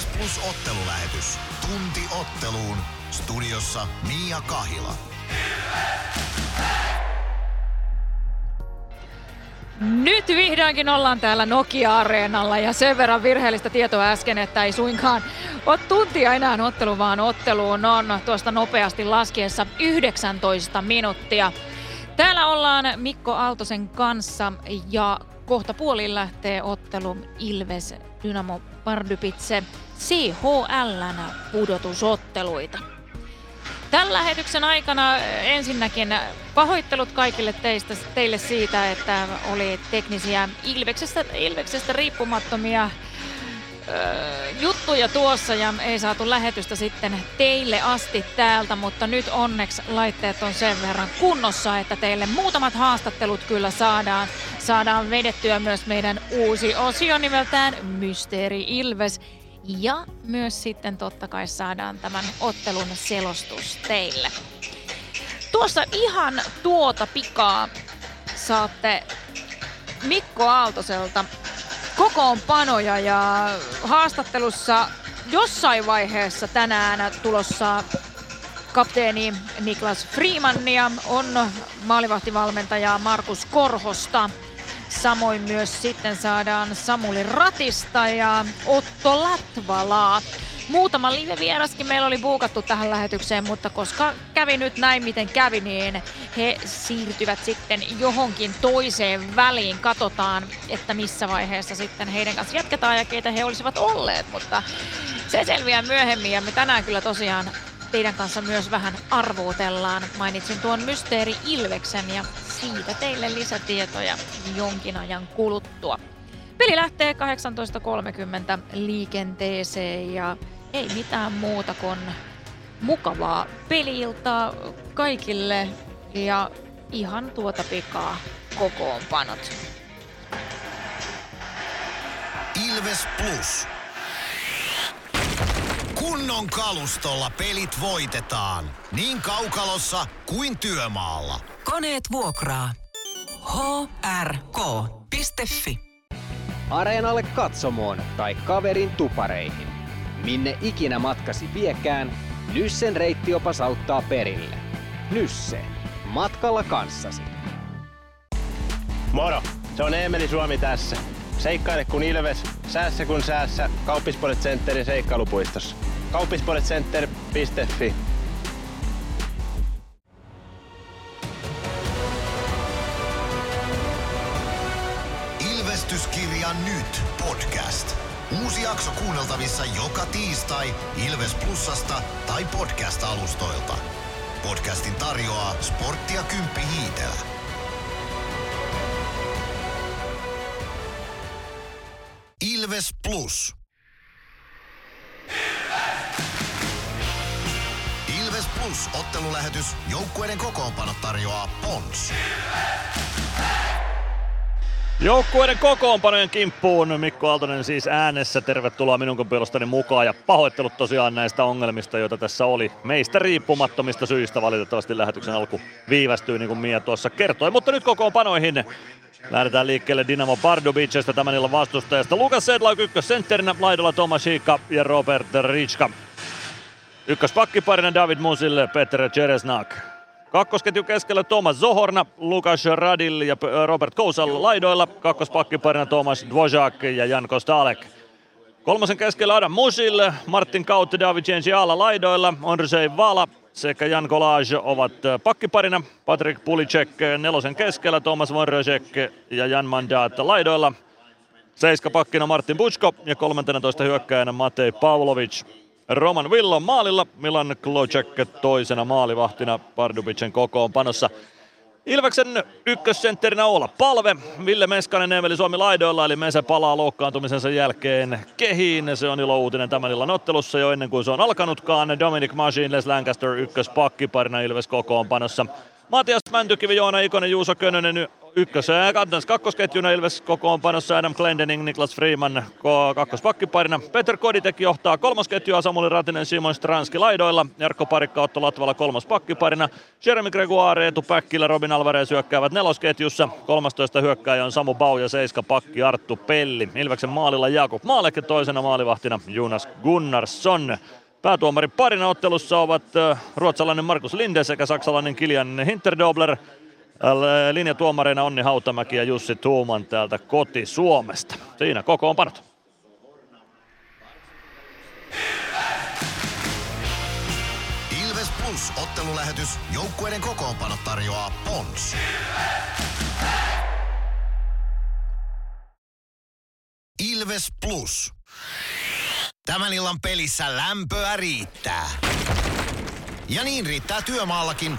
Ilves Plus ottelulähetys. Tunti otteluun. Studiossa Mia Kahila. Nyt vihdoinkin ollaan täällä Nokia-areenalla ja sen verran virheellistä tietoa äsken, että ei suinkaan ole tuntia enää ottelu, vaan otteluun on tuosta nopeasti laskiessa 19 minuuttia. Täällä ollaan Mikko Aaltosen kanssa ja kohta puoliin lähtee ottelu Ilves Dynamo Pardubitse CHLn pudotusotteluita. Tämän lähetyksen aikana ensinnäkin pahoittelut kaikille teistä, teille siitä, että oli teknisiä Ilveksestä, Ilveksestä riippumattomia juttuja tuossa ja ei saatu lähetystä sitten teille asti täältä, mutta nyt onneksi laitteet on sen verran kunnossa, että teille muutamat haastattelut kyllä saadaan, saadaan vedettyä myös meidän uusi osio nimeltään Mysteeri Ilves. Ja myös sitten totta kai saadaan tämän ottelun selostus teille. Tuossa ihan tuota pikaa saatte Mikko Aaltoselta kokoonpanoja ja haastattelussa jossain vaiheessa tänään tulossa kapteeni Niklas Freemannia on maalivahtivalmentaja Markus Korhosta. Samoin myös sitten saadaan Samuli Ratista ja Otto Latvalaa. Muutama live-vieraskin meillä oli buukattu tähän lähetykseen, mutta koska kävi nyt näin miten kävi, niin he siirtyvät sitten johonkin toiseen väliin. Katsotaan, että missä vaiheessa sitten heidän kanssa jatketaan ja keitä he olisivat olleet, mutta se selviää myöhemmin ja me tänään kyllä tosiaan teidän kanssa myös vähän arvuutellaan. Mainitsin tuon Mysteeri Ilveksen ja siitä teille lisätietoja jonkin ajan kuluttua. Peli lähtee 18.30 liikenteeseen ja ei mitään muuta kuin mukavaa peliiltaa kaikille ja ihan tuota pikaa kokoonpanot. Ilves Plus. Kunnon kalustolla pelit voitetaan. Niin kaukalossa kuin työmaalla. Koneet vuokraa. hrk.fi Areenalle katsomoon tai kaverin tupareihin. Minne ikinä matkasi viekään, Nyssen reittiopas auttaa perille. Nysse. Matkalla kanssasi. Moro! Se on Eemeli Suomi tässä. Seikkaile kun ilves, säässä kun säässä. Kauppispoilet Centerin seikkailupuistossa. Kauppispoiletcenter.fi Ilvestyskirja nyt podcast. Uusi jakso kuunneltavissa joka tiistai Ilves Plusasta tai podcast-alustoilta. Podcastin tarjoaa Sporttia Kymppi Hiitelä. Ilves Plus. Ilves Plus ottelulähetys. Joukkueiden kokoonpano tarjoaa Pons. Joukkueiden kokoonpanojen kimppuun Mikko Aaltonen siis äänessä. Tervetuloa minun puolestani mukaan ja pahoittelut tosiaan näistä ongelmista, joita tässä oli. Meistä riippumattomista syistä valitettavasti lähetyksen alku viivästyi, niin kuin Mia tuossa kertoi. Mutta nyt kokoonpanoihin Lähdetään liikkeelle Dinamo Pardubicesta tämän illan vastustajasta. Lukas Sedlauk ykkössentterinä, laidalla Tomas Hiikka ja Robert Ritska. Ykköspakkiparina David Musil, Peter Ceresnak. Kakkosketju keskellä Thomas Zohorna, Lukas Radil ja Robert Kousal laidoilla. Kakkospakkiparina Thomas Dvořák ja Jan Kostalek. Kolmosen keskellä Adam Musil, Martin Kautte, David Alla laidoilla, Ondrzej Vala sekä Jan Kolaj ovat pakkiparina. Patrick Pulicek nelosen keskellä, Thomas Vorosek ja Jan Mandat laidoilla. Seiska pakkina Martin Butsko ja 13 hyökkäjänä Matei Pavlovic. Roman Villon maalilla, Milan Klocek toisena maalivahtina Pardubicen kokoonpanossa. Ilveksen ykkössentterinä olla palve. Ville Meskanen Emeli Suomi laidoilla, eli Mese palaa loukkaantumisensa jälkeen kehiin. Se on ilo uutinen tämän illan ottelussa jo ennen kuin se on alkanutkaan. Dominic Machine, Les Lancaster ykköspakkiparina Ilves kokoonpanossa. Matias Mäntykivi, Joona Ikonen, Juuso Könönen ykkös- ja kakkosketjuna Ilves kokoonpanossa Adam Glendening, Niklas Freeman kakkospakkiparina. Peter Koditek johtaa kolmosketjua, Samuli Ratinen, Simon Stranski laidoilla. Jarkko Parikka, Otto Latvala kolmas pakkiparina. Jeremy Gregoire, Etu Päkkilä, Robin Alvarez hyökkäävät nelosketjussa. 13 hyökkääjä on Samu Bau ja seiska pakki Arttu Pelli. Ilveksen maalilla Jakub Maaleke toisena maalivahtina Jonas Gunnarsson. Päätuomarin parina ottelussa ovat ruotsalainen Markus Linde sekä saksalainen Kilian Hinterdobler. Linjatuomareina Onni Hautamäki ja Jussi Tuuman täältä koti-Suomesta. Siinä kokoonpanot. Ilves Plus ottelulähetys. Joukkueiden kokoonpanot tarjoaa Pons. Ilves Plus. Tämän illan pelissä lämpöä riittää. Ja niin riittää työmaallakin,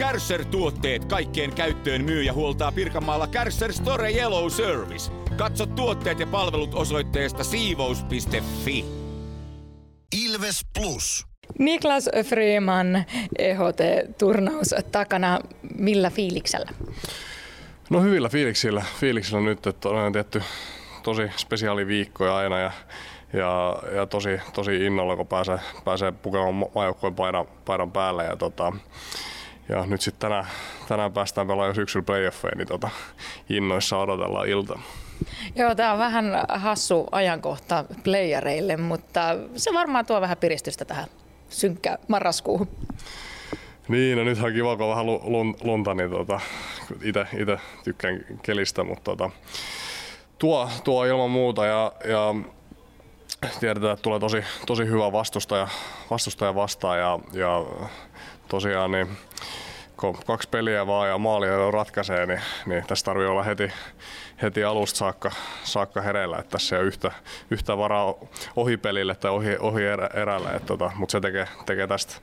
Kärsser-tuotteet kaikkeen käyttöön myy ja huoltaa Pirkanmaalla Kärsser Store Yellow Service. Katso tuotteet ja palvelut osoitteesta siivous.fi. Ilves Plus. Niklas Freeman, EHT-turnaus takana. Millä fiiliksellä? No hyvillä fiiliksillä, fiiliksillä nyt, että on tietty tosi spesiaali viikkoja aina ja, ja, ja tosi, tosi innolla, kun pääsee, pääsee pukemaan maajoukkojen paidan, paidan päälle. Ja, tota, ja nyt sitten tänään, tänään päästään pelaamaan syksyllä playoffeja, niin tota, innoissa odotellaan ilta. Joo, tämä on vähän hassu ajankohta playereille, mutta se varmaan tuo vähän piristystä tähän synkkä marraskuuhun. Niin, no nythän on kiva, kun on vähän lunta, niin tota, itse tykkään kelistä, mutta tota, tuo, tuo ilman muuta ja, ja tiedetään, että tulee tosi, tosi hyvä vastustaja, vastustaja vastaan ja, ja tosiaan niin kun kaksi peliä vaan ja maali ratkaisee, niin, niin tässä tarvii olla heti, heti alusta saakka, saakka hereillä, että tässä ei ole yhtä, yhtä varaa ohi pelille tai ohi, ohi erä, erälle, tota, mutta se tekee, tekee tästä,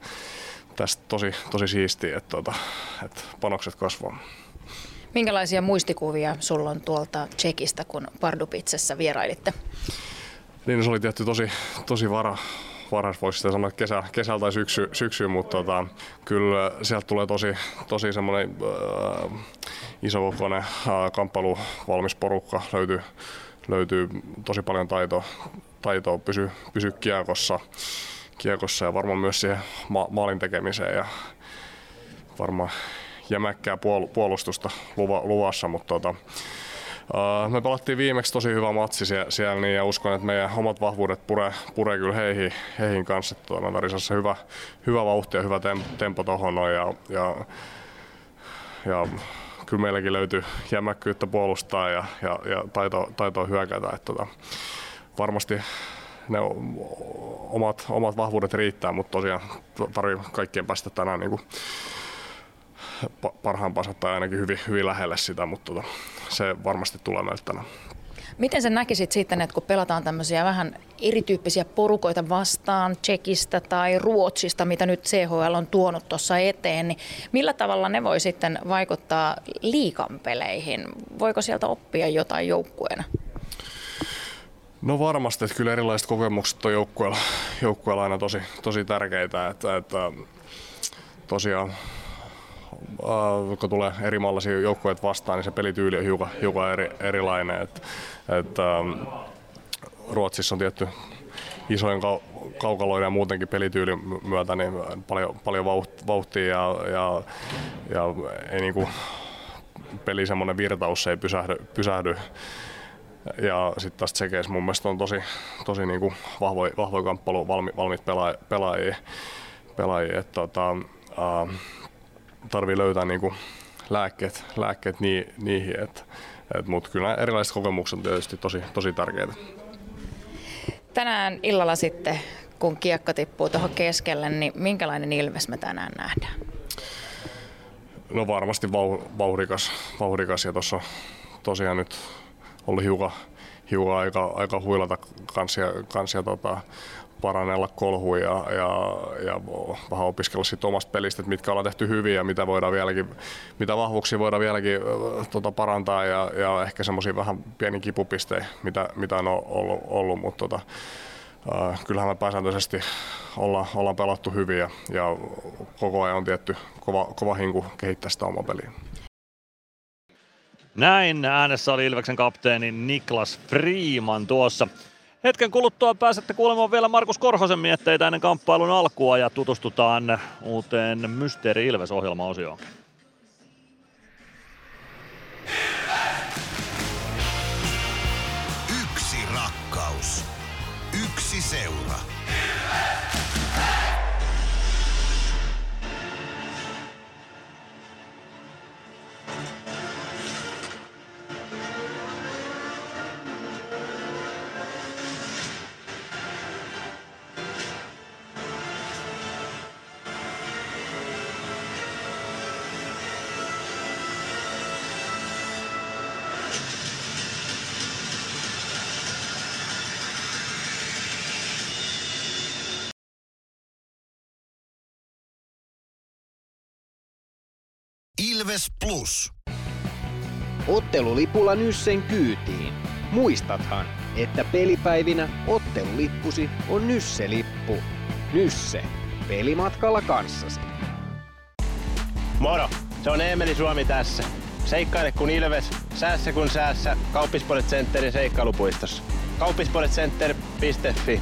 tästä tosi, tosi siistiä, että, tota, että panokset kasvaa. Minkälaisia muistikuvia sulla on tuolta Tsekistä, kun Pardupitsessä vierailitte? Niin, se oli tietty tosi, tosi vara, varas voisi sitä sanoa kesä, kesällä tai syksy, syksy mutta tota, kyllä sieltä tulee tosi, tosi semmoinen äh, isokokoinen äh, kamppailu valmis porukka. Löytyy, löytyy tosi paljon taitoa, taitoa pysy, pysy kiekossa, kiekossa ja varmaan myös siihen ma- maalin tekemiseen ja varmaan jämäkkää puolustusta luvassa, mutta tota, me pelattiin viimeksi tosi hyvä matsi siellä, siellä niin, ja uskon, että meidän omat vahvuudet pure, pure kyllä heihin, heihin kanssa. Tuolla Tarisassa hyvä, hyvä vauhti ja hyvä tempo tuohon ja, ja, ja kyllä meilläkin löytyy jämäkkyyttä puolustaa ja, ja, ja taito, taitoa hyökätä. Että, tota, varmasti ne omat, omat vahvuudet riittää, mutta tosiaan tarvii kaikkien päästä tänään niin kuin parhaampaa tai ainakin hyvin, hyvin lähelle sitä, mutta tota, se varmasti tulee meiltä tänään. Miten sä näkisit sitten, että kun pelataan tämmöisiä vähän erityyppisiä porukoita vastaan Tsekistä tai Ruotsista, mitä nyt CHL on tuonut tuossa eteen, niin millä tavalla ne voi sitten vaikuttaa liikampeleihin? Voiko sieltä oppia jotain joukkueena? No varmasti, että kyllä erilaiset kokemukset on joukkueella, joukkueella aina tosi, tosi tärkeitä, että, että tosiaan äh, kun tulee eri mallisia joukkueita vastaan, niin se pelityyli on hiukan, hiukan eri, erilainen. Et, et, ähm, Ruotsissa on tietty isojen kau- kaukaloiden ja muutenkin pelityylin myötä niin paljon, paljon vauhtia ja, ja, ja ei niinku, peli semmoinen virtaus ei pysähdy, pysähdy ja sitten taas Tsekeissä mun mielestä on tosi, tosi niinku vahvoja, vahvoja kamppailu, valmi, valmiit pelaajia. pelaajia. Et, tota, uh, tarvii löytää niinku lääkkeet, lääkkeet nii, niihin. Et, et, Mutta kyllä erilaiset kokemukset on tietysti tosi, tosi tärkeitä. Tänään illalla sitten, kun kiekko tippuu tuohon keskelle, niin minkälainen Ilves me tänään nähdään? No varmasti vau, vauhdikas, vauhdikas ja tuossa tosiaan nyt ollut hiukan, hiukan aika, aika huilata kansia, kansia tota, parannella kolhuja ja, ja, ja vähän opiskella siitä omasta pelistä, että mitkä ollaan tehty hyvin ja mitä, voidaan vieläkin, mitä vahvuuksia voidaan vieläkin tota, parantaa ja, ja ehkä semmoisia vähän pieni kipupisteitä, mitä, mitä on ollut, ollut mutta tota, äh, kyllähän me pääsääntöisesti ollaan, ollaan pelattu hyvin ja, ja koko ajan on tietty kova, kova hinku kehittää sitä omaa peliä. Näin äänessä oli Ilveksen kapteeni Niklas Freeman tuossa. Hetken kuluttua pääsette kuulemaan vielä Markus Korhosen mietteitä ennen kamppailun alkua ja tutustutaan uuteen Mysteeri Ilves-ohjelmaosioon. Yksi rakkaus. Yksi seura. Ilves Plus. Ottelulipulla Nyssen kyytiin. Muistathan, että pelipäivinä ottelulippusi on Nysse-lippu. Nysse. Pelimatkalla kanssasi. Moro! Se on Eemeli Suomi tässä. Seikkaile kun Ilves, säässä kun säässä. Kauppispoilet Centerin seikkailupuistossa. Kauppispoiletcenter.fi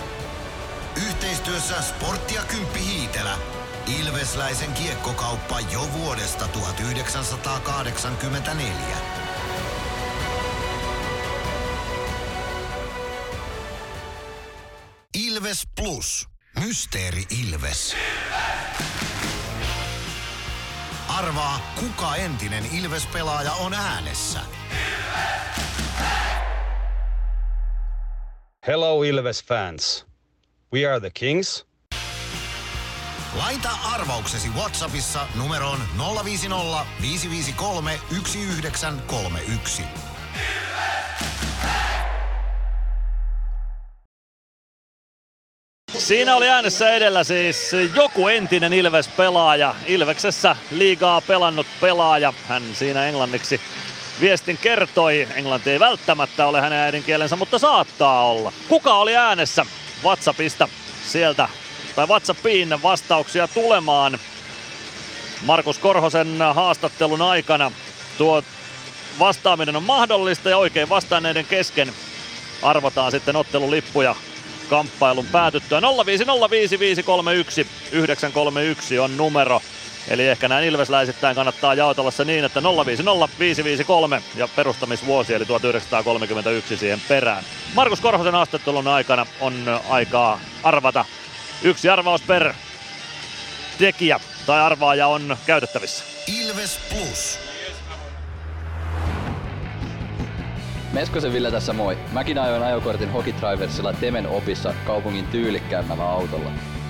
Yhteistyössä Sportti ja Kymppi Hiitelä. Ilvesläisen kiekkokauppa jo vuodesta 1984. Ilves Plus. Mysteeri Ilves. Arvaa, kuka entinen Ilves-pelaaja on äänessä. Hello Ilves fans. We are the Kings. Laita arvauksesi Whatsappissa numeroon 050 553 1931. Siinä oli äänessä edellä siis joku entinen Ilves-pelaaja. Ilveksessä liigaa pelannut pelaaja. Hän siinä englanniksi viestin kertoi. Englanti ei välttämättä ole hänen äidinkielensä, mutta saattaa olla. Kuka oli äänessä? WhatsAppista sieltä tai WhatsAppiin vastauksia tulemaan. Markus Korhosen haastattelun aikana tuo vastaaminen on mahdollista ja oikein vastanneiden kesken arvotaan sitten ottelulippuja kamppailun päätyttyä. 0505531 on numero. Eli ehkä näin ilvesläisittäin kannattaa jaotella se niin, että 050 ja perustamisvuosi eli 1931 siihen perään. Markus Korhosen haastattelun aikana on aikaa arvata yksi arvaus per tekijä tai arvaaja on käytettävissä. Ilves Plus. Meskosen Ville tässä moi. Mäkin ajoin ajokortin Hokitriversilla Temen opissa kaupungin tyylikkäämmällä autolla.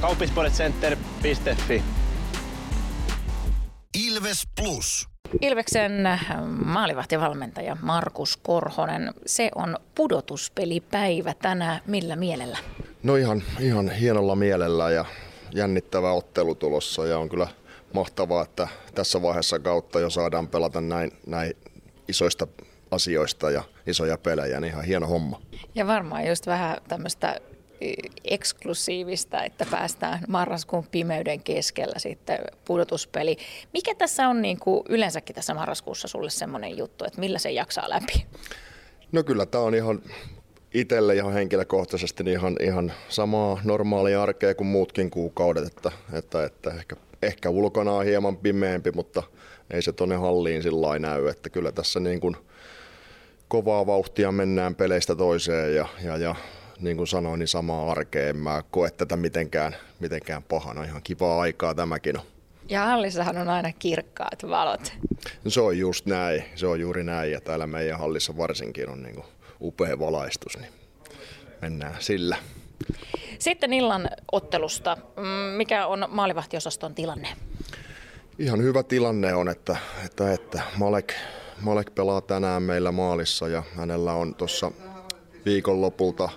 Kauppispoiletcenter.fi Ilves Plus. Ilveksen maalivahtivalmentaja Markus Korhonen, se on pudotuspelipäivä tänään. Millä mielellä? No ihan, ihan hienolla mielellä ja jännittävä ottelu tulossa ja on kyllä mahtavaa, että tässä vaiheessa kautta jo saadaan pelata näin, näin isoista asioista ja isoja pelejä, niin ihan hieno homma. Ja varmaan just vähän tämmöistä eksklusiivista, että päästään marraskuun pimeyden keskellä sitten pudotuspeli. Mikä tässä on niin kuin yleensäkin tässä marraskuussa sulle semmoinen juttu, että millä se jaksaa läpi? No kyllä tämä on ihan itselle ihan henkilökohtaisesti niin ihan, ihan samaa normaalia arkea kuin muutkin kuukaudet, että, että, että ehkä, ehkä ulkona on hieman pimeämpi, mutta ei se tuonne halliin sillä näy, että kyllä tässä niin kuin kovaa vauhtia mennään peleistä toiseen ja, ja, ja niin kuin sanoin, niin samaa arkea. En mä koe tätä mitenkään, mitenkään pahana. Ihan kivaa aikaa tämäkin on. Ja hallissahan on aina kirkkaat valot. No se on just näin. Se on juuri näin. Ja täällä meidän hallissa varsinkin on niin kuin upea valaistus. Niin mennään sillä. Sitten illan ottelusta. Mm, mikä on maalivahtiosaston tilanne? Ihan hyvä tilanne on, että, että, että Malek, Malek pelaa tänään meillä maalissa ja hänellä on tuossa viikonlopulta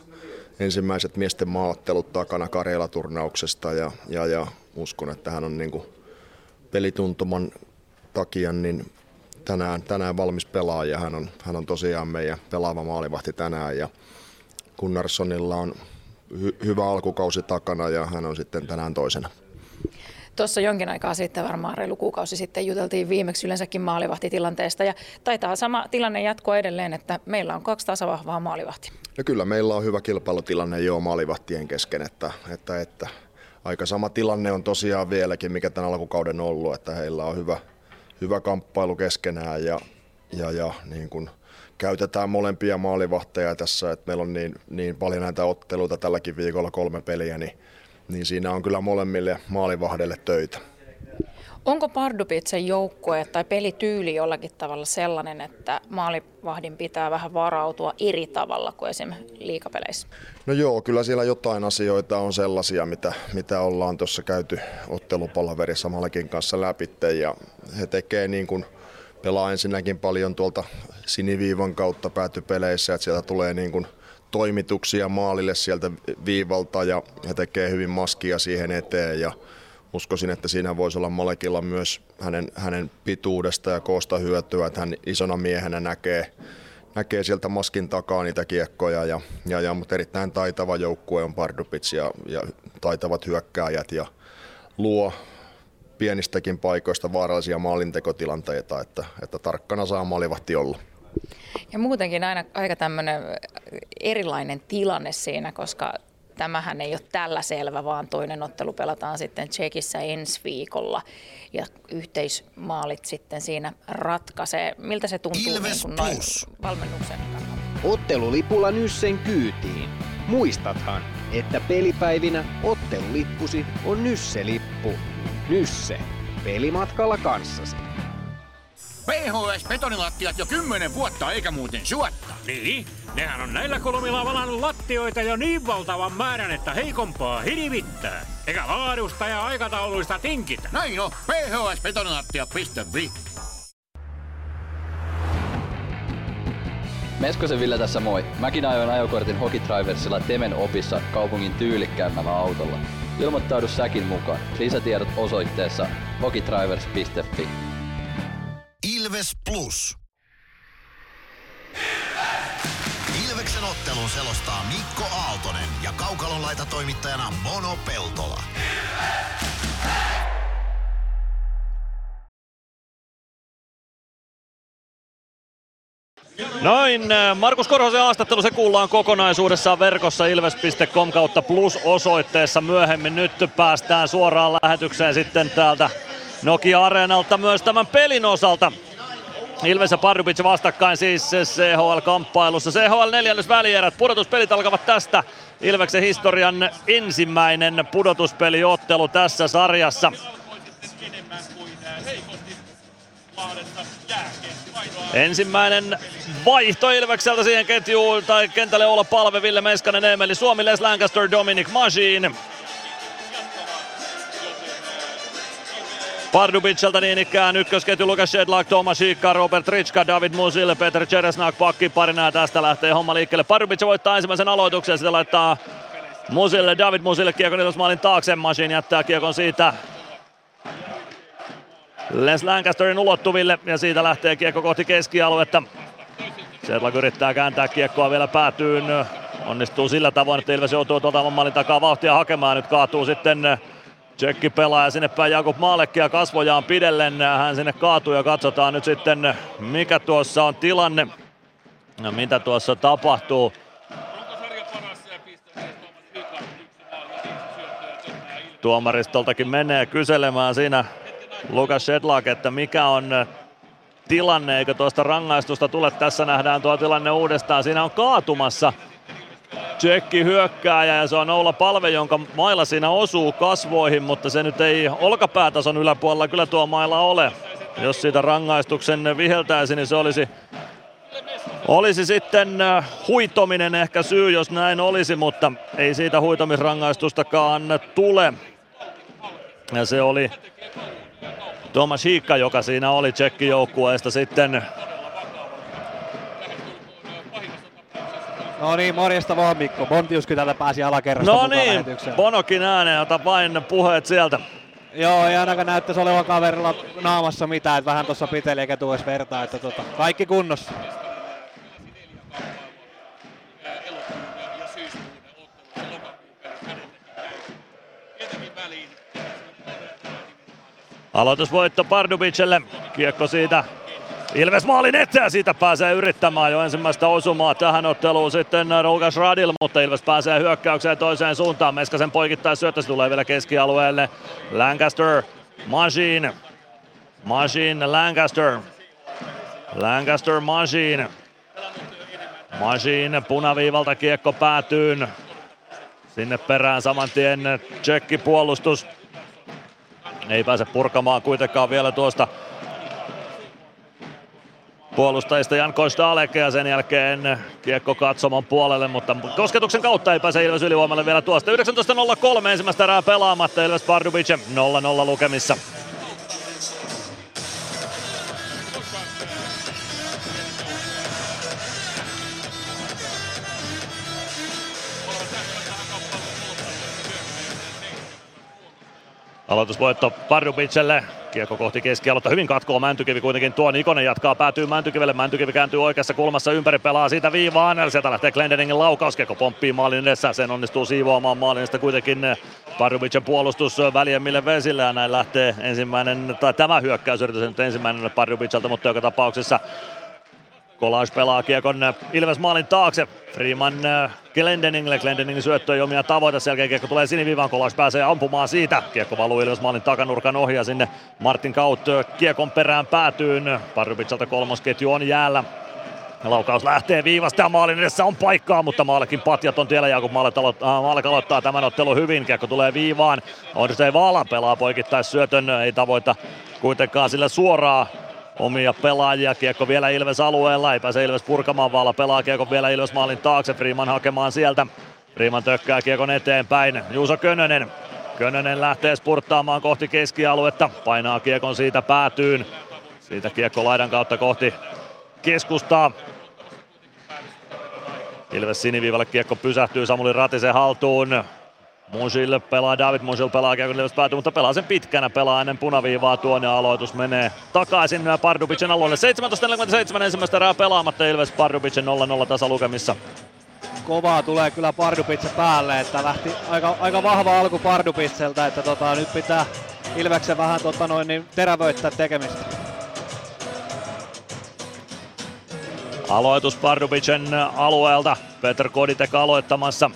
ensimmäiset miesten maaottelut takana Karjala-turnauksesta ja, ja, ja uskon, että hän on niin kuin pelituntuman takia niin tänään, tänään valmis pelaaja. Hän on, hän on tosiaan meidän pelaava maalivahti tänään ja Gunnarssonilla on hy, hyvä alkukausi takana ja hän on sitten tänään toisena. Tuossa jonkin aikaa sitten, varmaan reilu kuukausi sitten, juteltiin viimeksi yleensäkin maalivahtitilanteesta ja taitaa sama tilanne jatkua edelleen, että meillä on kaksi tasavahvaa maalivahtia. No kyllä meillä on hyvä kilpailutilanne jo maalivahtien kesken, että, että, että aika sama tilanne on tosiaan vieläkin, mikä tämän alkukauden on ollut, että heillä on hyvä, hyvä kamppailu keskenään ja, ja, ja niin kuin käytetään molempia maalivahteja tässä, että meillä on niin, niin paljon näitä otteluita tälläkin viikolla kolme peliä, niin, niin siinä on kyllä molemmille maalivahdelle töitä. Onko Pardubitsen joukkue tai pelityyli jollakin tavalla sellainen, että maalivahdin pitää vähän varautua eri tavalla kuin esimerkiksi liikapeleissä? No joo, kyllä siellä jotain asioita on sellaisia, mitä, mitä ollaan tuossa käyty ottelupalaverissa Malekin kanssa läpi. Ja he tekee niin kuin, pelaa ensinnäkin paljon tuolta siniviivan kautta päätypeleissä, että sieltä tulee niin kuin toimituksia maalille sieltä viivalta ja he tekee hyvin maskia siihen eteen ja uskoisin, että siinä voisi olla Malekilla myös hänen, hänen pituudesta ja koosta hyötyä, että hän isona miehenä näkee, näkee sieltä maskin takaa niitä kiekkoja, ja, ja, ja, mutta erittäin taitava joukkue on Pardupits ja, ja taitavat hyökkääjät ja luo pienistäkin paikoista vaarallisia maalintekotilanteita, että, että tarkkana saa maalivahti olla. Ja muutenkin aina aika tämmöinen erilainen tilanne siinä, koska tämähän ei ole tällä selvä, vaan toinen ottelu pelataan sitten Tsekissä ensi viikolla ja yhteismaalit sitten siinä ratkaisee. Miltä se tuntuu Ilves niin noin valmennuksen kannalta? Ottelulipulla Nyssen kyytiin. Muistathan, että pelipäivinä ottelulippusi on Nysse-lippu. Nysse. Pelimatkalla kanssasi. PHS-betonilattiat jo kymmenen vuotta eikä muuten suotta. Niin, nehän on näillä kolmilla valannut lattioita jo niin valtavan määrän, että heikompaa hirvittää. Eikä laadusta ja aikatauluista tinkitä. Näin on, phsbetonilattia.fi. Meskosen Ville tässä moi. Mäkin ajoin ajokortin Hokitriversilla Temen opissa kaupungin tyylikkäämmällä autolla. Ilmoittaudu säkin mukaan. Lisätiedot osoitteessa hokitrivers.fi. Ilves Plus. Ottelun selostaa Mikko Aaltonen ja Kaukalon laita toimittajana Mono Peltola. Noin, äh, Markus Korhosen haastattelu se kuullaan kokonaisuudessaan verkossa ilves.com kautta plus osoitteessa myöhemmin. Nyt päästään suoraan lähetykseen sitten täältä Nokia-areenalta myös tämän pelin osalta. Ilves ja Pardubic vastakkain siis CHL-kamppailussa. CHL neljännes välierät, pudotuspelit alkavat tästä. Ilveksen historian ensimmäinen pudotuspeliottelu tässä sarjassa. Ensimmäinen vaihto Ilvekseltä siihen ketjuun tai kentälle olla palve Ville Meskanen, Emeli Suomi, Les Lancaster, Dominic Majin. Pardubicilta niin ikään ykkösketju Lukas Shedlak, Tomas Hiikka, Robert Ritska, David Musil, Peter Cheresnak pakki parina ja tästä lähtee homma liikkeelle. Pardubic voittaa ensimmäisen aloituksen sitten laittaa Musille, David Musille kiekon nelosmaalin taakse. Machine jättää kiekon siitä Les Lancasterin ulottuville ja siitä lähtee kiekko kohti keskialuetta. Sedlak yrittää kääntää kiekkoa vielä päätyyn onnistuu sillä tavoin, että Ilves joutuu tuolta maalin takaa vauhtia hakemaan. Nyt kaatuu sitten Tsekki pelaaja sinne päin Jakub Maalekkia kasvojaan pidellen. Hän sinne kaatuu ja katsotaan nyt sitten mikä tuossa on tilanne ja mitä tuossa tapahtuu. Tuomaristoltakin menee kyselemään siinä Lukas Shedlak, että mikä on tilanne, eikö tuosta rangaistusta tule. Tässä nähdään tuo tilanne uudestaan. Siinä on kaatumassa Tsekki hyökkääjä ja se on Oula Palve, jonka mailla siinä osuu kasvoihin, mutta se nyt ei olkapäätason yläpuolella kyllä tuo mailla ole. Jos siitä rangaistuksen viheltäisi, niin se olisi, olisi sitten äh, huitominen ehkä syy, jos näin olisi, mutta ei siitä huitomisrangaistustakaan tule. Ja se oli Tomas Hiikka, joka siinä oli tsekkijoukkueesta sitten No niin, morjesta vaan Mikko. Bontiuskin täältä pääsi alakerrasta No niin, Bonokin ääneen, ota vain puheet sieltä. Joo, ei ainakaan näyttäisi olevan kaverilla naamassa mitään, että vähän tuossa piteli eikä tuo vertaa, että tota, kaikki kunnossa. Aloitusvoitto Pardubicelle. Kiekko siitä Ilves maalin eteen, siitä pääsee yrittämään jo ensimmäistä osumaa tähän otteluun sitten Lukas Radil, mutta Ilves pääsee hyökkäykseen toiseen suuntaan. Meskasen poikittais syöttö, se tulee vielä keskialueelle. Lancaster, Machine, Machine, Lancaster, Lancaster, Machine. Machine punaviivalta kiekko päätyyn. Sinne perään saman tien tsekki puolustus. Ei pääse purkamaan kuitenkaan vielä tuosta puolustajista Jan Kostalek ja sen jälkeen kiekko katsomon puolelle, mutta kosketuksen kautta ei pääse Ilves ylivoimalle vielä tuosta. 19.03 ensimmäistä erää pelaamatta Ilves Pardubice 0-0 lukemissa. Aloitusvoitto Pardubicelle. Kiekko kohti keskialuetta. Hyvin katkoo Mäntykivi kuitenkin tuo. Nikonen jatkaa, päätyy Mäntykivelle. Mäntykivi kääntyy oikeassa kulmassa ympäri, pelaa siitä viivaan. Sieltä lähtee Glendeningin laukaus. Kiekko pomppii maalin edessä. Sen onnistuu siivoamaan maalin sitä kuitenkin Pardubicen puolustus väljemmille vesille. Ja näin lähtee ensimmäinen, tai tämä hyökkäysyritys nyt ensimmäinen Pardubicelta, mutta joka tapauksessa Kolage pelaa kiekon Ilves maalin taakse. Freeman äh, Glendeningille. Glendeningin syöttö ei omia tavoite. Sen jälkeen kiekko tulee sinivivaan. Kolage pääsee ampumaan siitä. Kiekko valuu Ilves maalin takanurkan ohi ja sinne Martin Kaut kiekon perään päätyyn. Parubitsalta kolmosketju on jäällä. Laukaus lähtee viivasta ja maalin edessä on paikkaa, mutta maallekin patjat on tiellä ja kun Maalle aloittaa, aloittaa tämän ottelun hyvin. Kiekko tulee viivaan. Odyssey Vaala pelaa poikittais syötön, ei tavoita kuitenkaan sillä suoraa omia pelaajia. Kiekko vielä Ilves alueella, ei pääse Ilves purkamaan, vaan pelaa kiekko vielä Ilves maalin taakse. Freeman hakemaan sieltä. Freeman tökkää kiekon eteenpäin. Juuso Könönen. Könönen lähtee spurttaamaan kohti keskialuetta. Painaa kiekon siitä päätyyn. Siitä kiekko laidan kautta kohti keskustaa. Ilves siniviivalle kiekko pysähtyy Samuli Ratisen haltuun. Musil pelaa, David Musil pelaa Kevin päätyy, mutta pelaa sen pitkänä, pelaa ennen punaviivaa tuon ja aloitus menee takaisin Pardubicen alueelle. 17.47 ensimmäistä erää pelaamatta Ilves Pardubicen 0-0 tasalukemissa. Kovaa tulee kyllä Pardubice päälle, että lähti aika, aika vahva alku Pardubicelta, että tota, nyt pitää Ilveksen vähän tota noin, niin terävöittää tekemistä. Aloitus Pardubicen alueelta. Peter Koditek aloittamassa.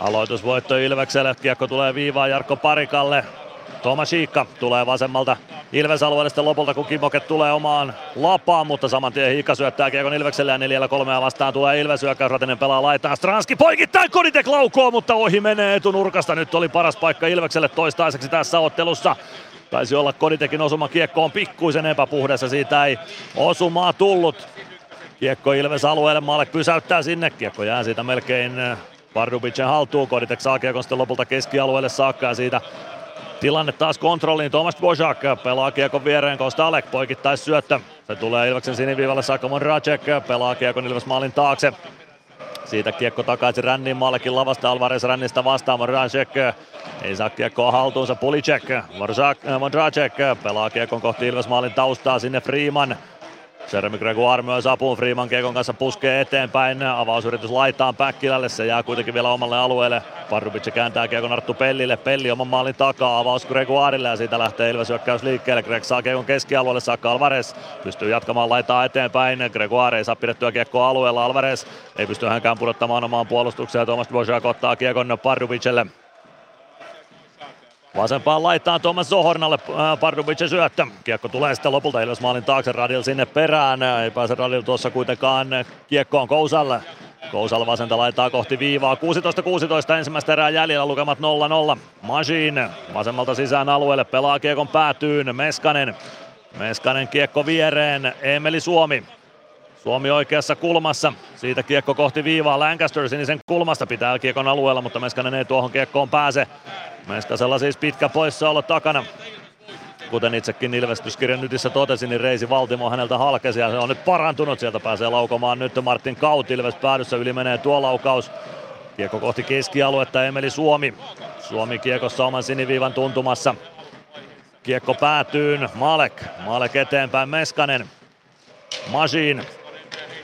Aloitusvoitto Ilvekselle, kiekko tulee viivaan Jarkko Parikalle. Tomas Hiikka tulee vasemmalta. Ilves alueelle lopulta, kun Kimoket tulee omaan lapaan, mutta saman tien Hiikka syöttää kiekon Ilvekselle ja neljällä kolmea vastaan tulee Ilves. Hyökkäys, Ratinen pelaa laitaan, Stranski poikittain, Koditek laukoo, mutta ohi menee etunurkasta, nyt oli paras paikka Ilvekselle toistaiseksi tässä ottelussa. Taisi olla Koditekin osuma. Kiekko on pikkuisen epäpuhdassa, siitä ei osumaa tullut. Kiekko Ilves alueelle, Maalek pysäyttää sinne, kiekko jää siitä melkein Pardubicen haltuun, Koditek saa kiekon sitten lopulta keskialueelle saakka ja siitä tilanne taas kontrolliin. Tomas Bojak pelaa kiekon viereen, Kostalek poikittais syöttö. Se tulee Ilveksen siniviivalle saakka Racek pelaa kiekon Ilves maalin taakse. Siitä kiekko takaisin Rännin maallekin lavasta Alvarez Rännistä vastaan. Voracek ei saa kiekkoa haltuunsa. Pulicek, Voracek pelaa kiekon kohti Ilves maalin taustaa sinne Freeman. Jeremy Gregoire myös apuun Freeman Kiekon kanssa puskee eteenpäin. Avausyritys laitaan Päkkilälle, se jää kuitenkin vielä omalle alueelle. Pardubic kääntää Kiekon Arttu Pellille. Pelli oman maalin takaa, avaus Gregoirelle ja siitä lähtee Ilves hyökkäys liikkeelle. Greg saa Kiekon keskialueelle saakka Alvarez. Pystyy jatkamaan laitaa eteenpäin. Gregoire ei saa pidettyä Kiekkoa alueella. Alvarez ei pysty hänkään pudottamaan omaan puolustukseen. Thomas Bojak ottaa Kiekon Pardubicelle. Vasempaan laittaa Thomas Zohornalle äh, Pardubicin syöttö. Kiekko tulee sitten lopulta Ilves maalin taakse Radil sinne perään. Ei pääse Radil tuossa kuitenkaan kiekkoon Kousalle. Kousal vasenta laittaa kohti viivaa. 16-16 ensimmäistä erää jäljellä lukemat 0-0. Majin vasemmalta sisään alueelle pelaa kiekon päätyyn. Meskanen. Meskanen kiekko viereen. Emeli Suomi. Suomi oikeassa kulmassa. Siitä kiekko kohti viivaa. Lancaster sinisen kulmasta pitää kiekon alueella, mutta Meskanen ei tuohon kiekkoon pääse. Meskasella siis pitkä poissaolo takana. Kuten itsekin Ilvestyskirjan nytissä totesi, niin Reisi Valtimo häneltä halkesi ja se on nyt parantunut. Sieltä pääsee laukomaan nyt Martin Kaut Ilves päädyssä. Yli menee tuo laukaus. Kiekko kohti keskialuetta Emeli Suomi. Suomi kiekossa oman siniviivan tuntumassa. Kiekko päätyy. Malek. Malek eteenpäin Meskanen. Masin.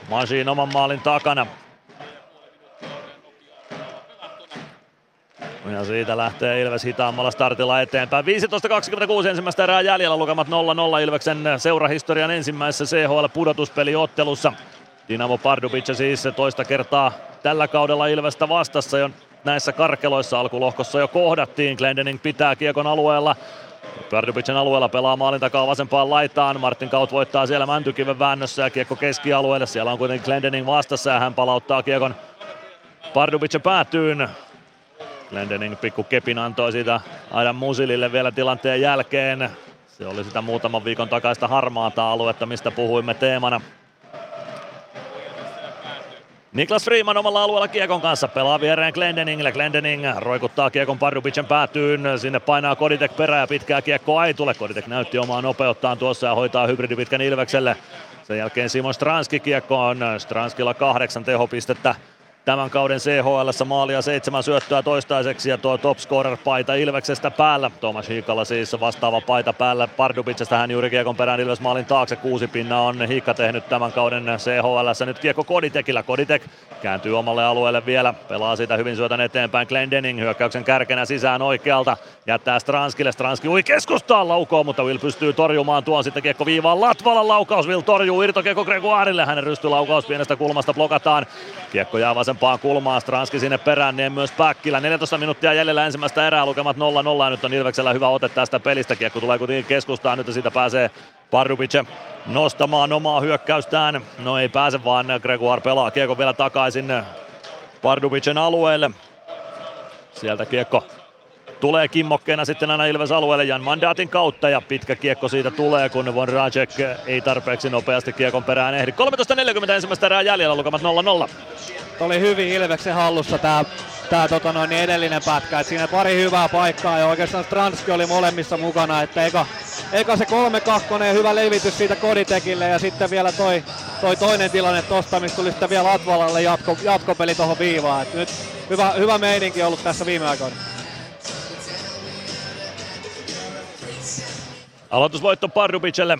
Masin oman maalin takana. Ja siitä lähtee Ilves hitaammalla startilla eteenpäin. 15.26 ensimmäistä erää jäljellä lukemat 0-0 Ilveksen seurahistorian ensimmäisessä CHL-pudotuspeliottelussa. Dinamo Pardubice siis toista kertaa tällä kaudella Ilvestä vastassa jo näissä karkeloissa alkulohkossa jo kohdattiin. Glendening pitää kiekon alueella. Pardubicen alueella pelaa maalin takaa vasempaan laitaan. Martin Kaut voittaa siellä Mäntykiven väännössä ja kiekko keskialueelle. Siellä on kuitenkin Glendening vastassa ja hän palauttaa kiekon Pardubice päätyyn. Glendening pikku kepin antoi siitä Adam Musilille vielä tilanteen jälkeen. Se oli sitä muutaman viikon takaista harmaata aluetta, mistä puhuimme teemana. Niklas Freeman omalla alueella Kiekon kanssa pelaa viereen Glendeningille. Glendening roikuttaa Kiekon Pardubicen päätyyn. Sinne painaa Koditek perään ja pitkää Kiekko ei tule. Koditek näytti omaa nopeuttaan tuossa ja hoitaa hybridipitkän Ilvekselle. Sen jälkeen Simon Stranski kiekko on Stranskilla kahdeksan tehopistettä tämän kauden CHL maalia seitsemän syöttöä toistaiseksi ja tuo top scorer paita Ilveksestä päällä. Tomas Hiikalla siis vastaava paita päällä Pardubitsesta hän juuri kiekon perään Ilves maalin taakse. Kuusi pinna on Hiikka tehnyt tämän kauden CHL. Nyt kiekko Koditekillä. Koditek kääntyy omalle alueelle vielä. Pelaa siitä hyvin syötän eteenpäin. Glendening hyökkäyksen kärkenä sisään oikealta. Jättää Stranskille. Stranski ui keskustaan laukoo, mutta Will pystyy torjumaan tuon sitten kiekko viivaan. Latvalan laukaus. Will torjuu irtokiekko Gregoirille. Hänen rystylaukaus pienestä kulmasta blokataan. Kiekko jää vasempaan kulmaan, Stranski sinne perään, niin myös Päkkilä. 14 minuuttia jäljellä ensimmäistä erää, lukemat 0-0 ja nyt on Ilveksellä hyvä ote tästä pelistä. Kiekko tulee kuitenkin keskustaan, nyt siitä pääsee Pardubice nostamaan omaa hyökkäystään. No ei pääse vaan, Gregoire pelaa kiekko vielä takaisin Pardubicen alueelle. Sieltä kiekko tulee kimmokkeena sitten aina Ilves alueelle Jan Mandaatin kautta ja pitkä kiekko siitä tulee, kun Von Rajek ei tarpeeksi nopeasti kiekon perään ehdi. 13.40 ensimmäistä erää jäljellä, lukemat 0-0. Oli hyvin Ilveksen hallussa tämä tää, tota noin, niin edellinen pätkä. Et siinä pari hyvää paikkaa ja oikeastaan Stranski oli molemmissa mukana. Että eka, eka se 3-2 hyvä levitys siitä Koditekille ja sitten vielä toi, toi toinen tilanne tosta, mistä tuli sitten vielä Latvalalle jatko, jatkopeli tuohon viivaan. Et nyt hyvä, hyvä meininki ollut tässä viime aikoina. Aloitusvoitto Pardubicelle.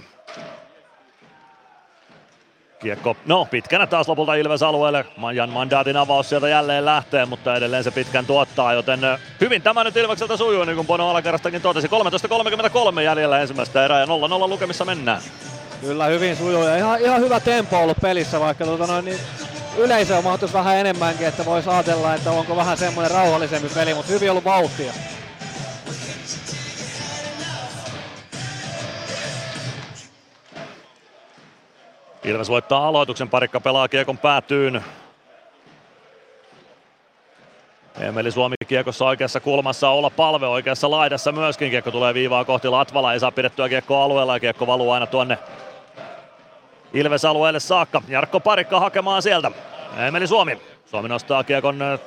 Kiekko, no pitkänä taas lopulta Ilves alueelle. Jan Mandaatin avaus sieltä jälleen lähtee, mutta edelleen se pitkän tuottaa, joten hyvin tämä nyt Ilvekseltä sujuu, niin kuin Bono alakerrastakin totesi. 13.33 jäljellä ensimmäistä erää ja 0-0 lukemissa mennään. Kyllä hyvin sujuu ja ihan, ihan hyvä tempo ollut pelissä, vaikka tuota noin, niin yleisöä mahtuisi vähän enemmänkin, että voisi ajatella, että onko vähän semmoinen rauhallisempi peli, mutta hyvin ollut vauhtia. Ilves voittaa aloituksen, parikka pelaa kiekon päätyyn. Emeli Suomi kiekossa oikeassa kulmassa, olla palve oikeassa laidassa myöskin. Kiekko tulee viivaa kohti Latvala, ei saa pidettyä kiekko alueella ja kiekko valuu aina tuonne Ilves alueelle saakka. Jarkko Parikka hakemaan sieltä. Emeli Suomi. Suomi nostaa kiekon äh,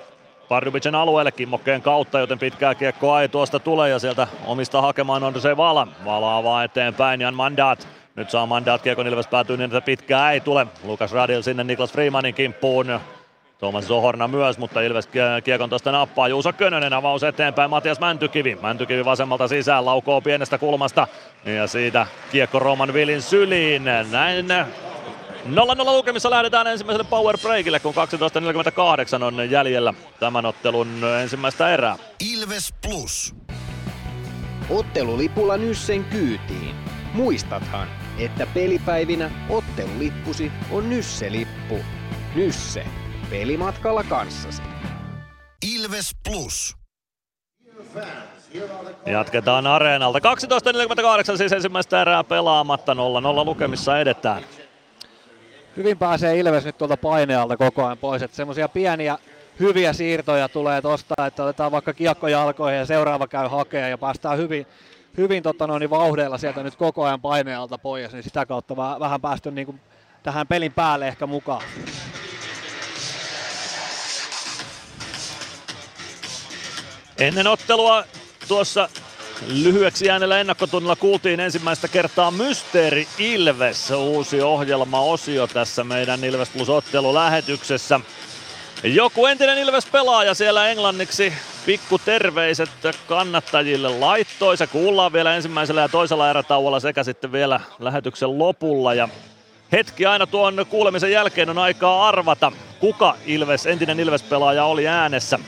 Pardubicen alueelle kimmokkeen kautta, joten pitkää kiekkoa ei tuosta tule ja sieltä omista hakemaan on se Vala. Vala avaa eteenpäin, Jan Mandat nyt saa mandaat Kiekon Ilves päätyy niin, että pitkää ei tule. Lukas Radil sinne Niklas Freemanin kimppuun. Tuomas Zohorna myös, mutta Ilves kiekon tuosta nappaa. Juuso Könönen avaus eteenpäin, Matias Mäntykivi. Mäntykivi vasemmalta sisään, laukoo pienestä kulmasta. Ja siitä kiekko Roman Vilin syliin. Näin 0-0 lukemissa lähdetään ensimmäiselle power breakille, kun 12.48 on jäljellä tämän ottelun ensimmäistä erää. Ilves Plus. Ottelulipulla Nyssen kyytiin. Muistathan, että pelipäivinä ottelulippusi on Nysse-lippu. Nysse. Pelimatkalla kanssasi. Ilves Plus. Jatketaan areenalta. 12.48 siis ensimmäistä erää pelaamatta. 0-0 lukemissa edetään. Hyvin pääsee Ilves nyt tuolta painealta koko ajan pois. Että semmoisia pieniä hyviä siirtoja tulee tosta, että otetaan vaikka kiekko jalkoihin ja seuraava käy hakea ja päästään hyvin, hyvin tota noin, vauhdeilla sieltä nyt koko ajan painealta pois, niin sitä kautta vähän päästy niin kuin tähän pelin päälle ehkä mukaan. Ennen ottelua tuossa lyhyeksi äänellä ennakkotunnilla kuultiin ensimmäistä kertaa Mysteeri Ilves, uusi ohjelma-osio tässä meidän Ilves Plus ottelulähetyksessä. Joku entinen Ilves-pelaaja siellä englanniksi pikku terveiset kannattajille laittoi. Se kuullaan vielä ensimmäisellä ja toisella erätauolla sekä sitten vielä lähetyksen lopulla. Ja hetki aina tuon kuulemisen jälkeen on aikaa arvata, kuka Ilves, entinen Ilves-pelaaja oli äänessä.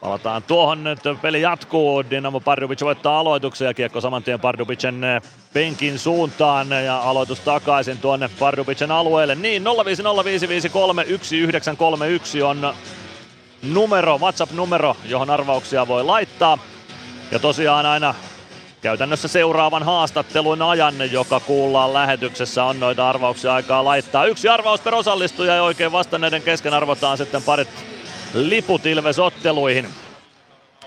Palataan tuohon nyt, peli jatkuu, Dinamo Pardubic voittaa aloituksen ja kiekko saman tien Pardubicen eh, penkin suuntaan ja aloitus takaisin tuonne Pardubicen alueelle. Niin, 0505531931 on numero, WhatsApp-numero, johon arvauksia voi laittaa. Ja tosiaan aina käytännössä seuraavan haastattelun ajan, joka kuullaan lähetyksessä, on noita arvauksia aikaa laittaa. Yksi arvaus per osallistuja ja oikein vastanneiden kesken arvotaan sitten parit liput Ilves-otteluihin.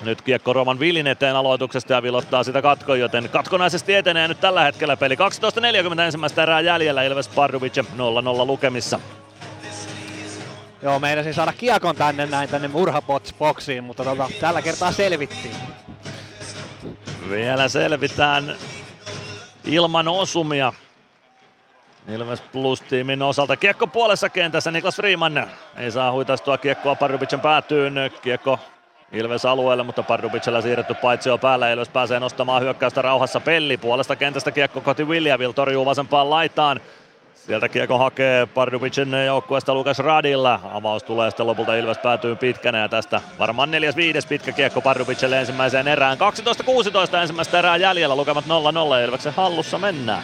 Nyt kiekko Roman Vilin eteen aloituksesta ja vilottaa sitä katkon, joten katkonaisesti etenee nyt tällä hetkellä peli. 12.40 ensimmäistä erää jäljellä Ilves Pardubic 0-0 lukemissa. Joo, meinasin saada kiekon tänne näin tänne murhaboksiin, mutta tota, tällä kertaa selvittiin. Vielä selvitään ilman osumia. Ilves Plus-tiimin osalta. Kiekko puolessa kentässä, Niklas Freeman ei saa huitastua kiekkoa Pardubicen päätyyn. Kiekko Ilves alueelle, mutta Pardubicella siirretty paitsio päällä. Ilves pääsee nostamaan hyökkäystä rauhassa Pelli. Puolesta kentästä kiekko koti Williamil torjuu vasempaan laitaan. Sieltä kiekko hakee Pardubicin joukkueesta Lukas Radilla. Avaus tulee sitten lopulta Ilves päätyy pitkänä ja tästä varmaan neljäs viides pitkä kiekko Pardubicelle ensimmäiseen erään. 12-16 ensimmäistä erää jäljellä, lukemat 0-0 Ilveksen hallussa mennään.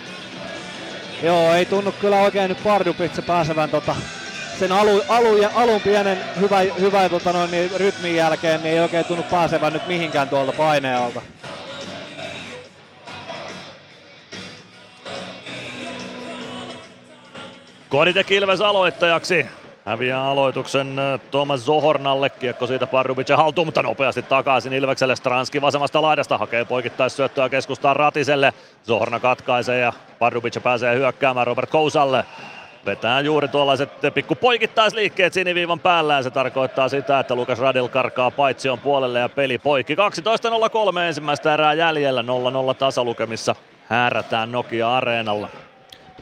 Joo, ei tunnu kyllä oikein nyt Pardubitse pääsevän tota, sen alu, alu, alun pienen hyvä, hyvä tota noin, niin rytmin jälkeen, niin ei oikein tunnu pääsevän nyt mihinkään tuolta painealta. Koditek Ilves aloittajaksi. Häviää aloituksen äh, Thomas Zohornalle. Kiekko siitä Pardubicen haltuun, mutta nopeasti takaisin Ilvekselle. Stranski vasemmasta laidasta hakee poikittaissyöttöä keskustaan Ratiselle. Zohorna katkaisee ja Pardubic pääsee hyökkäämään Robert Kousalle. Vetää juuri tuollaiset pikku poikittaisliikkeet siniviivan päällä ja se tarkoittaa sitä, että Lukas Radil karkaa paitsion puolelle ja peli poikki. 12.03 ensimmäistä erää jäljellä, 0-0 tasalukemissa häärätään Nokia-areenalla.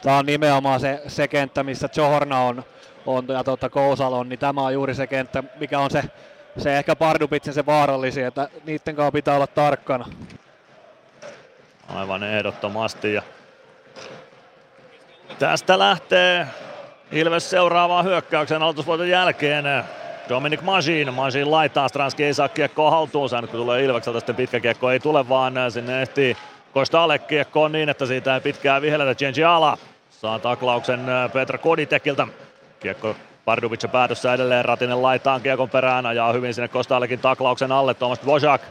Tämä on nimenomaan se, se kenttä, missä Johorna on, on ja tuota Kousalon, niin tämä on juuri se kenttä, mikä on se, se ehkä Pardubitsen se vaarallisin, että niiden kanssa pitää olla tarkkana. Aivan ehdottomasti ja tästä lähtee Ilves seuraavaan hyökkäyksen aloitusvoiton jälkeen. Dominic Majin, Majin laittaa, Stranski ei saa kiekkoa haltuunsa, nyt kun tulee Ilvekseltä sitten pitkä kiekko ei tule, vaan sinne ehtii Kosta kiekkoon niin, että siitä ei pitkään vihelletä. Genji Ala saa taklauksen Petra Koditekiltä. Kiekko Pardubic päätössä edelleen, Ratinen laitaan kiekon perään, ajaa hyvin sinne Kostallekin taklauksen alle, Tomas Dvořák.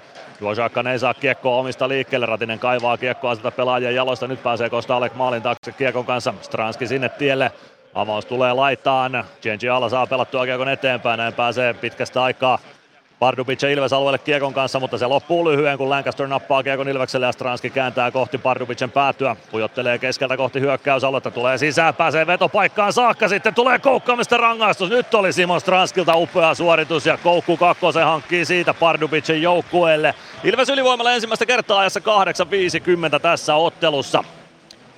Dvořákkaan ei saa kiekkoa omista liikkeelle, Ratinen kaivaa kiekkoa sitä pelaajien jaloista, nyt pääsee Kostalek maalin taakse kiekon kanssa, Stranski sinne tielle, Avaus tulee laitaan, Genji Ala saa pelattua kiekon eteenpäin, näin pääsee pitkästä aikaa Pardubic ja Ilves alueelle kiekon kanssa, mutta se loppuu lyhyen, kun Lancaster nappaa kiekon Ilvekselle ja Stranski kääntää kohti Pardubicen päätyä. Pujottelee keskeltä kohti hyökkäysaluetta, tulee sisään, pääsee vetopaikkaan saakka, sitten tulee koukkaamista rangaistus. Nyt oli Simon Stranskilta upea suoritus ja koukku kakkosen hankkii siitä Pardubicen joukkueelle. Ilves ylivoimalla ensimmäistä kertaa ajassa 8.50 tässä ottelussa.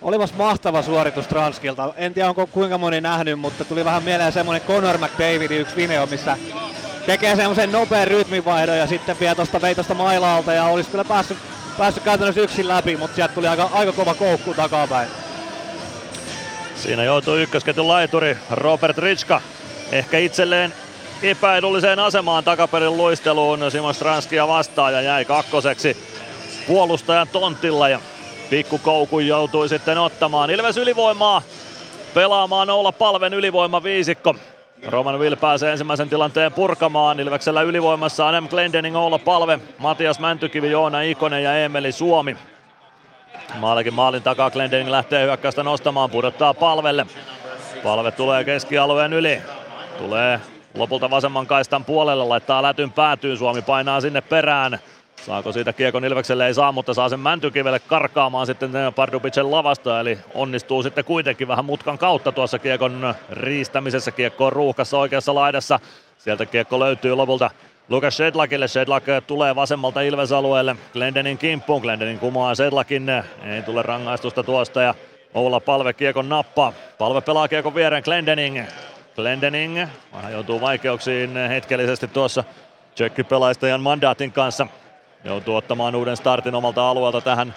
Olipas mahtava suoritus Transkilta. En tiedä onko kuinka moni nähnyt, mutta tuli vähän mieleen semmonen Conor McDavidin yksi video, missä tekee semmoisen nopean rytminvaihdon ja sitten vie tosta, vei tosta mailalta ja olisi kyllä päässyt, päässyt käytännössä yksin läpi, mutta sieltä tuli aika, aika kova koukku takapäin. Siinä joutuu ykkösketjun laituri Robert Ritska ehkä itselleen epäedulliseen asemaan takaperin luisteluun Simon Stranskia vastaan ja jäi kakkoseksi puolustajan tontilla ja pikkukoukun joutui sitten ottamaan. Ilves ylivoimaa pelaamaan olla palven ylivoima viisikko. Roman Will pääsee ensimmäisen tilanteen purkamaan. Ilveksellä ylivoimassa on M. Glendening, Oula Palve, Matias Mäntykivi, Joona Ikonen ja Emeli Suomi. Maalikin maalin takaa Glendening lähtee hyökkäystä nostamaan, pudottaa palvelle. Palve tulee keskialueen yli. Tulee lopulta vasemman kaistan puolelle, laittaa lätyn päätyyn, Suomi painaa sinne perään. Saako siitä kiekon Ilvekselle ei saa, mutta saa sen Mäntykivelle karkaamaan sitten Pardubicen lavasta, eli onnistuu sitten kuitenkin vähän mutkan kautta tuossa kiekon riistämisessä. Kiekko on ruuhkassa oikeassa laidassa. Sieltä kiekko löytyy lopulta Lukas Shedlakille. Shedlak tulee vasemmalta Ilves-alueelle Glendenin kimppuun. Glendenin kumoaa Shedlakin. Ei tule rangaistusta tuosta ja Oula Palve kiekon nappaa. Palve pelaa kiekon viereen Glendening. Glendening vähän joutuu vaikeuksiin hetkellisesti tuossa tsekkipelaistajan mandaatin kanssa. Joutuu ottamaan uuden startin omalta alueelta tähän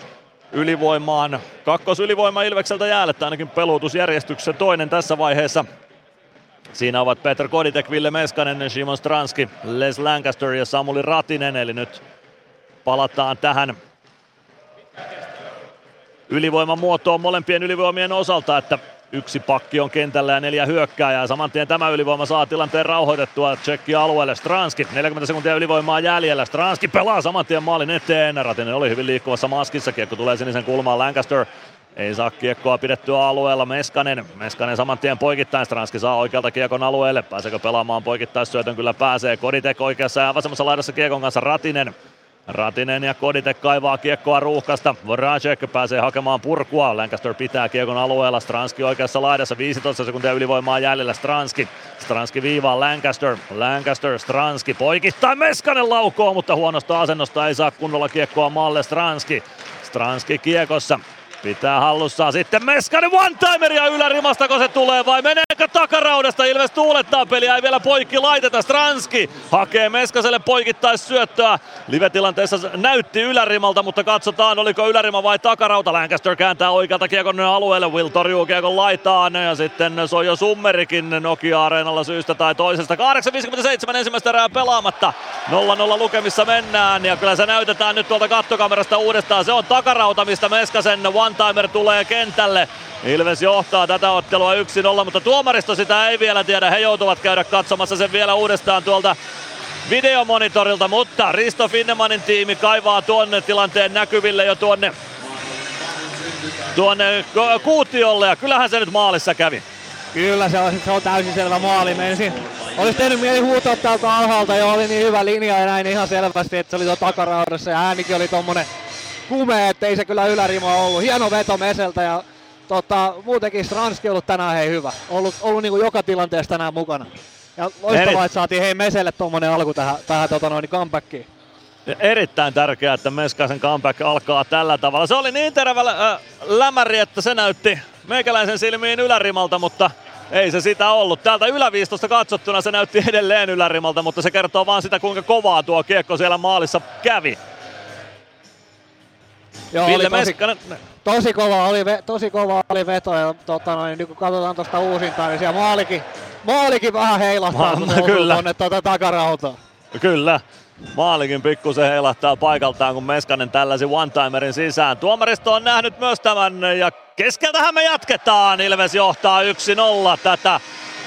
ylivoimaan. Kakkosylivoima Ilvekseltä jäälle, ainakin peluutusjärjestyksessä toinen tässä vaiheessa. Siinä ovat Peter Koditek, Ville Meskanen, Simon Stranski, Les Lancaster ja Samuli Ratinen. Eli nyt palataan tähän ylivoiman muotoon molempien ylivoimien osalta, että Yksi pakki on kentällä ja neljä hyökkääjää. Saman tien tämä ylivoima saa tilanteen rauhoitettua Tsekki alueelle. Stranski, 40 sekuntia ylivoimaa jäljellä. Stranski pelaa saman tien maalin eteen. Ratinen oli hyvin liikkuvassa maskissa. Kiekko tulee sinisen kulmaan. Lancaster ei saa kiekkoa pidettyä alueella. Meskanen, Meskanen saman tien poikittain. Stranski saa oikealta kiekon alueelle. Pääseekö pelaamaan poikittaisyötön? Kyllä pääsee. Koditek oikeassa ja vasemmassa laidassa kiekon kanssa Ratinen. Ratinen ja Koditek kaivaa kiekkoa ruuhkasta. Voracek pääsee hakemaan purkua. Lancaster pitää kiekon alueella. Stranski oikeassa laidassa. 15 sekuntia ylivoimaa jäljellä. Stranski. Stranski viivaa Lancaster. Lancaster, Stranski poikittaa. Meskanen laukoo, mutta huonosta asennosta ei saa kunnolla kiekkoa maalle Stranski. Stranski kiekossa. Pitää hallussaan sitten Meskanen one-timeria ylärimasta, kun se tulee vai meneekö takaraudasta? Ilves tuulettaa peliä, ei vielä poikki laiteta. Stranski hakee Meskaselle poikittais syöttöä. Live-tilanteessa näytti ylärimalta, mutta katsotaan oliko ylärima vai takarauta. Lancaster kääntää oikealta kiekon alueelle, Will torjuu kiekon laitaan ja sitten se on jo Summerikin Nokia-areenalla syystä tai toisesta. 8.57 ensimmäistä erää pelaamatta. 0-0 lukemissa mennään ja kyllä se näytetään nyt tuolta kattokamerasta uudestaan. Se on takarauta, mistä Meskasen one one-timer tulee kentälle. Ilves johtaa tätä ottelua 1-0, mutta tuomaristo sitä ei vielä tiedä. He joutuvat käydä katsomassa sen vielä uudestaan tuolta videomonitorilta, mutta Risto Finnemanin tiimi kaivaa tuonne tilanteen näkyville jo tuonne, tuonne kuutiolle ja kyllähän se nyt maalissa kävi. Kyllä se on, se on täysin selvä maali. Menisin, olisi tehnyt mieli huutaa täältä alhaalta ja oli niin hyvä linja ja näin ihan selvästi, että se oli tuo takaraudassa ja äänikin oli tommonen kumea, ettei se kyllä ylärima ollut. Hieno veto Meseltä ja tota, muutenkin Stranski ollut tänään hei hyvä. Ollut, ollut niin kuin joka tilanteessa tänään mukana. Ja loistavaa, että saatiin hei Meselle tuommoinen alku tähän, tähän tota noin, comebackiin. Erittäin tärkeää, että Meskasen comeback alkaa tällä tavalla. Se oli niin terävä äh, lämäri, että se näytti meikäläisen silmiin ylärimalta, mutta ei se sitä ollut. Täältä yläviistosta katsottuna se näytti edelleen ylärimalta, mutta se kertoo vaan sitä, kuinka kovaa tuo kiekko siellä maalissa kävi. Joo, Ville oli tosi, tosi, kova oli, tosi kova oli veto ja tota noin, niin kun katsotaan tuosta uusintaan, niin siellä maalikin, maalikin vähän heilahtaa, Ma- kun kyllä. tuonne tuota takarautaa. Kyllä. Maalikin pikkusen heilahtaa paikaltaan, kun Meskanen tällaisi one-timerin sisään. Tuomaristo on nähnyt myös tämän ja keskeltähän me jatketaan. Ilves johtaa 1-0 tätä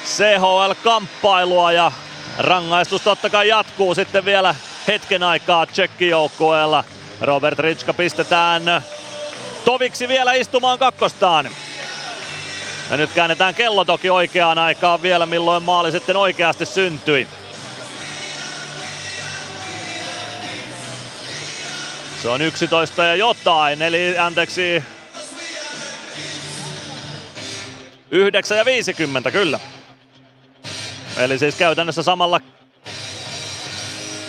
CHL-kamppailua ja rangaistus totta kai jatkuu sitten vielä hetken aikaa tsekkijoukkueella. Robert Ritska pistetään toviksi vielä istumaan kakkostaan. Ja nyt käännetään kello toki oikeaan aikaan vielä, milloin maali sitten oikeasti syntyi. Se on 11 ja jotain, eli anteeksi 9 ja 50, kyllä. Eli siis käytännössä samalla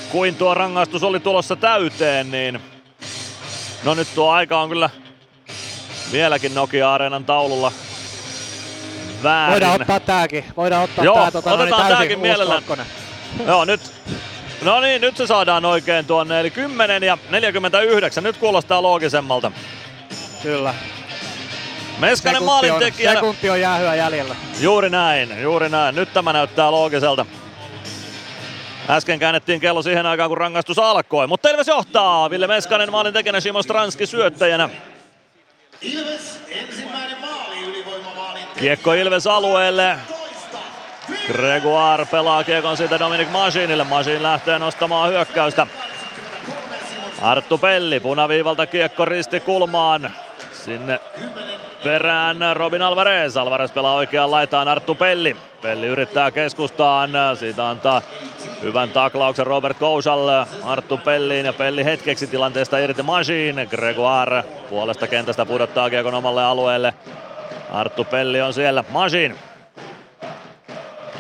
kuin tuo rangaistus oli tulossa täyteen, niin No nyt tuo aika on kyllä Vieläkin Nokia-areenan taululla väärin. Voidaan ottaa tääkin. Voidaan ottaa Joo, tää tota, no niin, otetaan tääkin mielellään. Joo, nyt. No niin, nyt se saadaan oikein tuonne, eli 10 ja 49. Nyt kuulostaa loogisemmalta. Kyllä. Meskanen Sekunti maalin on, tekijänä. sekunti on jäähyä jäljellä. Juuri näin, juuri näin. Nyt tämä näyttää loogiselta. Äsken käännettiin kello siihen aikaan, kun rangaistus alkoi. Mutta Ilves johtaa. Ville Meskanen maalin tekijänä, Simon Stranski syöttäjänä. Kiekko Ilves alueelle. Gregoire pelaa kiekon siitä Dominic Masinille. Masin lähtee nostamaan hyökkäystä. Arttu Pelli punaviivalta kiekko risti kulmaan. Sinne perään Robin Alvarez. Alvarez pelaa oikeaan laitaan Arttu Pelli. Pelli yrittää keskustaan. Siitä antaa hyvän taklauksen Robert Kousal Arttu Pelliin ja Pelli hetkeksi tilanteesta irti Machine. Gregoire puolesta kentästä pudottaa kiekon omalle alueelle. Arttu Pelli on siellä. Machine.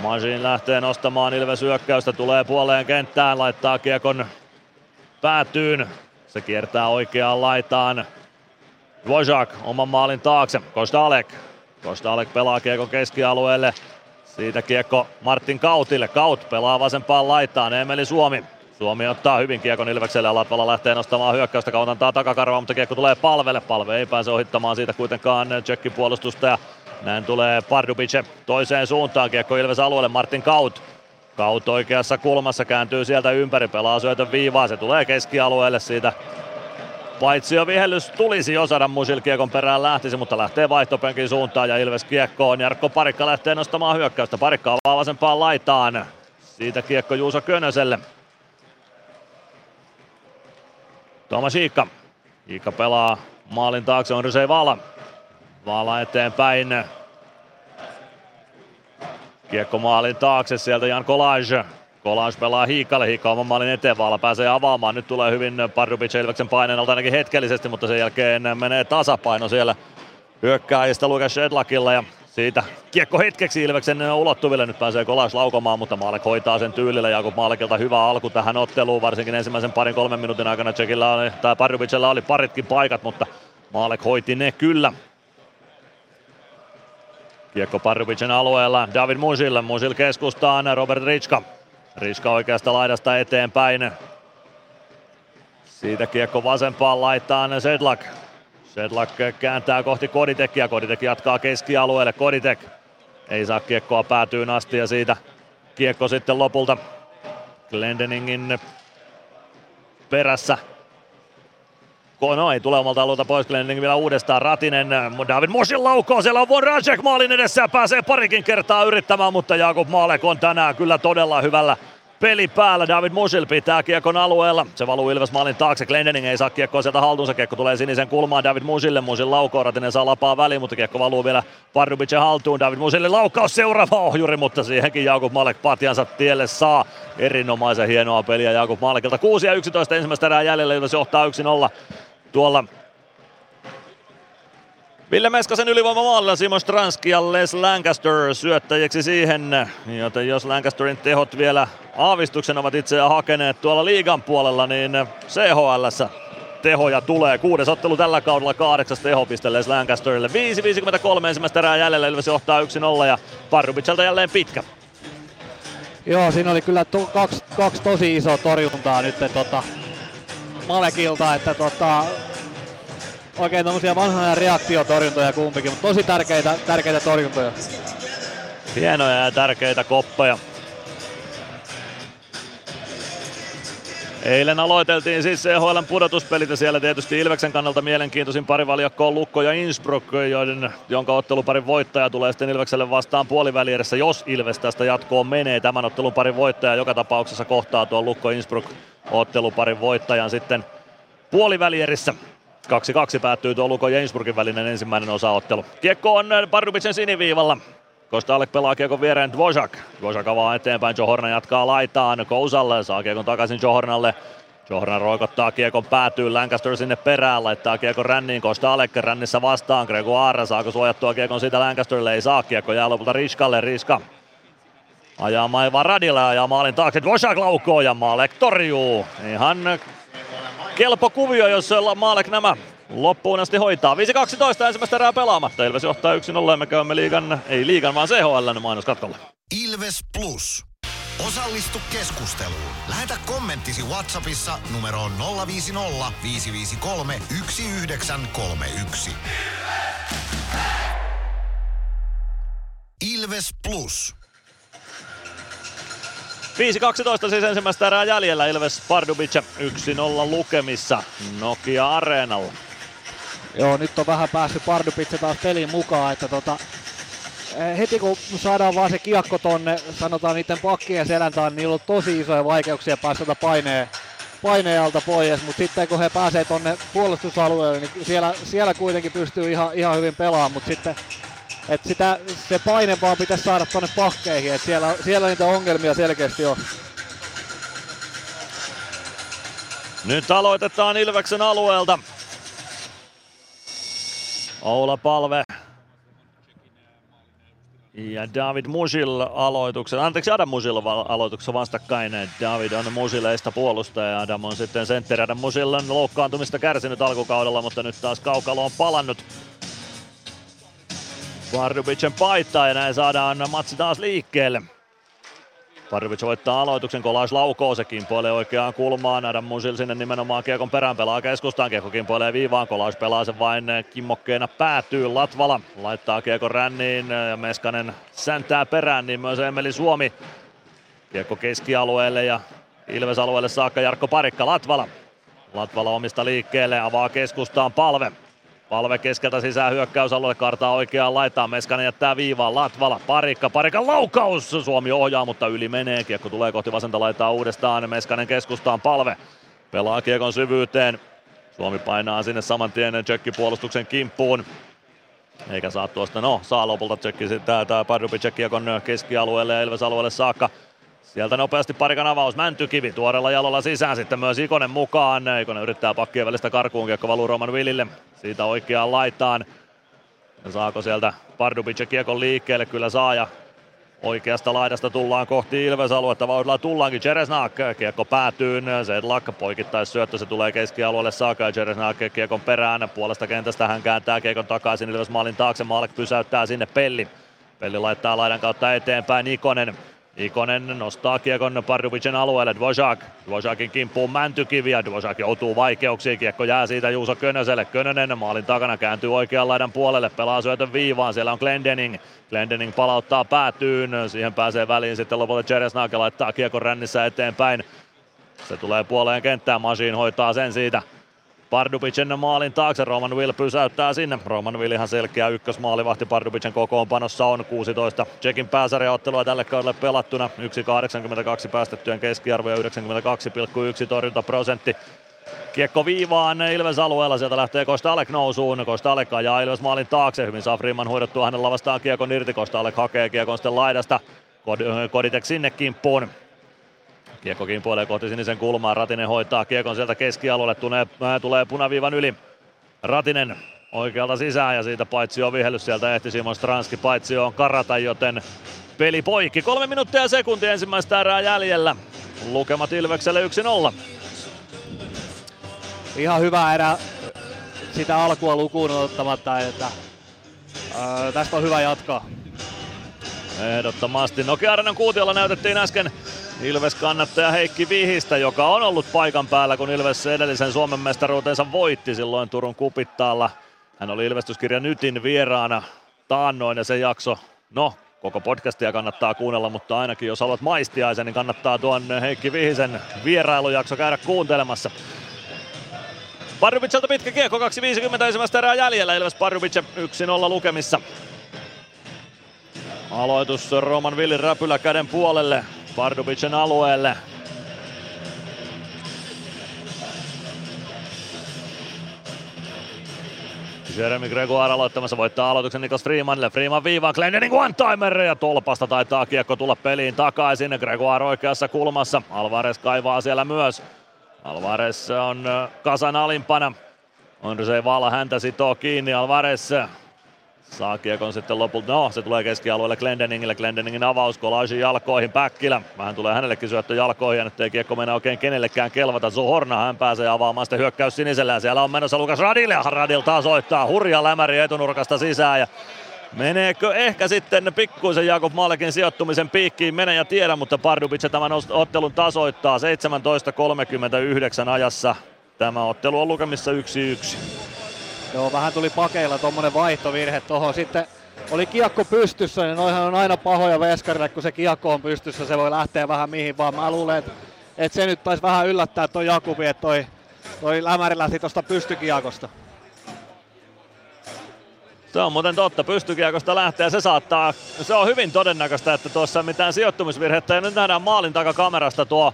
Machine lähtee nostamaan Ilves hyökkäystä, tulee puoleen kenttään, laittaa kiekon päätyyn. Se kiertää oikeaan laitaan. Dvořák oman maalin taakse. Kostalek. Kostalek pelaa kiekon keskialueelle. Siitä kiekko Martin Kautille. Kaut pelaa vasempaan laitaan. Emeli Suomi. Suomi ottaa hyvin kiekon Ilvekselle ja Latvala lähtee nostamaan hyökkäystä. Kaut antaa takakarvaa, mutta kiekko tulee palvelle. Palve ei pääse ohittamaan siitä kuitenkaan Tsekkin puolustusta. Ja näin tulee Pardubice toiseen suuntaan. Kiekko Ilves alueelle. Martin Kaut. Kaut oikeassa kulmassa kääntyy sieltä ympäri. Pelaa syötön viivaa. Se tulee keskialueelle siitä Paitsi jo vihellys tulisi jo saada Musil kiekon perään lähtisi, mutta lähtee vaihtopenkin suuntaan ja Ilves kiekkoon. Jarkko Parikka lähtee nostamaan hyökkäystä. Parikka avaa vasempaan laitaan. Siitä kiekko Juuso Könöselle. Tuomas Iikka. Iikka pelaa maalin taakse, on Rysei Vala. Vala eteenpäin. Kiekko maalin taakse, sieltä Jan Kolage. Kolage pelaa Hiikalle, Hiikka oman maalin eteen, Vaala pääsee avaamaan. Nyt tulee hyvin Pardubic Ilveksen paineen alta ainakin hetkellisesti, mutta sen jälkeen menee tasapaino siellä hyökkääjistä Lukas Shedlakilla ja siitä kiekko hetkeksi Ilveksen ulottuville. Nyt pääsee Kolas laukomaan, mutta Maalek hoitaa sen tyylillä. Jakub Maalekilta hyvä alku tähän otteluun, varsinkin ensimmäisen parin kolmen minuutin aikana Tsekillä oli, tai Pardubicilla oli paritkin paikat, mutta Maalek hoiti ne kyllä. Kiekko Pardubicin alueella David Musille, Musil keskustaan Robert Ritska. Riska oikeasta laidasta eteenpäin. Siitä kiekko vasempaan laittaa Sedlak. Sedlak kääntää kohti Koditekkiä. Koditek jatkaa keskialueelle. Koditek ei saa kiekkoa päätyyn asti ja siitä kiekko sitten lopulta Glendeningin perässä. No ei tule omalta alueelta pois Glendening vielä uudestaan. Ratinen, David Mosin laukoo, siellä on Von Rajek maalin edessä ja pääsee parikin kertaa yrittämään, mutta Jakub Maalek on tänään kyllä todella hyvällä peli päällä. David Musil pitää kiekon alueella. Se valuu Ilves maalin taakse. Glendening ei saa kiekkoa sieltä haltuunsa. Kiekko tulee sinisen kulmaan David Musille. Musil laukoo. Ratinen saa lapaa väliin, mutta kiekko valuu vielä Pardubicin haltuun. David Musille laukaus seuraava ohjuri, mutta siihenkin Jakub Malek patjansa tielle saa. Erinomaisen hienoa peliä Jakub Malekilta. 6 ja 11 ensimmäistä erää jäljellä. Ilves johtaa 1-0 tuolla Ville Meskasen ylivoimamaalilla Simon Stranski ja Les Lancaster syöttäjäksi siihen. Joten jos Lancasterin tehot vielä aavistuksen ovat itseään hakeneet tuolla liigan puolella, niin CHL tehoja tulee. Kuudes ottelu tällä kaudella, kahdeksas tehopiste Les Lancasterille. 5.53 ensimmäistä erää jäljellä, Ilves johtaa 1-0 ja Parubicalta jälleen pitkä. Joo, siinä oli kyllä to, kaksi, kaksi tosi isoa torjuntaa nyt tota, Malekilta, että tota, oikein tämmöisiä vanhoja reaktiotorjuntoja kumpikin, mutta tosi tärkeitä, tärkeitä torjuntoja. Hienoja ja tärkeitä koppeja. Eilen aloiteltiin siis CHL pudotuspelit ja siellä tietysti Ilveksen kannalta mielenkiintoisin parivaljakko on Lukko ja Innsbruck, joiden, jonka otteluparin voittaja tulee sitten Ilvekselle vastaan puolivälierissä, jos Ilves tästä jatkoon menee. Tämän ottelun parin voittaja joka tapauksessa kohtaa tuon Lukko Innsbruck otteluparin voittajan sitten puolivälierissä. 2-2 päättyy tuo Lukon ja Innsbruckin välinen ensimmäinen osaottelu. Kiekko on Pardubicen siniviivalla. Kostalek pelaa kiekon viereen Dvořák. Dvořák avaa eteenpäin, Johorna jatkaa laitaan. Kousalle saa kiekon takaisin Johornalle. Johorna roikottaa kiekon päätyy, Lancaster sinne perään, laittaa kiekon ränniin, Kostalek rännissä vastaan, Gregoire saako suojattua kiekon siitä Lancasterille, ei saa kiekko, jää lopulta Riskalle, Riska ajaa Maiva Radilla ja maalin taakse, Dvořák laukoo ja Maalek torjuu. Ihan kelpo kuvio, jos Maalek nämä loppuun asti hoitaa. 5-12 ensimmäistä erää pelaamatta. Ilves johtaa 1-0 ja me käymme liigan, ei liigan vaan CHL mainoskatkolla. Ilves Plus. Osallistu keskusteluun. Lähetä kommenttisi Whatsappissa numeroon 050 553 1931. Ilves Plus. 5-12 siis ensimmäistä erää jäljellä. Ilves Pardubice 1-0 lukemissa Nokia Areenalla. Joo, nyt on vähän päässyt Pardubice taas peliin mukaan, että tota, eh, heti kun saadaan vaan se kiekko tonne, sanotaan niiden pakkien selän taa, niin on tosi isoja vaikeuksia päästä paineen, paineen alta pois, mutta sitten kun he pääsee tonne puolustusalueelle, niin siellä, siellä kuitenkin pystyy ihan, ihan hyvin pelaamaan, mutta sitten et sitä, se paine vaan pitäisi saada tonne pakkeihin, että siellä, siellä niitä ongelmia selkeästi on. Nyt aloitetaan Ilveksen alueelta. Oula Palve ja David Musil aloituksen, anteeksi Adam Musil aloituksen vastakkain. David on Musileista puolustaja Adam on sitten sentteri. Adam Musil on loukkaantumista kärsinyt alkukaudella, mutta nyt taas kaukalo on palannut. Pardubicen paittaa ja näin saadaan matsi taas liikkeelle. Parvic voittaa aloituksen, Kolais laukoo, se kimpoilee oikeaan kulmaan, Adam Musil sinne nimenomaan Kiekon perään pelaa keskustaan, Kiekko kimpoilee viivaan, Kolais pelaa sen vain kimmokkeena päätyy, Latvala laittaa Kiekon ränniin ja Meskanen säntää perään, niin myös Emeli Suomi. Kiekko keskialueelle ja Ilves alueelle saakka Jarkko Parikka, Latvala. Latvala omista liikkeelle, avaa keskustaan palve. Palve keskeltä sisään hyökkäysalueelle, kartaa oikeaan laitaan, Meskanen jättää viivaan, Latvala, Parikka, Parikan laukaus, Suomi ohjaa, mutta yli menee, kiekko tulee kohti vasenta laitaa uudestaan, Meskanen keskustaan, Palve pelaa kiekon syvyyteen, Suomi painaa sinne saman tien puolustuksen kimppuun, eikä saa tuosta, no saa lopulta tsekki sitten tämä Pardubic kiekon keskialueelle ja Ilves-alueelle saakka. Sieltä nopeasti parikan avaus, Mäntykivi tuorella jalolla sisään, sitten myös Ikonen mukaan. Ikonen yrittää pakkien välistä karkuun, kiekko valuu Roman Willille. Siitä oikeaan laitaan. Ja saako sieltä Pardubic kiekon liikkeelle? Kyllä saa. Ja Oikeasta laidasta tullaan kohti Ilves-aluetta, vauhdilla tullaankin. Jeresnak, kiekko päätyy, Zedlak poikittais syöttö, se tulee keskialueelle saakka. Ja Jeresnak kiekon perään, puolesta kentästä hän kääntää kiekon takaisin Ilves maalin taakse, Maalek pysäyttää sinne Pelli. Pelli laittaa laidan kautta eteenpäin, Ikonen Ikonen nostaa kiekon Pardubicin alueelle, Dvořák. Dvořákin kimppuun Mäntykivi ja Dvořák joutuu vaikeuksiin. Kiekko jää siitä Juuso Könöselle. Könönen maalin takana kääntyy oikean laidan puolelle, pelaa syötön viivaan. Siellä on Glendening. Glendening palauttaa päätyyn, siihen pääsee väliin sitten lopulta Jeresnak laittaa kiekon rännissä eteenpäin. Se tulee puoleen kenttään, Machine hoitaa sen siitä. Pardubicen maalin taakse, Roman Will pysäyttää sinne. Roman Will ihan selkeä ykkösmaalivahti Pardubicen kokoonpanossa on 16 Tsekin pääsarjaottelua tälle kaudelle pelattuna. 1,82 päästettyjen keskiarvo ja 92,1 torjuntaprosentti. Kiekko viivaan Ilves alueella, sieltä lähtee Alek nousuun. Alek ajaa Ilves maalin taakse, hyvin saa Freeman huidottua hänellä vastaan kiekon irti. Alek hakee kiekon sitten laidasta. Koditek sinne kimppuun. Kiekko kimpoilee kohti sinisen kulmaa, Ratinen hoitaa kiekon sieltä keskialueelle, tulee, tulee punaviivan yli. Ratinen oikealta sisään ja siitä paitsi on vihellys sieltä ehti Simon Stranski, paitsi on karata, joten peli poikki. Kolme minuuttia ja sekuntia ensimmäistä erää jäljellä. Lukemat Ilvekselle 1-0. Ihan hyvä erä sitä alkua lukuun ottamatta, että ää, tästä on hyvä jatkaa. Ehdottomasti. Nokia Arenan kuutiolla näytettiin äsken Ilves kannattaja Heikki Vihistä, joka on ollut paikan päällä, kun Ilves edellisen Suomen mestaruutensa voitti silloin Turun kupittaalla. Hän oli Ilvestyskirja Nytin vieraana taannoin ja se jakso, no koko podcastia kannattaa kuunnella, mutta ainakin jos haluat maistiaisen, niin kannattaa tuon Heikki Vihisen vierailujakso käydä kuuntelemassa. Pardubicilta pitkä kiekko, 2.50 ensimmäistä erää jäljellä, Ilves Pardubice 1-0 lukemissa. Aloitus Roman Villin räpylä käden puolelle. Pardubicen alueelle. Jeremy Gregoire aloittamassa voittaa aloituksen Niklas Freemanille. Freeman viivaan Glendening one-timer ja tolpasta taitaa kiekko tulla peliin takaisin. Gregoire oikeassa kulmassa. Alvarez kaivaa siellä myös. Alvarez on kasan alimpana. Ondrei Vala häntä sitoo kiinni. Alvarez Saa kiekon sitten lopulta. No, se tulee keskialueelle Glendeningille. Glendeningin avaus Kolajin jalkoihin. Päkkilä. Vähän tulee hänellekin syöttö jalkoihin. Ja nyt ei kiekko mennä oikein kenellekään kelvata. Zohorna hän pääsee avaamaan sitten hyökkäys sinisellä. Siellä on menossa Lukas Radil ja Radil taas soittaa. Hurja lämäri etunurkasta sisään. Ja Meneekö ehkä sitten pikkuisen Jakub Malkin sijoittumisen piikkiin? Mene ja tiedä, mutta Pardubic tämän ottelun tasoittaa 17.39 ajassa. Tämä ottelu on lukemissa 1-1. Joo, vähän tuli pakeilla tuommoinen vaihtovirhe tuohon. Sitten oli kiekko pystyssä, niin noihan on aina pahoja veskarille, kun se kiekko on pystyssä, se voi lähteä vähän mihin vaan. Mä luulen, että, että se nyt taisi vähän yllättää toi Jakubi, että toi, toi lämäri lähti tuosta pystykiekosta. Se on muuten totta, pystykiekosta lähtee, se saattaa, se on hyvin todennäköistä, että tuossa mitään sijoittumisvirhettä ja nyt nähdään maalin takakamerasta tuo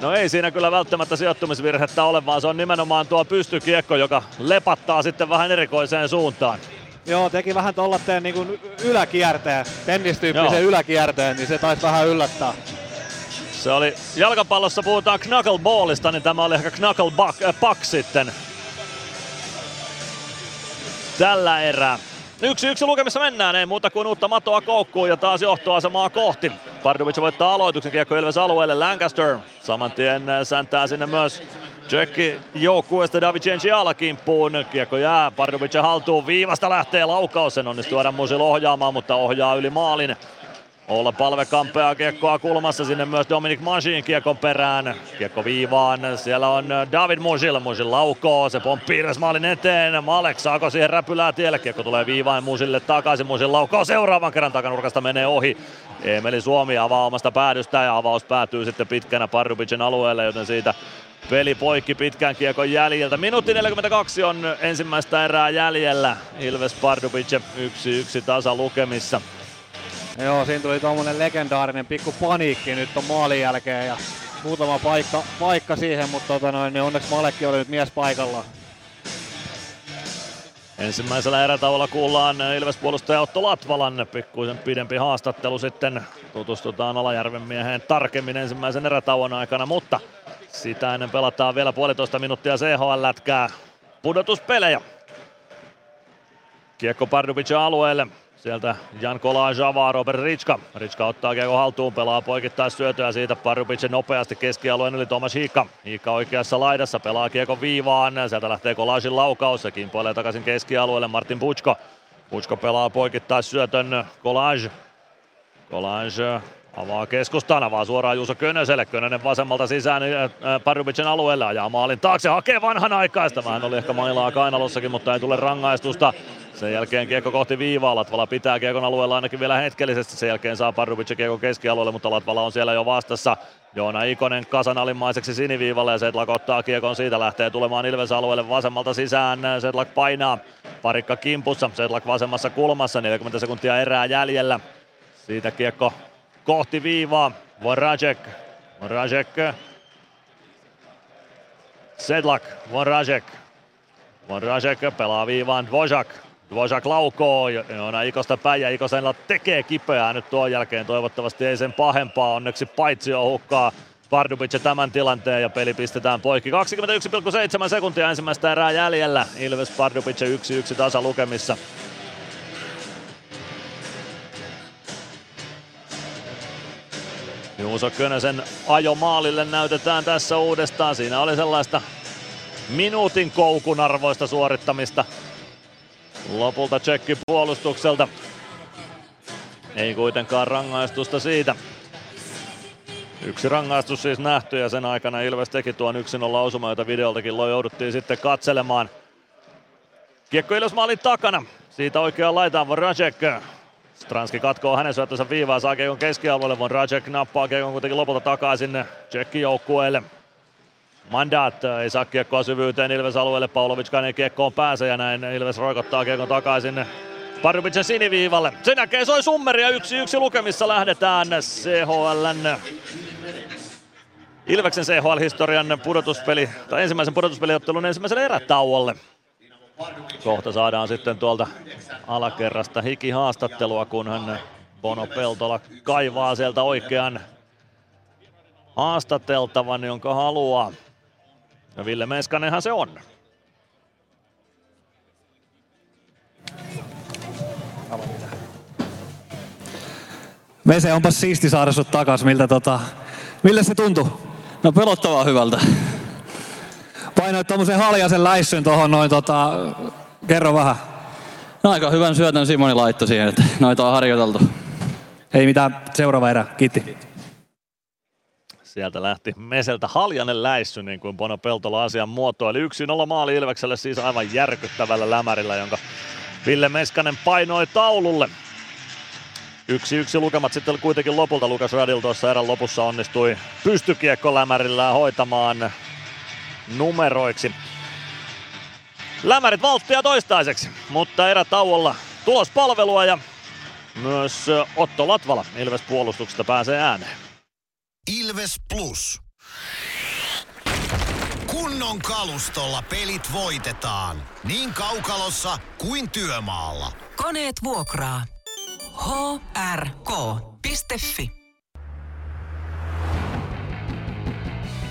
No ei siinä kyllä välttämättä sijoittumisvirhettä ole, vaan se on nimenomaan tuo pystykiekko, joka lepattaa sitten vähän erikoiseen suuntaan. Joo, teki vähän tollatteen niin kuin yläkierteen, tennistyyppisen Joo. yläkierteen, niin se taisi vähän yllättää. Se oli, jalkapallossa puhutaan knuckleballista, niin tämä oli ehkä knucklebuck äh, puck sitten. Tällä erää. Yksi yksi lukemissa mennään, ei muuta kuin uutta matoa koukkuun ja taas johtoasemaa kohti. Pardubic voittaa aloituksen kiekko Ilves alueelle, Lancaster saman tien äh, säntää sinne myös Tsekki joukkueesta Davicenci alakimppuun. Kiekko jää Pardubic haltuun, viivasta lähtee laukaus, sen onnistuu Adam Musil ohjaamaan, mutta ohjaa yli maalin. Olla palve kampeaa kiekkoa kulmassa sinne myös Dominic Manchin kiekon perään. Kiekko viivaan, siellä on David Musil, Musil laukoo, se pomppii maalin eteen. Malek saako siihen räpylää tielle, kiekko tulee viivaan Musille takaisin, Musil laukoo seuraavan kerran takanurkasta menee ohi. Emeli Suomi avaa omasta päädystä ja avaus päätyy sitten pitkänä Parubicin alueelle, joten siitä peli poikki pitkän kiekon jäljiltä. Minuutti 42 on ensimmäistä erää jäljellä. Ilves Pardubic 1-1 tasa lukemissa. Joo, siinä tuli tuommoinen legendaarinen pikku paniikki nyt on maalin jälkeen ja muutama paikka, paikka siihen, mutta tota noin, niin onneksi Malekki oli nyt mies paikalla. Ensimmäisellä erätauolla kuullaan Ilves-puolustaja Otto Latvalan pikkuisen pidempi haastattelu sitten. Tutustutaan Alajärven mieheen tarkemmin ensimmäisen erätauon aikana, mutta sitä ennen pelataan vielä puolitoista minuuttia CHL-lätkää pudotuspelejä. Kiekko Pardubicin alueelle. Sieltä Jan Kola Java, Robert Ritska. Ritska ottaa kiekko haltuun, pelaa poikittais syötöä siitä Parubic nopeasti keskialueen yli Tomas Hiikka. Hiikka oikeassa laidassa, pelaa kiekko viivaan. Sieltä lähtee Kolajin laukaus, se kimpoilee takaisin keskialueelle Martin Butsko. Butsko pelaa poikittais syötön Kolaj. Kolaj avaa keskustaan, avaa suoraan Juuso Könöselle. Könönen vasemmalta sisään äh, Parubicin alueelle, ajaa maalin taakse, hakee vanhan aikaista. Vähän oli ehkä mailaa kainalossakin, mutta ei tule rangaistusta. Sen jälkeen kiekko kohti viivaa, Latvala pitää kiekon alueella ainakin vielä hetkellisesti. Sen jälkeen saa Pardubic kiekko keskialueelle, mutta Latvala on siellä jo vastassa. Joona Ikonen kasan alimmaiseksi siniviivalle ja Setlak ottaa kiekon siitä, lähtee tulemaan Ilves alueelle vasemmalta sisään. Setlak painaa, parikka kimpussa, Setlak vasemmassa kulmassa, 40 sekuntia erää jäljellä. Siitä kiekko kohti viivaa, Voracek, Voracek, Sedlak, Voracek, Voracek pelaa viivaan Dvořák, Dvořák laukoo, Joona Ikosta päin ja Ikosella tekee kipeää nyt tuon jälkeen. Toivottavasti ei sen pahempaa, onneksi paitsi on hukkaa Pardubic tämän tilanteen ja peli pistetään poikki. 21,7 sekuntia ensimmäistä erää jäljellä. Ilves Pardubic 1-1 tasa lukemissa. Juuso Könösen ajo maalille näytetään tässä uudestaan. Siinä oli sellaista minuutin koukun arvoista suorittamista lopulta tsekki puolustukselta. Ei kuitenkaan rangaistusta siitä. Yksi rangaistus siis nähty ja sen aikana Ilves teki tuon 1-0 osuma, jota videoltakin jouduttiin sitten katselemaan. Kiekko Ilves maalin takana. Siitä oikeaan laitaan Voracek. Stranski katkoo hänen syöttönsä viivaa, saa Kiekon keskialueelle. Voracek nappaa Kiekon kuitenkin lopulta takaisin Tsekki joukkueelle. Mandat ei saa kiekkoa syvyyteen Ilves alueelle, Paulovickaan ei kiekkoon pääse ja näin Ilves roikottaa kiekon takaisin Pardubicin siniviivalle. Sen jälkeen soi summeria yksi yksi lukemissa lähdetään CHLn Ilveksen CHL-historian pudotuspeli, tai ensimmäisen pudotuspeliottelun ensimmäiselle erätauolle. Kohta saadaan sitten tuolta alakerrasta hiki haastattelua kun hän Bono Peltola kaivaa sieltä oikean haastateltavan, jonka haluaa. Ja Ville Meskanenhan se on. Vese, onpas siisti saada sut takas. Miltä, tota, miltä se tuntui? No pelottavaa hyvältä. Painoit tommosen haljasen läissyn tohon noin, tota, kerro vähän. No aika hyvän syötön Simoni laittoi siihen, että noita on harjoiteltu. Ei mitään, seuraava erä, kiitti. Sieltä lähti Meseltä haljanen läissy, niin kuin Bono Peltola asian muotoili. Yksi nolla maali Ilvekselle siis aivan järkyttävällä lämärillä, jonka Ville Meskanen painoi taululle. Yksi yksi lukemat sitten kuitenkin lopulta Lukas Radil tuossa erän lopussa onnistui pystykiekko lämärillään hoitamaan numeroiksi. Lämärit valttia toistaiseksi, mutta erätauolla tulospalvelua ja myös Otto Latvala Ilves puolustuksesta pääsee ääneen. Ilves Plus. Kunnon kalustolla pelit voitetaan. Niin kaukalossa kuin työmaalla. Koneet vuokraa. hrk.fi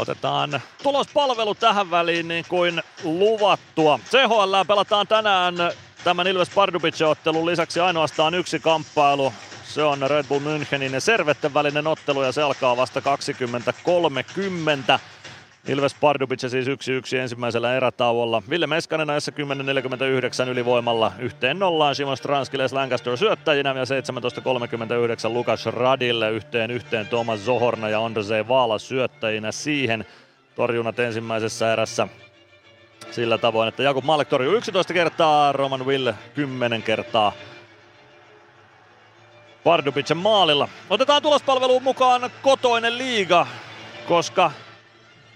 Otetaan tulospalvelu tähän väliin niin kuin luvattua. CHL pelataan tänään tämän Ilves Pardubice-ottelun lisäksi ainoastaan yksi kamppailu. Se on Red Bull Münchenin ja Servetten välinen ottelu ja se alkaa vasta 20.30. Ilves Pardubice siis 1-1 ensimmäisellä erätauolla. Ville Meskanen ajassa 10.49 ylivoimalla yhteen nollaan. Simon Stranskiles Lancaster syöttäjinä ja 17.39 Lukas Radille yhteen yhteen Thomas Zohorna ja Andrzej Vaala syöttäjinä siihen. Torjunnat ensimmäisessä erässä sillä tavoin, että Jakub Malek torjuu 11 kertaa, Roman Will 10 kertaa. Pardubicen maalilla. Otetaan tulospalveluun mukaan kotoinen liiga, koska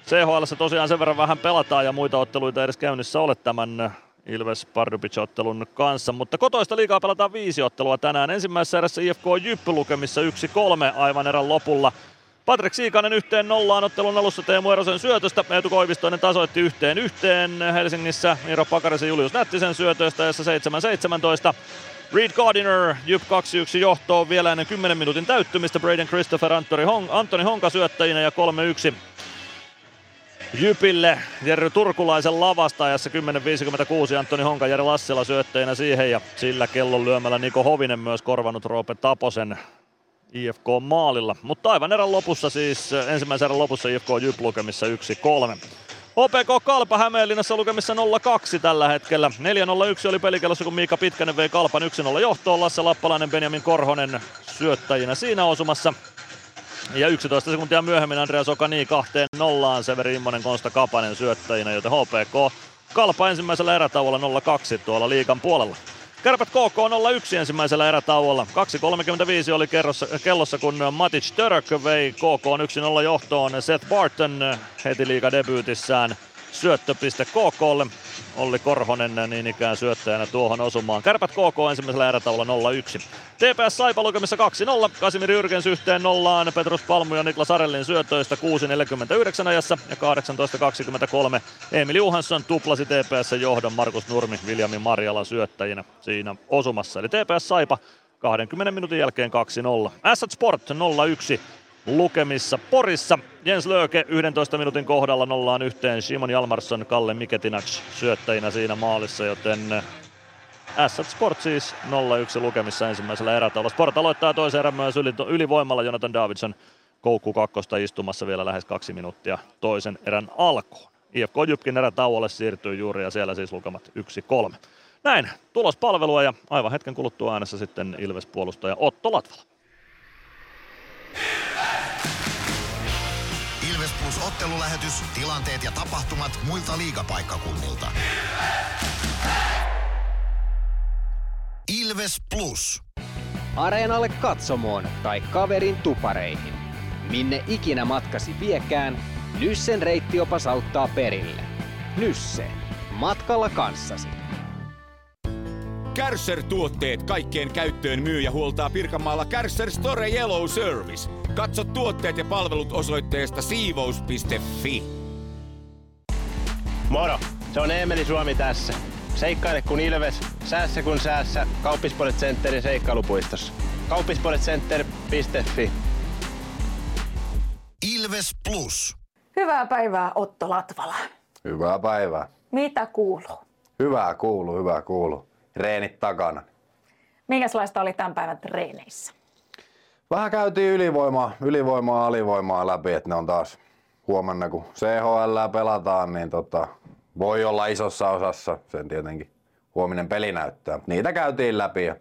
CHL tosiaan sen verran vähän pelataan ja muita otteluita edes käynnissä ole tämän Ilves Pardubic-ottelun kanssa, mutta kotoista liigaa pelataan viisi ottelua tänään. Ensimmäisessä erässä IFK Jyppy lukemissa 1-3 aivan erän lopulla. Patrik Siikanen yhteen nollaan ottelun alussa Teemu Erosen syötöstä. Eetu Koivistoinen tasoitti yhteen yhteen Helsingissä Miro Pakarisen Julius Nättisen syötöistä jossa 7-17. Reed Gardiner, Jyp 2-1 johtoon vielä ennen 10 minuutin täyttymistä. Braden Christopher Antoni Honka syöttäjinä ja 3-1 Jypille Jerry Turkulaisen lavasta ajassa 10.56 Antoni Honka, Jari Lassila syöttäjänä siihen ja sillä kellon lyömällä Niko Hovinen myös korvanut Roope Taposen IFK maalilla. Mutta aivan erän lopussa siis, ensimmäisen erän lopussa IFK Jyp lukemissa 1-3. OPK Kalpa Hämeenlinnassa lukemissa 0-2 tällä hetkellä. 4-0-1 oli pelikellossa, kun Miika Pitkänen vei Kalpan 1-0 johtoon. Lasse Lappalainen, Benjamin Korhonen syöttäjinä siinä osumassa. Ja 11 sekuntia myöhemmin Andreas Okani kahteen nollaan Severi Immonen Konsta Kapanen syöttäjinä, joten HPK Kalpa ensimmäisellä erätauolla 0-2 tuolla liikan puolella. Kärpät KK 0-1 ensimmäisellä erätauolla. 2.35 oli kerrossa, kellossa, kun Matic Török vei KK 1-0 johtoon. Seth Barton heti liigadebyytissään syöttöpiste KKlle. Olli Korhonen niin ikään syöttäjänä tuohon osumaan. Kärpät KK ensimmäisellä erätaululla 0-1. TPS Saipa lukemissa 2-0. Kasimir Jyrkens yhteen nollaan. Petrus Palmu ja Niklas Arellin syötöistä 6.49 ajassa ja 18.23. Emil Johansson tuplasi TPS johdon Markus Nurmi, Viljami Marjala syöttäjinä siinä osumassa. Eli TPS Saipa 20 minuutin jälkeen 2-0. Asset Sport 0-1 lukemissa Porissa. Jens Lööke 11 minuutin kohdalla nollaan yhteen. Simon Jalmarsson, Kalle Miketinac syöttäjinä siinä maalissa, joten Assat Sport siis 0-1 lukemissa ensimmäisellä erätaululla. Sport aloittaa toisen erän myös yli, ylivoimalla Jonathan Davidson koukku kakkosta istumassa vielä lähes kaksi minuuttia toisen erän alkuun. IFK Jypkin erätauolle siirtyy juuri ja siellä siis lukemat 1-3. Näin, tulospalvelua ja aivan hetken kuluttua äänessä sitten Ilves-puolustaja Otto Latvala. Plus ottelulähetys, tilanteet ja tapahtumat muilta liigapaikkakunnilta. Ilves Plus. Areenalle katsomoon tai kaverin tupareihin. Minne ikinä matkasi viekään, Nyssen reittiopas auttaa perille. Nysse. Matkalla kanssasi. Kärsser-tuotteet kaikkeen käyttöön myy ja huoltaa Pirkanmaalla Kärsser Store Yellow Service. Katso tuotteet ja palvelut osoitteesta siivous.fi. Moro! Se on Eemeli Suomi tässä. Seikkaile kun ilves, säässä kun säässä. Kauppispoilet Centerin seikkailupuistossa. Kauppispoiletcenter.fi Ilves Plus. Hyvää päivää Otto Latvala. Hyvää päivää. Mitä kuuluu? Hyvää kuuluu, hyvää kuuluu. Reenit takana. Minkälaista oli tämän päivän treeneissä? Vähän käytiin ylivoimaa, ylivoimaa alivoimaa läpi, että ne on taas huomenna kun CHL pelataan, niin tota, voi olla isossa osassa, sen tietenkin huominen peli näyttää. Niitä käytiin läpi ja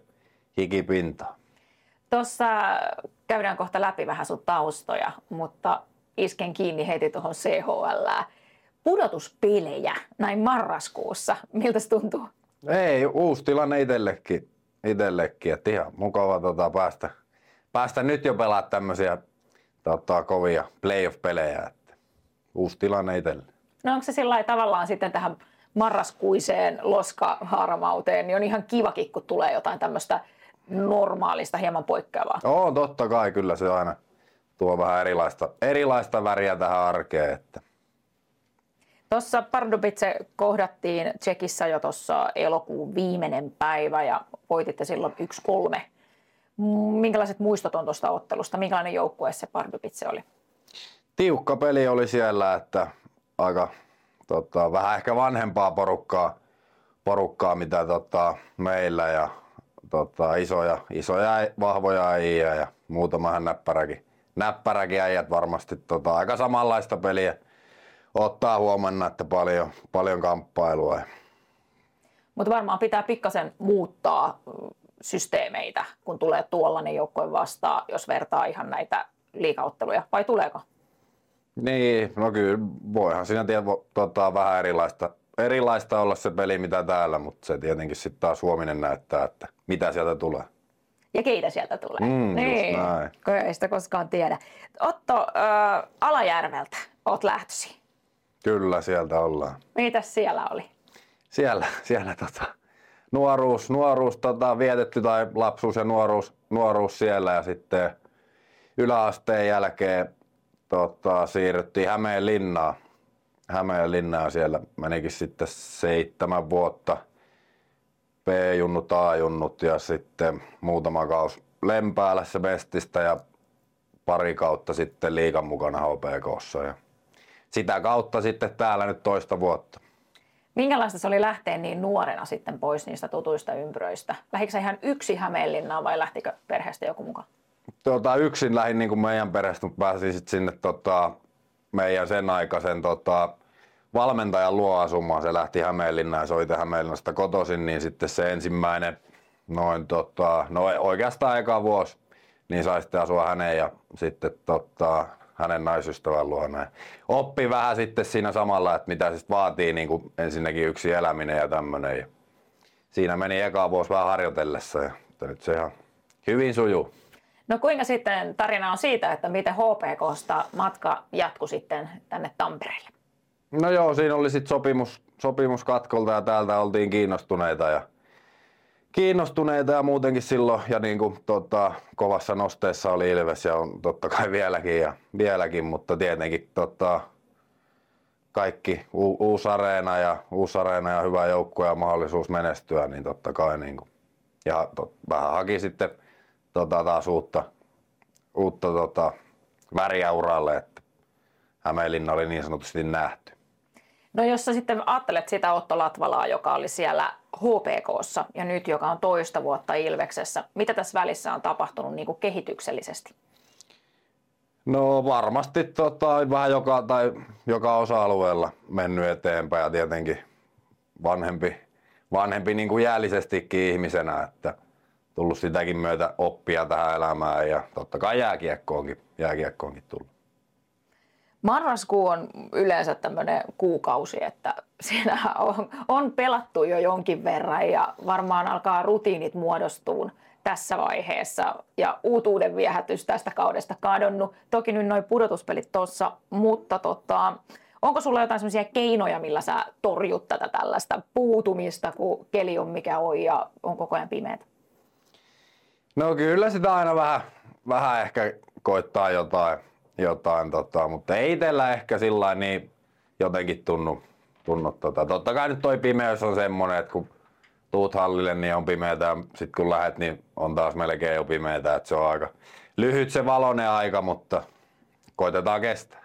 hikipintaa. Tuossa käydään kohta läpi vähän sun taustoja, mutta isken kiinni heti tuohon CHL. Pudotuspelejä näin marraskuussa, miltä se tuntuu? Ei, uusi tilanne itsellekin, itsellekin että ihan mukava tota, päästä, päästä nyt jo pelaa tämmöisiä tota, kovia playoff-pelejä, että uusi tilanne itselle. No onko se sillä tavallaan sitten tähän marraskuiseen loskaharmauteen, niin on ihan kivakin, kun tulee jotain tämmöistä normaalista, hieman poikkeavaa. Oo, totta kai, kyllä se aina tuo vähän erilaista, erilaista väriä tähän arkeen. Että. Tuossa Pardubice kohdattiin Tsekissä jo tuossa elokuun viimeinen päivä ja voititte silloin 1-3. Minkälaiset muistot on tuosta ottelusta? Minkälainen joukkue se Pardubice oli? Tiukka peli oli siellä, että aika tota, vähän ehkä vanhempaa porukkaa, porukkaa mitä tota, meillä ja tota, isoja, isoja, vahvoja äijä ja muutamahan näppäräkin, näppäräkin äijät varmasti tota, aika samanlaista peliä ottaa huomenna, että paljon, paljon kamppailua. Mutta varmaan pitää pikkasen muuttaa systeemeitä, kun tulee tuollainen joukkue vastaan, jos vertaa ihan näitä liikautteluja, vai tuleeko? Niin, no kyllä voihan siinä tiedä, tota, vähän erilaista, erilaista olla se peli mitä täällä, mutta se tietenkin sitten taas Suominen näyttää, että mitä sieltä tulee. Ja keitä sieltä tulee. Mm, niin, näin. ei sitä koskaan tiedä. Otto, äh, Alajärveltä oot lähtösi. Kyllä, sieltä ollaan. Mitäs siellä oli? Siellä, siellä tota, nuoruus, nuoruus tota, vietetty tai lapsuus ja nuoruus, nuoruus siellä ja sitten yläasteen jälkeen tota, siirryttiin Hämeenlinnaan. Hämeenlinnaan siellä menikin sitten seitsemän vuotta B-junnut, A-junnut ja sitten muutama kaus Lempäälässä Bestistä ja pari kautta sitten liikan mukana HPKssa. Ja sitä kautta sitten täällä nyt toista vuotta. Minkälaista se oli lähteä niin nuorena sitten pois niistä tutuista ympyröistä? Lähikö ihan yksi Hämeenlinnaan vai lähtikö perheestä joku mukaan? Tota, yksin lähdin niin meidän perheestä, mutta pääsin sitten sinne tota, meidän sen aikaisen tota, valmentajan luo asumaan. Se lähti Hämeenlinnaan ja se oli Hämeenlinnasta kotoisin, niin sitten se ensimmäinen, noin tota, no oikeastaan eka vuosi, niin sai sitten asua hänen ja sitten tota, hänen naisystävän luona. Oppi vähän sitten siinä samalla, että mitä sitten vaatii niin kuin ensinnäkin yksi eläminen ja tämmöinen. siinä meni eka vuosi vähän harjoitellessa ja nyt se ihan hyvin sujuu. No kuinka sitten tarina on siitä, että miten HPKsta matka jatkui sitten tänne Tampereelle? No joo, siinä oli sitten sopimus, sopimus katkolta ja täältä oltiin kiinnostuneita ja kiinnostuneita ja muutenkin silloin ja niin kuin, tota, kovassa nosteessa oli Ilves ja on totta kai vieläkin, ja, vieläkin mutta tietenkin tota, kaikki u- uusi areena ja, uusi areena ja hyvä joukkue ja mahdollisuus menestyä, niin totta kai niin kuin, ja tot, vähän haki sitten tota, taas uutta, uutta tota, väriä uralle, että Hämeenlinna oli niin sanotusti nähty. No jos sä sitten ajattelet sitä Otto Latvalaa, joka oli siellä HPKssa ja nyt joka on toista vuotta Ilveksessä, mitä tässä välissä on tapahtunut niin kuin kehityksellisesti? No varmasti tota, vähän joka, tai joka osa-alueella mennyt eteenpäin ja tietenkin vanhempi, vanhempi niin kuin jäällisestikin ihmisenä, että tullut sitäkin myötä oppia tähän elämään ja totta kai jääkiekkoonkin, jääkiekkoonkin tullut. Marraskuu on yleensä tämmöinen kuukausi, että siinä on, on pelattu jo jonkin verran ja varmaan alkaa rutiinit muodostua tässä vaiheessa ja uutuuden viehätys tästä kaudesta kadonnut. Toki nyt noin pudotuspelit tuossa, mutta tota, onko sulla jotain sellaisia keinoja, millä sä torjut tätä tällaista puutumista, kun keli on mikä on ja on koko ajan pimeät? No kyllä sitä aina vähän, vähän ehkä koittaa jotain, jotain tota, mutta ei itsellä ehkä sillä niin jotenkin tunnu, tunnu tota. Totta kai nyt toi pimeys on semmonen, että kun tuut hallille, niin on pimeätä ja sit kun lähet, niin on taas melkein jo pimeätä, että se on aika lyhyt se valonen aika, mutta koitetaan kestää.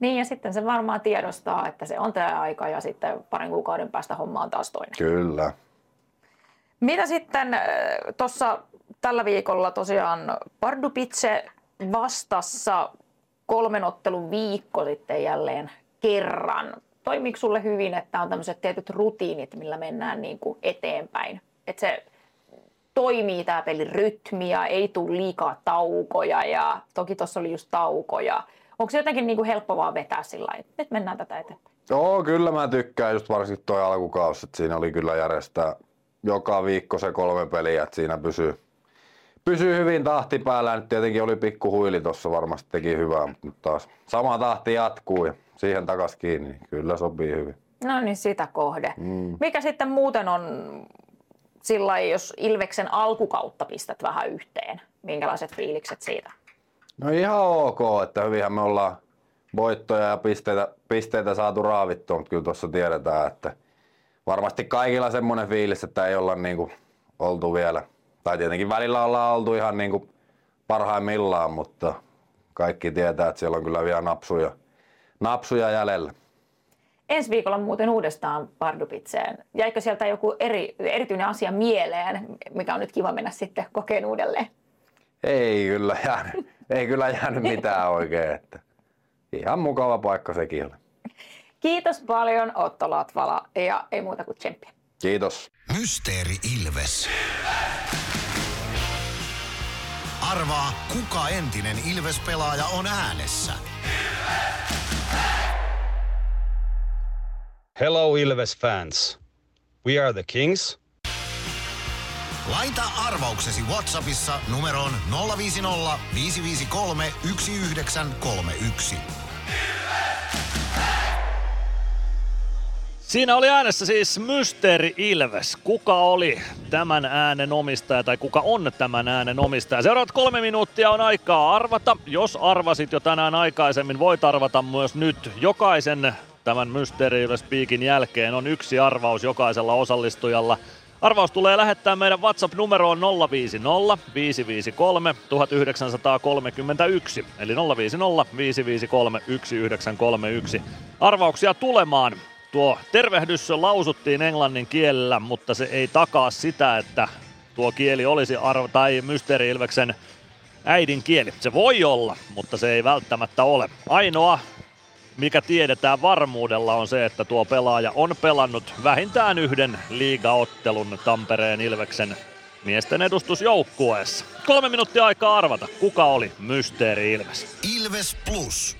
Niin ja sitten se varmaan tiedostaa, että se on tämä aika ja sitten parin kuukauden päästä homma on taas toinen. Kyllä. Mitä sitten tuossa tällä viikolla tosiaan Pardubice vastassa kolmen ottelun viikko sitten jälleen kerran. Toimiiko sulle hyvin, että on tämmöiset tietyt rutiinit, millä mennään niin kuin eteenpäin? Että se toimii tämä pelin rytmi ja ei tule liikaa taukoja ja toki tuossa oli just taukoja. Onko se jotenkin niin kuin helppo vaan vetää sillä lailla, että nyt mennään tätä eteenpäin? Joo, kyllä mä tykkään just varsinkin toi alkukausi, että siinä oli kyllä järjestää joka viikko se kolme peliä, että siinä pysyy, pysyy hyvin tahti päällä. Nyt tietenkin oli pikku huili tuossa, varmasti teki hyvää, mutta nyt taas sama tahti jatkuu ja siihen takas kiinni, niin kyllä sopii hyvin. No niin, sitä kohde. Mm. Mikä sitten muuten on sillä jos Ilveksen alkukautta pistät vähän yhteen? Minkälaiset fiilikset siitä? No ihan ok, että hyvinhän me ollaan voittoja ja pisteitä, pisteitä saatu raavittua, mutta kyllä tuossa tiedetään, että varmasti kaikilla semmoinen fiilis, että ei olla niinku oltu vielä, tai tietenkin välillä ollaan oltu ihan niinku parhaimmillaan, mutta kaikki tietää, että siellä on kyllä vielä napsuja, napsuja jäljellä. Ensi viikolla muuten uudestaan Pardubitseen. Jäikö sieltä joku eri, erityinen asia mieleen, mikä on nyt kiva mennä sitten kokeen uudelleen? Ei kyllä jäänyt, ei kyllä jäänyt mitään oikein, että ihan mukava paikka sekin oli. Kiitos paljon Otto Latvala ja ei muuta kuin tsemppiä. Kiitos. Mysteeri Ilves. Arvaa, kuka entinen Ilves-pelaaja on äänessä. Hello Ilves fans. We are the Kings. Laita arvauksesi Whatsappissa numeroon 050 553 1931. Siinä oli äänessä siis Mysteeri Ilves. Kuka oli tämän äänen omistaja tai kuka on tämän äänen omistaja? Seuraavat kolme minuuttia on aikaa arvata. Jos arvasit jo tänään aikaisemmin, voit arvata myös nyt. Jokaisen tämän Mysteeri Ilves piikin jälkeen on yksi arvaus jokaisella osallistujalla. Arvaus tulee lähettää meidän WhatsApp-numeroon 050 553 1931, eli 050 553 1931. Arvauksia tulemaan. Tuo tervehdys lausuttiin englannin kielellä, mutta se ei takaa sitä, että tuo kieli olisi arvo- tai Mysteeri Ilveksen äidinkieli. Se voi olla, mutta se ei välttämättä ole. Ainoa mikä tiedetään varmuudella on se, että tuo pelaaja on pelannut vähintään yhden liigaottelun Tampereen Ilveksen miesten edustusjoukkueessa. Kolme minuuttia aikaa arvata, kuka oli Mysteeri Ilves. Ilves Plus.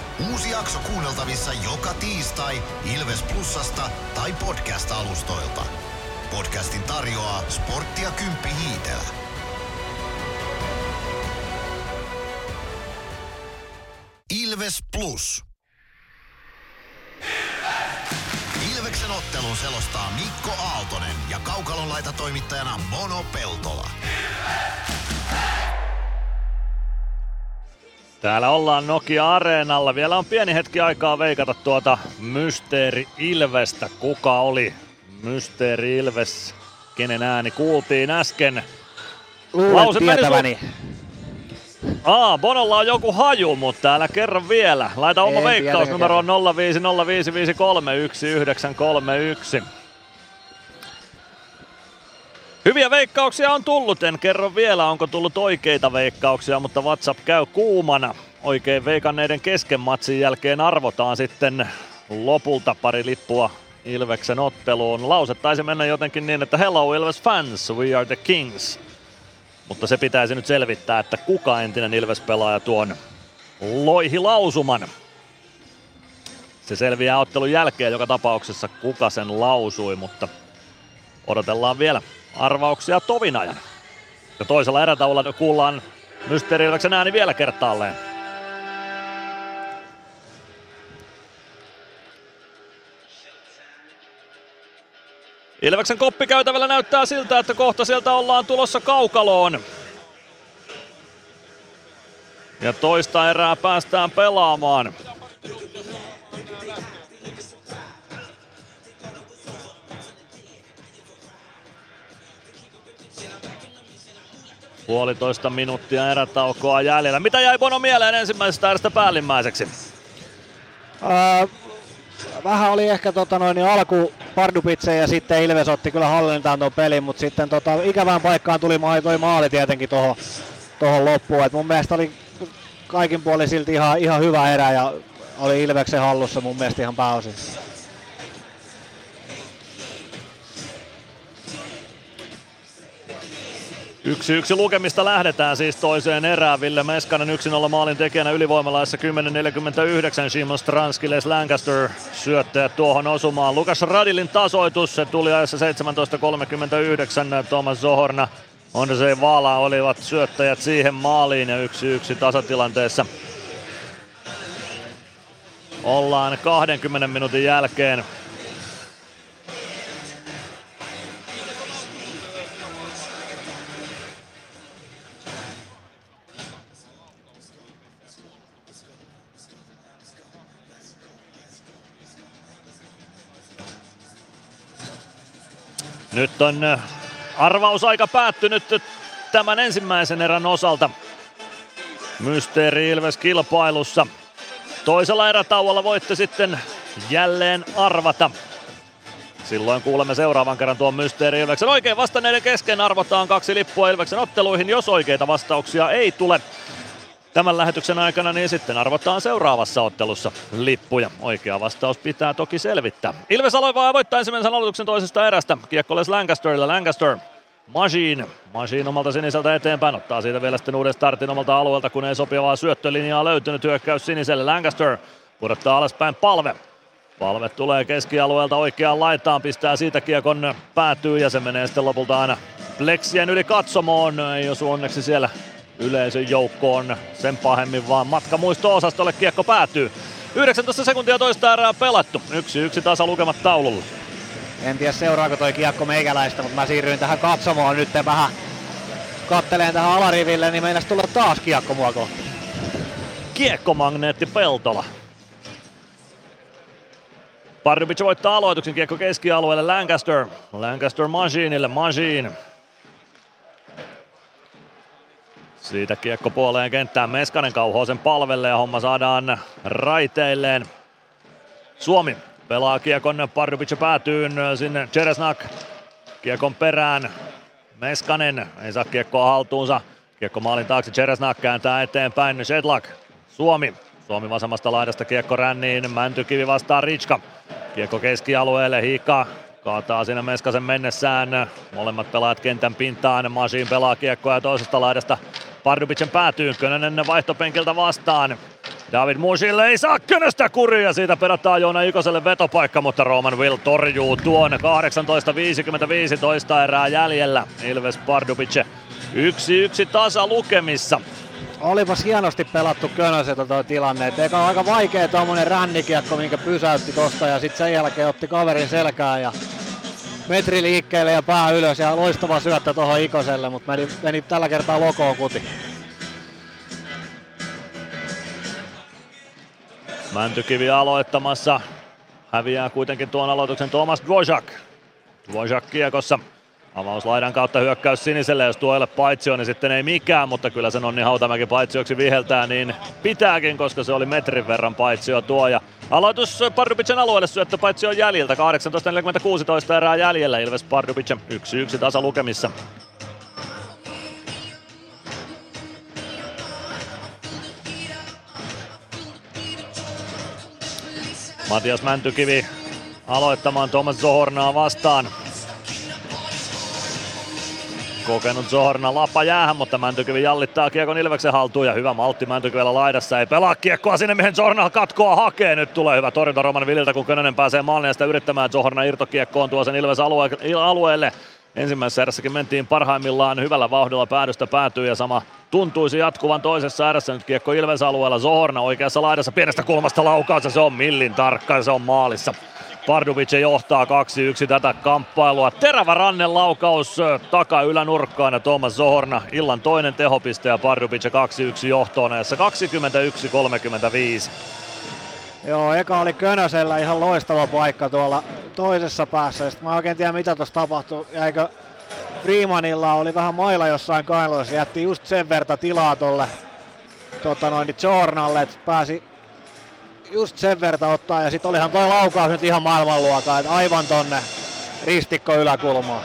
Uusi jakso kuunneltavissa joka tiistai Ilves Plusasta tai podcast-alustoilta. Podcastin tarjoaa Sporttia Kymppi Hiitellä. Ilves Plus. Ilveksen ottelun selostaa Mikko Aaltonen ja Kaukalon laita toimittajana Mono Peltola. Täällä ollaan Nokia Areenalla. Vielä on pieni hetki aikaa veikata tuota Mysteeri Ilvestä. Kuka oli Mysteeri Ilves? Kenen ääni kuultiin äsken? Luulen meni tietäväni. su- Aa, Bonolla on joku haju, mutta älä kerro vielä. Laita oma veikkaus tiedä, numero on 0505531. Hyviä veikkauksia on tullut, en kerro vielä onko tullut oikeita veikkauksia, mutta WhatsApp käy kuumana. Oikein veikanneiden kesken matsin jälkeen arvotaan sitten lopulta pari lippua Ilveksen otteluun. Lause taisi mennä jotenkin niin, että Hello Ilves fans, we are the kings. Mutta se pitäisi nyt selvittää, että kuka entinen Ilves-pelaaja tuon loihi lausuman. Se selviää ottelun jälkeen joka tapauksessa, kuka sen lausui, mutta odotellaan vielä arvauksia Tovinajan. Ja toisella erätaululla kuullaan Mysteeri ääni vielä kertaalleen. Ilveksen koppikäytävällä näyttää siltä, että kohta sieltä ollaan tulossa kaukaloon. Ja toista erää päästään pelaamaan. Puolitoista minuuttia erätaukoa jäljellä. Mitä jäi Bono mieleen ensimmäisestä erästä päällimmäiseksi? Ää, vähän oli ehkä tota noin, niin alku Pardubitse ja sitten Ilves otti kyllä hallintaan tuon pelin, mutta sitten tota, ikävään paikkaan tuli toi maali tietenkin tuohon tohon loppuun. Et mun mielestä oli kaikin puolin silti ihan, ihan hyvä erä ja oli Ilveksen hallussa mun mielestä ihan pääosin. Yksi yksi lukemista lähdetään siis toiseen erään. Ville Meskanen 1-0 maalin tekijänä ylivoimalaissa 10.49. Simon Stranski, Les Lancaster syöttäjä tuohon osumaan. Lukas Radilin tasoitus, se tuli ajassa 17.39. Thomas Zohorna, Ondrej Vaala olivat syöttäjät siihen maaliin ja yksi yksi tasatilanteessa. Ollaan 20 minuutin jälkeen Nyt on äh, arvausaika päättynyt tämän ensimmäisen erän osalta. Mysteeri Ilves kilpailussa. Toisella erätauolla voitte sitten jälleen arvata. Silloin kuulemme seuraavan kerran tuon Mysteeri Ilveksen. Oikein vastanneiden kesken arvotaan kaksi lippua Ilveksen otteluihin. Jos oikeita vastauksia ei tule, tämän lähetyksen aikana, niin sitten arvotaan seuraavassa ottelussa lippuja. Oikea vastaus pitää toki selvittää. Ilves aloivaa ja voittaa ensimmäisen aloituksen toisesta erästä. Kiekko Lancasterilla. Lancaster Machine. Machine omalta siniseltä eteenpäin. Ottaa siitä vielä sitten uuden startin omalta alueelta, kun ei sopivaa syöttölinjaa löytynyt. Hyökkäys siniselle. Lancaster pudottaa alaspäin palve. Palve tulee keskialueelta oikeaan laitaan, pistää siitä kiekon päätyy ja se menee sitten lopulta aina Plexien yli katsomoon. Ei osu onneksi siellä yleisön joukkoon sen pahemmin, vaan matka muisto-osastolle kiekko päätyy. 19 sekuntia toista erää pelattu. Yksi yksi tasa lukemat taululla. En tiedä seuraako toi kiekko meikäläistä, mutta mä siirryin tähän katsomaan nyt vähän katteleen tähän alariville, niin meinas tulla taas kiekko mua kohti. Kiekkomagneetti Peltola. Pardubic voittaa aloituksen kiekko keskialueelle Lancaster. Lancaster Machineille, Machine Siitä kiekko puoleen kenttään. Meskanen kauhoo sen palvelle ja homma saadaan raiteilleen. Suomi pelaa kiekon Pardubic päätyyn sinne Cheresnak. Kiekon perään. Meskanen ei saa kiekkoa haltuunsa. Kiekko maalin taakse, Cheresnak kääntää eteenpäin. Shedlak, Suomi. Suomi vasemmasta laidasta kiekko ränniin. Mäntykivi vastaa Ritska. Kiekko keskialueelle, Hiikka Kaataa siinä Meskasen mennessään. Molemmat pelaajat kentän pintaan. Masiin pelaa kiekkoa toisesta laidasta Pardubicen päätyy. Könönen vaihtopenkiltä vastaan. David Musille ei saa Könöstä kuria. Siitä perataan Joona Ikoselle vetopaikka, mutta Roman Will torjuu tuon. 18.55 toista erää jäljellä. Ilves Pardubice 1-1 tasa lukemissa. Olipas hienosti pelattu Könöseltä tuo tilanne. Et eikä aika vaikea tuommoinen rännikiekko, minkä pysäytti tosta ja sitten sen jälkeen otti kaverin selkään ja metri liikkeelle ja pää ylös ja loistava syöttö tuohon Ikoselle, mutta meni, meni tällä kertaa lokoon kuti. Mäntykivi aloittamassa. Häviää kuitenkin tuon aloituksen Thomas Dvořák. Dvořák kiekossa. Avauslaidan kautta hyökkäys siniselle, jos tuo ei ole paitsio, niin sitten ei mikään, mutta kyllä sen Onni Hautamäki paitsioksi viheltää, niin pitääkin, koska se oli metrin verran paitsio tuo ja Aloitus Pardubicen alueelle syöttö paitsi on jäljiltä. 18.46 erää jäljellä. Ilves Pardubice 1-1 tasa lukemissa. Matias Mäntykivi aloittamaan Thomas Zohornaa vastaan. Kokenut Zohorna lappa jäähän, mutta Mäntykivi jallittaa kiekon Ilveksen haltuun ja hyvä maltti Mäntykivellä laidassa. Ei pelaa kiekkoa sinne, mihin Zohorna katkoa hakee. Nyt tulee hyvä torjunta Roman Vililtä, kun Könönen pääsee maalin sitä yrittämään. Zohorna irtokiekkoon tuo sen Ilves alue- alueelle. Ensimmäisessä erässäkin mentiin parhaimmillaan hyvällä vauhdilla päädystä päätyy ja sama tuntuisi jatkuvan toisessa erässä. Nyt kiekko Ilves alueella Zohorna oikeassa laidassa pienestä kulmasta laukaus ja se on millin tarkka ja se on maalissa. Pardubice johtaa 2-1 tätä kamppailua. Terävä rannen laukaus taka ylänurkkaan ja Thomas Zohorna illan toinen tehopiste ja Pardubice 2-1 johtoon näissä 21-35. Joo, eka oli Könösellä ihan loistava paikka tuolla toisessa päässä. Sitten mä oikein tiedä mitä tuossa tapahtui. Jäikö Freemanilla oli vähän mailla jossain kailoissa. Jätti just sen verta tilaa tolle tota noin, Jornalle, että pääsi just sen verta ottaa. Ja sitten olihan tuo laukaus nyt ihan maailmanluokaa, että aivan tonne ristikko yläkulmaan.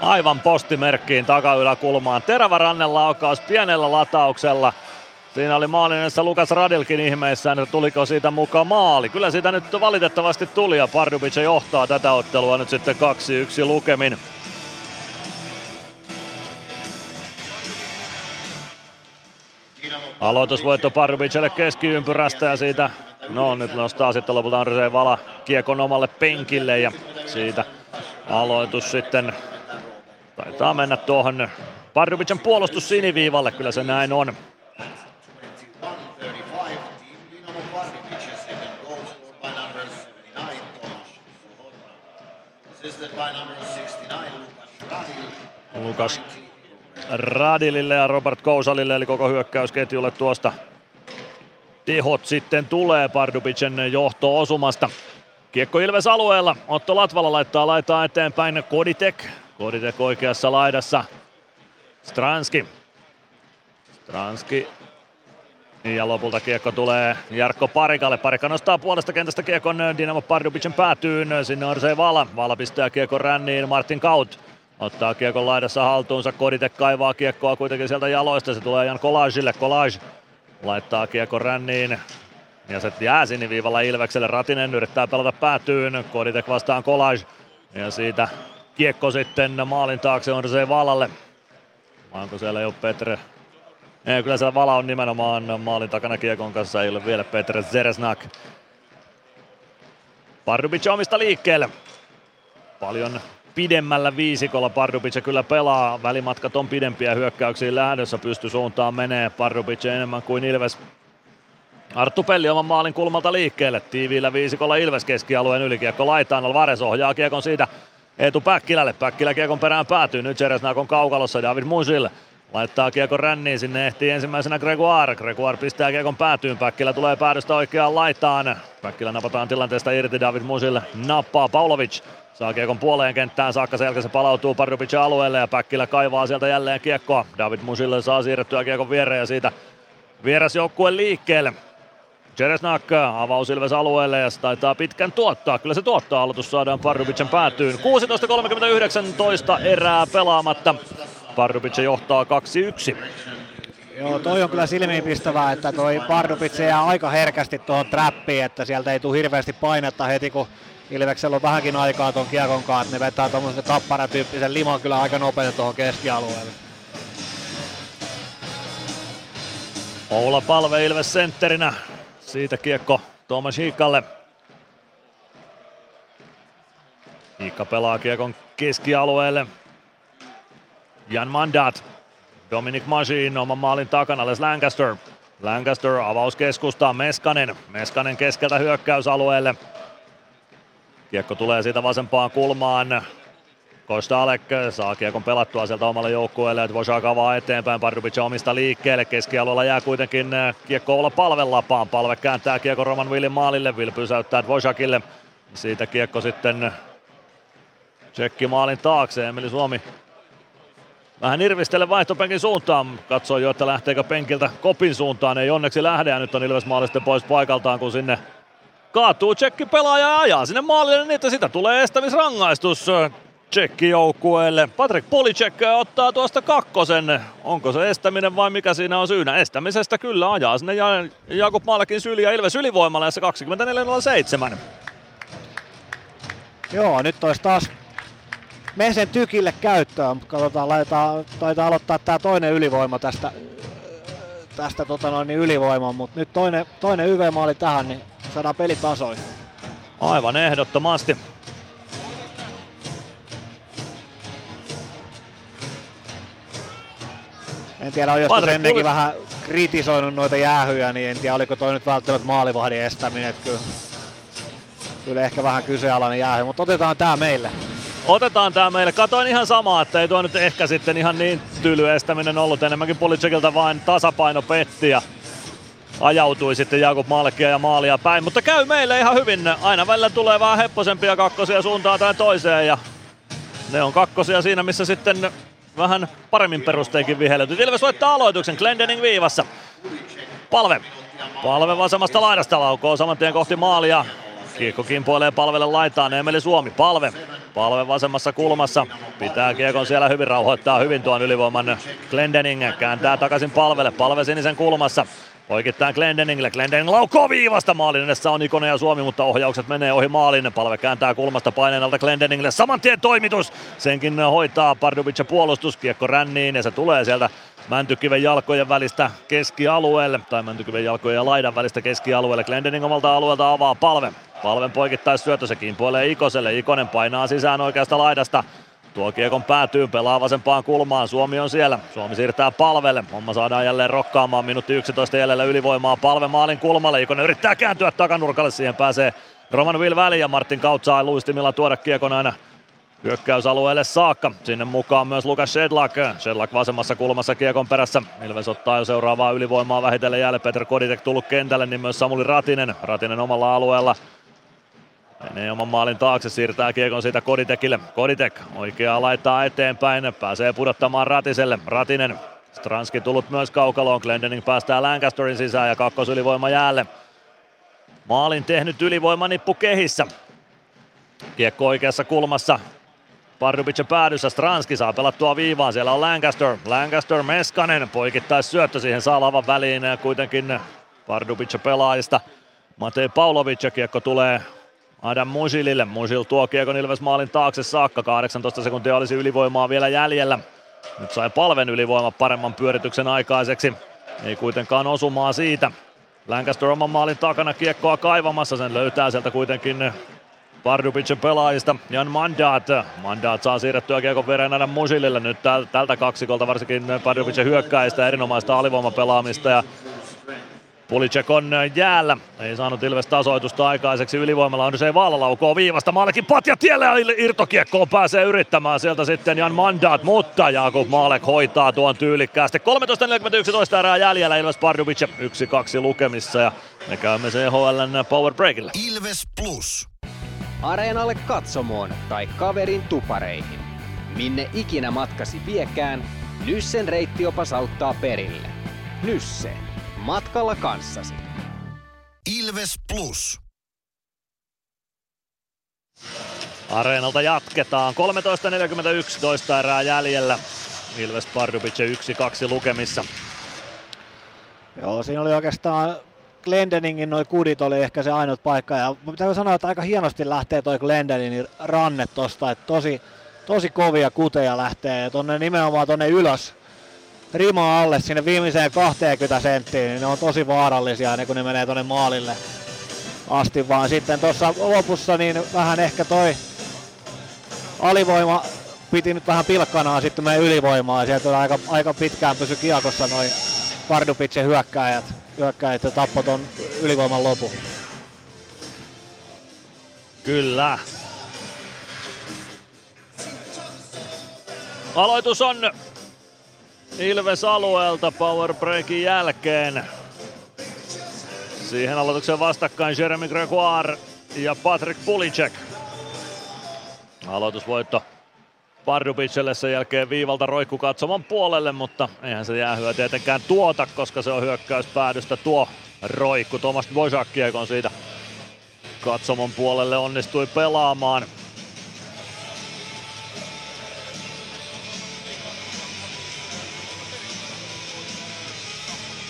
Aivan postimerkkiin takayläkulmaan. Terävä rannen laukaus pienellä latauksella. Siinä oli maalinessa Lukas Radilkin ihmeissään, että tuliko siitä mukaan maali. Kyllä siitä nyt valitettavasti tuli ja Pardubice johtaa tätä ottelua nyt sitten 2-1 lukemin. Aloitusvoitto Pardubicelle keskiympyrästä ja siitä, no nyt nostaa sitten lopulta Andrei Vala kiekon omalle penkille ja siitä aloitus sitten taitaa mennä tuohon Pardubicen puolustus siniviivalle, kyllä se näin on. Lukas Radilille ja Robert Kousalille eli koko hyökkäysketjulle tuosta tehot sitten tulee Pardubicen johto-osumasta. Kiekko Ilves alueella, Otto Latvala laittaa laitaa eteenpäin Koditek. Koditek oikeassa laidassa. Stranski. Stranski. Ja lopulta kiekko tulee Jarkko Parikalle. Parikka nostaa puolesta kentästä kiekon Dinamo Pardubicen päätyyn. Sinne Arsei Vala. Vala pistää kiekon ränniin Martin Kaut. Ottaa kiekon laidassa haltuunsa, Kodite kaivaa kiekkoa kuitenkin sieltä jaloista, se tulee Jan Kolajille, Kolaj laittaa kiekon ränniin, ja se jää siniviivalla Ilvekselle, Ratinen yrittää pelata päätyyn, Koditek vastaan Kolaj, ja siitä kiekko sitten maalin taakse on se Valalle. Onko siellä jo Petre? Ei, kyllä siellä Vala on nimenomaan maalin takana kiekon kanssa, ei ole vielä Petre Zeresnak. Pardubic omista liikkeelle. Paljon pidemmällä viisikolla Pardubice kyllä pelaa. Välimatkat on pidempiä hyökkäyksiin lähdössä, pysty suuntaan menee Pardubice enemmän kuin Ilves. Arttu Pelli oman maalin kulmalta liikkeelle. Tiiviillä viisikolla Ilves keskialueen ylikiekko laitaan. Alvarez ohjaa kiekon siitä Eetu Päkkilälle. Päkkilä kiekon perään päätyy. Nyt Jeresnak on kaukalossa David Musil. Laittaa kiekon ränniin, sinne ehtii ensimmäisenä Gregoire. Gregoire pistää kiekon päätyyn, Päkkilä tulee päädystä oikeaan laitaan. Päkkilä napataan tilanteesta irti, David Musil nappaa Paulovic. Saa kiekon puoleen kenttään saakka, jälkeen se palautuu Pardubicin alueelle ja Päkkilä kaivaa sieltä jälleen kiekkoa. David Musille saa siirrettyä kiekon viereen ja siitä vieras joukkue liikkeelle. Jeresnak avaus Ilves alueelle ja se taitaa pitkän tuottaa. Kyllä se tuottaa, aloitus saadaan Pardubicen päätyyn. 16.39 erää pelaamatta. Pardubice johtaa 2-1. Joo, toi on kyllä silmiinpistävää, että toi Pardubice jää aika herkästi tuohon trappiin, että sieltä ei tule hirveästi painetta heti, kun Ilveksellä on vähänkin aikaa tuon kiekon kanssa, ne vetää tuommoisen tapparatyyppisen liman kyllä aika nopeasti tuohon keskialueelle. Oula Palve Ilves sentterinä. Siitä kiekko Tuomas Hiikalle. Hiikka pelaa kiekon keskialueelle. Jan Mandat. Dominic Masin oman maalin takana Les Lancaster. Lancaster avaus keskustaan Meskanen. Meskanen keskeltä hyökkäysalueelle. Kiekko tulee siitä vasempaan kulmaan. Kostalek saa kiekon pelattua sieltä omalle joukkueelle, että Vosak avaa eteenpäin, Pardubic omista liikkeelle, keskialueella jää kuitenkin kiekko olla palvelapaan, palve kääntää kiekko Roman Willin maalille, Will pysäyttää Vosakille, siitä kiekko sitten tsekki maalin taakse, Emeli Suomi vähän nirvistele vaihtopenkin suuntaan, katsoo jo, että lähteekö penkiltä kopin suuntaan, ei onneksi lähde ja nyt on Ilves maalisten pois paikaltaan, kun sinne Kaatuu tsekki pelaaja ja ajaa sinne maalille niin, että sitä tulee estämisrangaistus tsekki joukkueelle. Patrick Policek ottaa tuosta kakkosen. Onko se estäminen vai mikä siinä on syynä? Estämisestä kyllä ajaa sinne ja Jakub Maalekin syli ja Ilves ylivoimalla ja 24.07. Joo, nyt olisi taas Mesen tykille käyttöön. Katsotaan, laitetaan, taitaa aloittaa tämä toinen ylivoima tästä, tästä tota noin, niin ylivoiman, mutta nyt toinen, toinen YV-maali tähän, niin saadaan peli tasoihin. Aivan ehdottomasti. En tiedä, on joskus ennenkin vähän kritisoinut noita jäähyjä, niin en tiedä, oliko toi nyt välttämättä maalivahdin estäminen. Kyllä, kyllä ehkä vähän kyseenalainen jäähy, mutta otetaan tää meille. Otetaan tää meille. Katoin ihan samaa, että ei tuo nyt ehkä sitten ihan niin tyly estäminen ollut. Enemmänkin Politsekilta vain tasapaino petti ja ajautui sitten Jakub Malkia ja maalia päin. Mutta käy meille ihan hyvin. Aina välillä tulee vähän hepposempia kakkosia suuntaan tai toiseen ja ne on kakkosia siinä, missä sitten vähän paremmin perusteikin vihelletty. Ilves voittaa aloituksen Glendening viivassa. Palve. Palve vasemmasta laidasta laukoo saman tien kohti maalia. Kiekko kimpoilee palvelle laitaan, Emeli Suomi, palve. Palve vasemmassa kulmassa, pitää kiekon siellä hyvin, rauhoittaa hyvin tuon ylivoiman Glendening, kääntää takaisin palvelle, palve sinisen kulmassa. Poikittain Glendeningille, Glendening laukoo viivasta, maalin edessä on Ikonen ja Suomi, mutta ohjaukset menee ohi maalin. Palve kääntää kulmasta paineen alta Glendeningille, saman tien toimitus, senkin hoitaa Pardubic puolustus, kiekko ränniin ja se tulee sieltä Mäntykiven jalkojen välistä keskialueelle, tai Mäntykiven jalkojen ja laidan välistä keskialueelle. Glendening omalta alueelta avaa palve. Palven poikittais syöttö, se kimpoilee Ikoselle. Ikonen painaa sisään oikeasta laidasta. Tuo kiekon päätyy, pelaa vasempaan kulmaan. Suomi on siellä. Suomi siirtää palvelle. Homma saadaan jälleen rokkaamaan. Minuutti 11 jäljellä ylivoimaa. Palve maalin kulmalle. Ikonen yrittää kääntyä takanurkalle. Siihen pääsee Roman Will väliin ja Martin Kautsaa luistimilla tuoda kiekon aina hyökkäysalueelle saakka. Sinne mukaan myös Lukas Shedlak. Shedlak vasemmassa kulmassa kiekon perässä. Ilves ottaa jo seuraavaa ylivoimaa vähitellen jälleen. Peter Koditek tullut kentälle, niin myös Samuli Ratinen. Ratinen omalla alueella Menee oman maalin taakse, siirtää kiekon siitä Koditekille. Koditek oikeaa laittaa eteenpäin, pääsee pudottamaan Ratiselle. Ratinen, Stranski tullut myös kaukaloon, Glendening päästää Lancasterin sisään ja kakkosylivoima jäälle. Maalin tehnyt ylivoimanippu kehissä. Kiekko oikeassa kulmassa. Pardubicin päädyssä Stranski saa pelattua viivaan, siellä on Lancaster. Lancaster Meskanen poikittais syöttö siihen saa lavan väliin kuitenkin Pardubic pelaajista. Matei Paulovic kiekko tulee Adam Musilille. Musil tuo kiekon Ilves maalin taakse saakka. 18 sekuntia olisi ylivoimaa vielä jäljellä. Nyt sai palven ylivoima paremman pyörityksen aikaiseksi. Ei kuitenkaan osumaa siitä. Lancaster oman maalin takana kiekkoa kaivamassa. Sen löytää sieltä kuitenkin Pardubicin pelaajista. Jan Mandat. Mandat saa siirrettyä kiekon veren Adam Musilille. Nyt tältä kaksikolta varsinkin Pardubicin hyökkäistä erinomaista alivoimapelaamista. Ja Pulicek on jäällä. Ei saanut Ilves tasoitusta aikaiseksi. Ylivoimalla on se Vaala laukoo viivasta. Maalekin patja tielle ja irtokiekkoon pääsee yrittämään sieltä sitten Jan Mandat, mutta Jakub Maalek hoitaa tuon tyylikkäästi. 13.41 erää jäljellä Ilves Pardubic 1-2 lukemissa ja me käymme CHLn Power Breakille. Ilves Plus. Areenalle katsomoon tai kaverin tupareihin. Minne ikinä matkasi viekään, Nyssen reittiopas auttaa perille. Nysse matkalla kanssasi. Ilves Plus. Areenalta jatketaan. 13.41 toista erää jäljellä. Ilves Pardubic 1-2 lukemissa. Joo, siinä oli oikeastaan Glendeningin noin kudit oli ehkä se ainut paikka. Ja pitää sanoa, että aika hienosti lähtee toi Glendeningin ranne tosta. Että tosi, tosi kovia kuteja lähtee tonne nimenomaan tonne ylös rima alle sinne viimeiseen 20 senttiin, niin ne on tosi vaarallisia ne kun ne menee tuonne maalille asti, vaan sitten tuossa lopussa niin vähän ehkä toi alivoima piti nyt vähän pilkkanaa sitten meidän ylivoimaa ja sieltä aika, aika pitkään pysy kiekossa noin Pardubicin hyökkäjät, hyökkäjät ja tappoi ton ylivoiman lopu. Kyllä. Aloitus on Ilves alueelta power breakin jälkeen. Siihen aloituksen vastakkain Jeremy Gregoire ja Patrick Pulicek. Aloitusvoitto Pardubicelle sen jälkeen viivalta roikku katsoman puolelle, mutta eihän se jäähyä tietenkään tuota, koska se on hyökkäyspäädystä tuo roikku. Tomas Bosak kiekon siitä katsomon puolelle onnistui pelaamaan.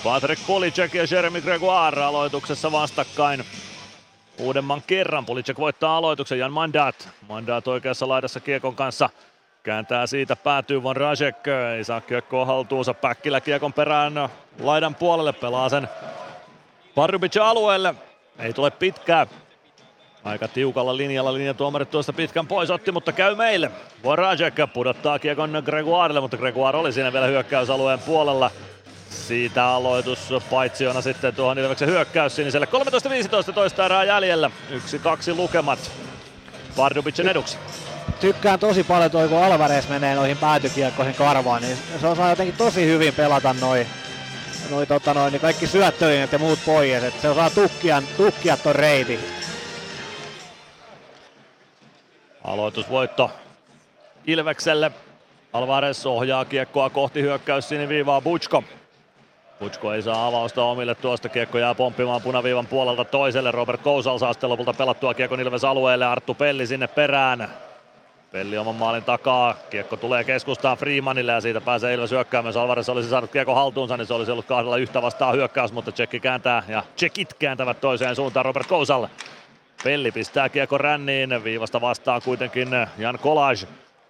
Patrick Policek ja Jeremy Gregoire aloituksessa vastakkain. Uudemman kerran Policek voittaa aloituksen Jan Mandat. Mandat oikeassa laidassa Kiekon kanssa Kääntää siitä, päätyy Van Rajek, ei saa kiekkoa haltuunsa, Päkkilä Kiekon perään laidan puolelle, pelaa sen Pardubic alueelle, ei tule pitkää. Aika tiukalla linjalla linjatuomarit tuosta pitkän pois otti, mutta käy meille. Voracek pudottaa kiekon Gregoirelle, mutta Gregoire oli siinä vielä hyökkäysalueen puolella. Siitä aloitus paitsiona sitten tuohon Ilveksen hyökkäys siniselle. 13-15 toista erää jäljellä. 1-2 lukemat Pardubicin eduksi tykkään tosi paljon toi, kun Alvarez menee noihin päätykiekkoihin karvaan, niin se osaa jotenkin tosi hyvin pelata noin noi, tota noin, niin kaikki syöttölinjat ja muut pois, että se osaa tukkia, tukkia ton reitin. Aloitusvoitto Ilvekselle. Alvarez ohjaa kiekkoa kohti hyökkäys viivaa Butchko. Butchko ei saa avausta omille tuosta, kiekko jää pomppimaan punaviivan puolelta toiselle. Robert Kousal saa sitten lopulta pelattua kiekon Ilves alueelle, Arttu Pelli sinne perään. Pelli oman maalin takaa, kiekko tulee keskustaan Freemanille ja siitä pääsee Ilves hyökkäämään. Jos Alvarez olisi saanut kiekko haltuunsa, niin se olisi ollut kahdella yhtä vastaan hyökkäys, mutta Tsekki kääntää ja Tsekit kääntävät toiseen suuntaan Robert Kousalle. Pelli pistää kiekko ränniin, viivasta vastaan kuitenkin Jan Kolaj.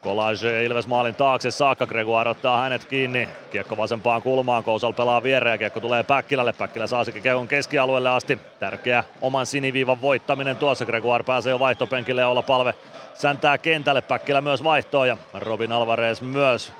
Kolaj Ilves maalin taakse saakka, Gregoire ottaa hänet kiinni. Kiekko vasempaan kulmaan, Kousal pelaa viereen, kiekko tulee Päkkilälle. Päkkilä saa sekä kiekon keskialueelle asti. Tärkeä oman siniviivan voittaminen tuossa. Gregoire pääsee jo vaihtopenkille ja olla palve säntää kentälle. Päkkilä myös vaihtoa ja Robin Alvarez myös.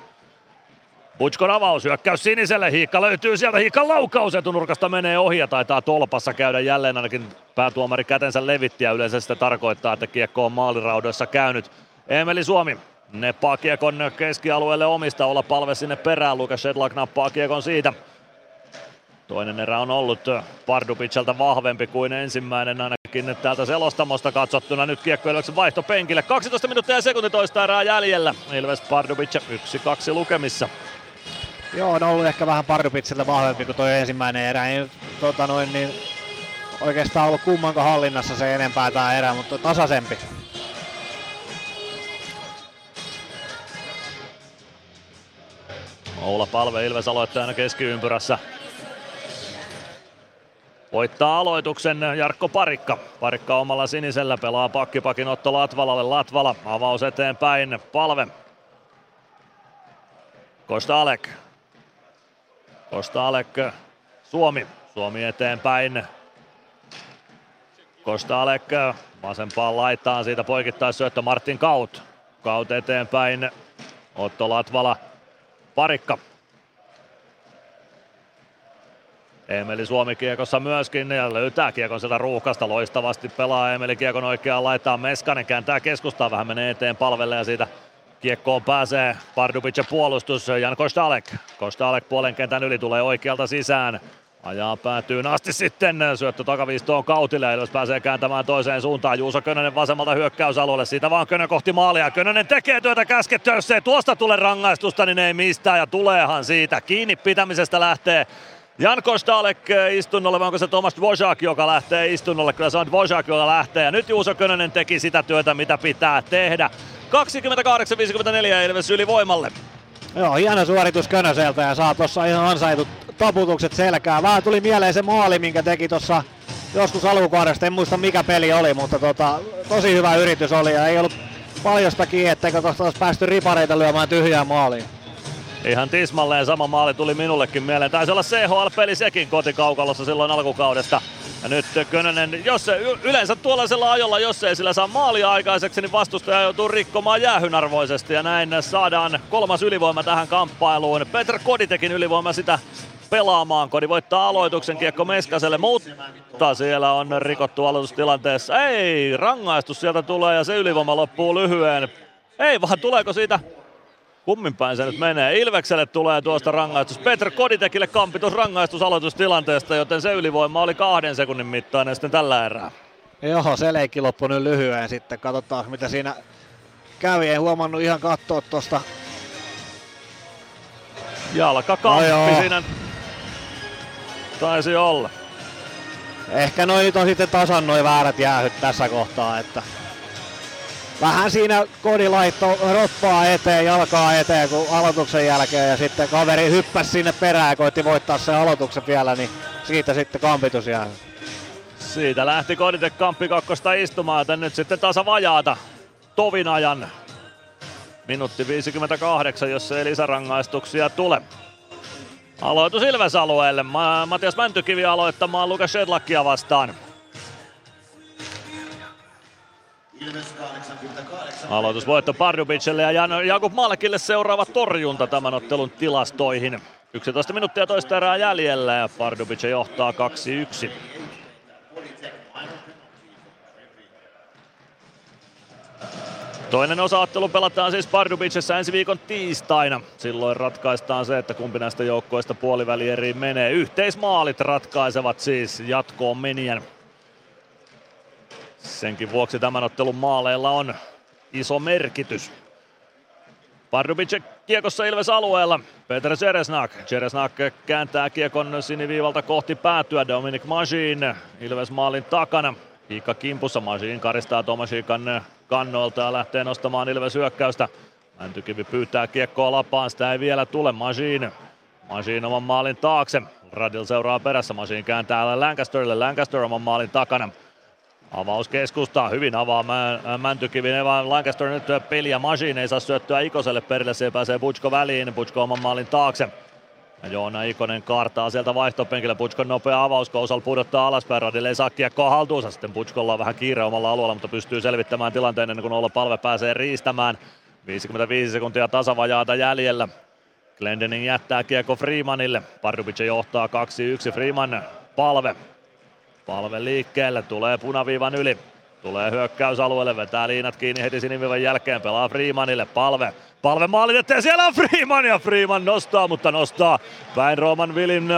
Butchkon avaus, hyökkäys siniselle, Hiikka löytyy sieltä, Hiikka laukaus etunurkasta menee ohi ja taitaa tolpassa käydä jälleen ainakin päätuomari kätensä levitti ja yleensä sitä tarkoittaa, että kiekko on maaliraudoissa käynyt. Emeli Suomi neppaa kiekon keskialueelle omista, olla palve sinne perään, Lukas Shedlak nappaa kiekon siitä. Toinen erä on ollut Pardubicilta vahvempi kuin ensimmäinen ainakin täältä selostamosta katsottuna. Nyt kiekko Ilveksen vaihto penkille. 12 minuuttia ja sekunti toista erää jäljellä. Ilves Pardubic 1-2 lukemissa. Joo, on ollut ehkä vähän Pardubicilta vahvempi kuin tuo ensimmäinen erä. Ei, tota noin, niin oikeastaan ollut kummanko hallinnassa se enempää tämä erä, mutta tasaisempi. Oula Palve Ilves aloittajana keskiympyrässä. Voittaa aloituksen Jarkko Parikka. Parikka omalla sinisellä pelaa pakkipakin Otto Latvalalle. Latvala avaus eteenpäin. Palve. Kosta Alek. Kosta Alek. Suomi. Suomi eteenpäin. Kosta Alek vasempaan laitaan siitä poikittaissyöttö Martin Kaut. Kaut eteenpäin. Otto Latvala. Parikka Emeli Suomi kiekossa myöskin ja löytää kiekon sieltä ruuhkasta loistavasti pelaa Emeli kiekon oikeaan laittaa Meskanen kääntää keskustaa vähän menee eteen palvelle ja siitä kiekkoon pääsee Pardubicin puolustus Jan Kostalek. Kostalek puolen kentän yli tulee oikealta sisään. Ajaa päätyy asti sitten, syöttö takaviistoon Kautille, Ilves pääsee kääntämään toiseen suuntaan, Juuso Könönen vasemmalta hyökkäysalueelle, siitä vaan Könö kohti maalia, Könönen tekee työtä käskettyä, jos ei tuosta tule rangaistusta, niin ei mistään ja tuleehan siitä, kiinni pitämisestä lähtee Jan Kostalek eh, istunnolle, vai onko se Tomas Dvořák, joka lähtee istunnolle? Kyllä se on Dvořák, joka lähtee. Ja nyt Juuso Könönen teki sitä työtä, mitä pitää tehdä. 28-54 Ilves ylivoimalle. Joo, hieno suoritus Könöseltä ja saa tuossa ihan ansaitut taputukset selkään. Vähän tuli mieleen se maali, minkä teki tuossa joskus alkukaudesta. En muista mikä peli oli, mutta tota, tosi hyvä yritys oli ja ei ollut paljostakin, etteikö tuosta olisi päästy ripareita lyömään tyhjään maaliin. Ihan tismalleen sama maali tuli minullekin mieleen. Taisi olla CHL-peli sekin kotikaukalossa silloin alkukaudesta. Ja nyt Könönen, jos se, yleensä tuollaisella ajolla, jos ei sillä saa maalia aikaiseksi, niin vastustaja joutuu rikkomaan jäähynarvoisesti. Ja näin saadaan kolmas ylivoima tähän kamppailuun. Petr Koditekin ylivoima sitä pelaamaan. Kodi voittaa aloituksen kiekko Meskaselle, mutta siellä on rikottu aloitustilanteessa. Ei, rangaistus sieltä tulee ja se ylivoima loppuu lyhyen. Ei vaan, tuleeko siitä Kummin päin se nyt menee? Ilvekselle tulee tuosta rangaistus. Petr Koditekille kampitus rangaistusaloitustilanteesta, joten se ylivoima oli kahden sekunnin mittainen sitten tällä erää. Joo, se leikki loppui nyt lyhyen sitten. Katsotaan mitä siinä kävi. En huomannut ihan katsoa tuosta. Jalkakamppi no siinä taisi olla. ehkä noin nyt on sitten tasan noin väärät jäähyt tässä kohtaa, että vähän siinä kodi laitto roppaa eteen, jalkaa eteen kun aloituksen jälkeen ja sitten kaveri hyppäsi sinne perään ja koitti voittaa sen aloituksen vielä, niin siitä sitten kampitus jää. Siitä lähti Kodite Kamppi kakkosta istumaan, joten nyt sitten tasa vajaata tovin ajan. Minuutti 58, jos ei lisärangaistuksia tule. Aloitus Ilves-alueelle. Matias Mäntykivi aloittamaan Lukas Shedlackia vastaan. Aloitusvoitto Pardubicelle ja Jakub Malkille seuraava torjunta tämän ottelun tilastoihin. 11 minuuttia toista erää jäljellä ja Pardubic johtaa 2-1. Toinen osaattelu pelataan siis Pardubicessa ensi viikon tiistaina. Silloin ratkaistaan se, että kumpi näistä joukkoista puolivälieriin menee. Yhteismaalit ratkaisevat siis jatkoon menijän. Senkin vuoksi tämän ottelun maaleilla on iso merkitys. Pardubic kiekossa Ilves alueella. Peter Ceresnak. Ceresnak kääntää kiekon siniviivalta kohti päätyä. Dominic Majin Ilves maalin takana. Hiikka kimpussa. Majin karistaa Tomasikan kannoilta ja lähtee nostamaan Ilves hyökkäystä. Mäntykivi pyytää kiekkoa lapaan, sitä ei vielä tule. Majin. Majin oman maalin taakse. Radil seuraa perässä. Majin kääntää Lancasterille. Lancaster oman maalin takana. Avaus keskustaa, hyvin avaa Mäntykivi, vaan Lancaster nyt peliä, Majin ei saa syöttöä Ikoselle perille, se pääsee Butchko väliin, Butchko oman maalin taakse. Ja Joona Ikonen kaartaa sieltä vaihtopenkillä, Butchkon nopea avaus, Kousal pudottaa alaspäin, Radille ei saa kiekkoa haltuunsa, sitten Butchkolla on vähän kiire omalla alueella, mutta pystyy selvittämään tilanteen ennen kuin olla palve pääsee riistämään. 55 sekuntia tasavajaata jäljellä. Glendening jättää kiekko Freemanille. Pardubic johtaa 2-1. Freeman palve Palve liikkeelle, tulee punaviivan yli. Tulee hyökkäysalueelle, vetää liinat kiinni heti siniviivan jälkeen, pelaa Freemanille, palve. Palve maalin eteen, siellä on Freeman ja Freeman nostaa, mutta nostaa päin Roman Vilin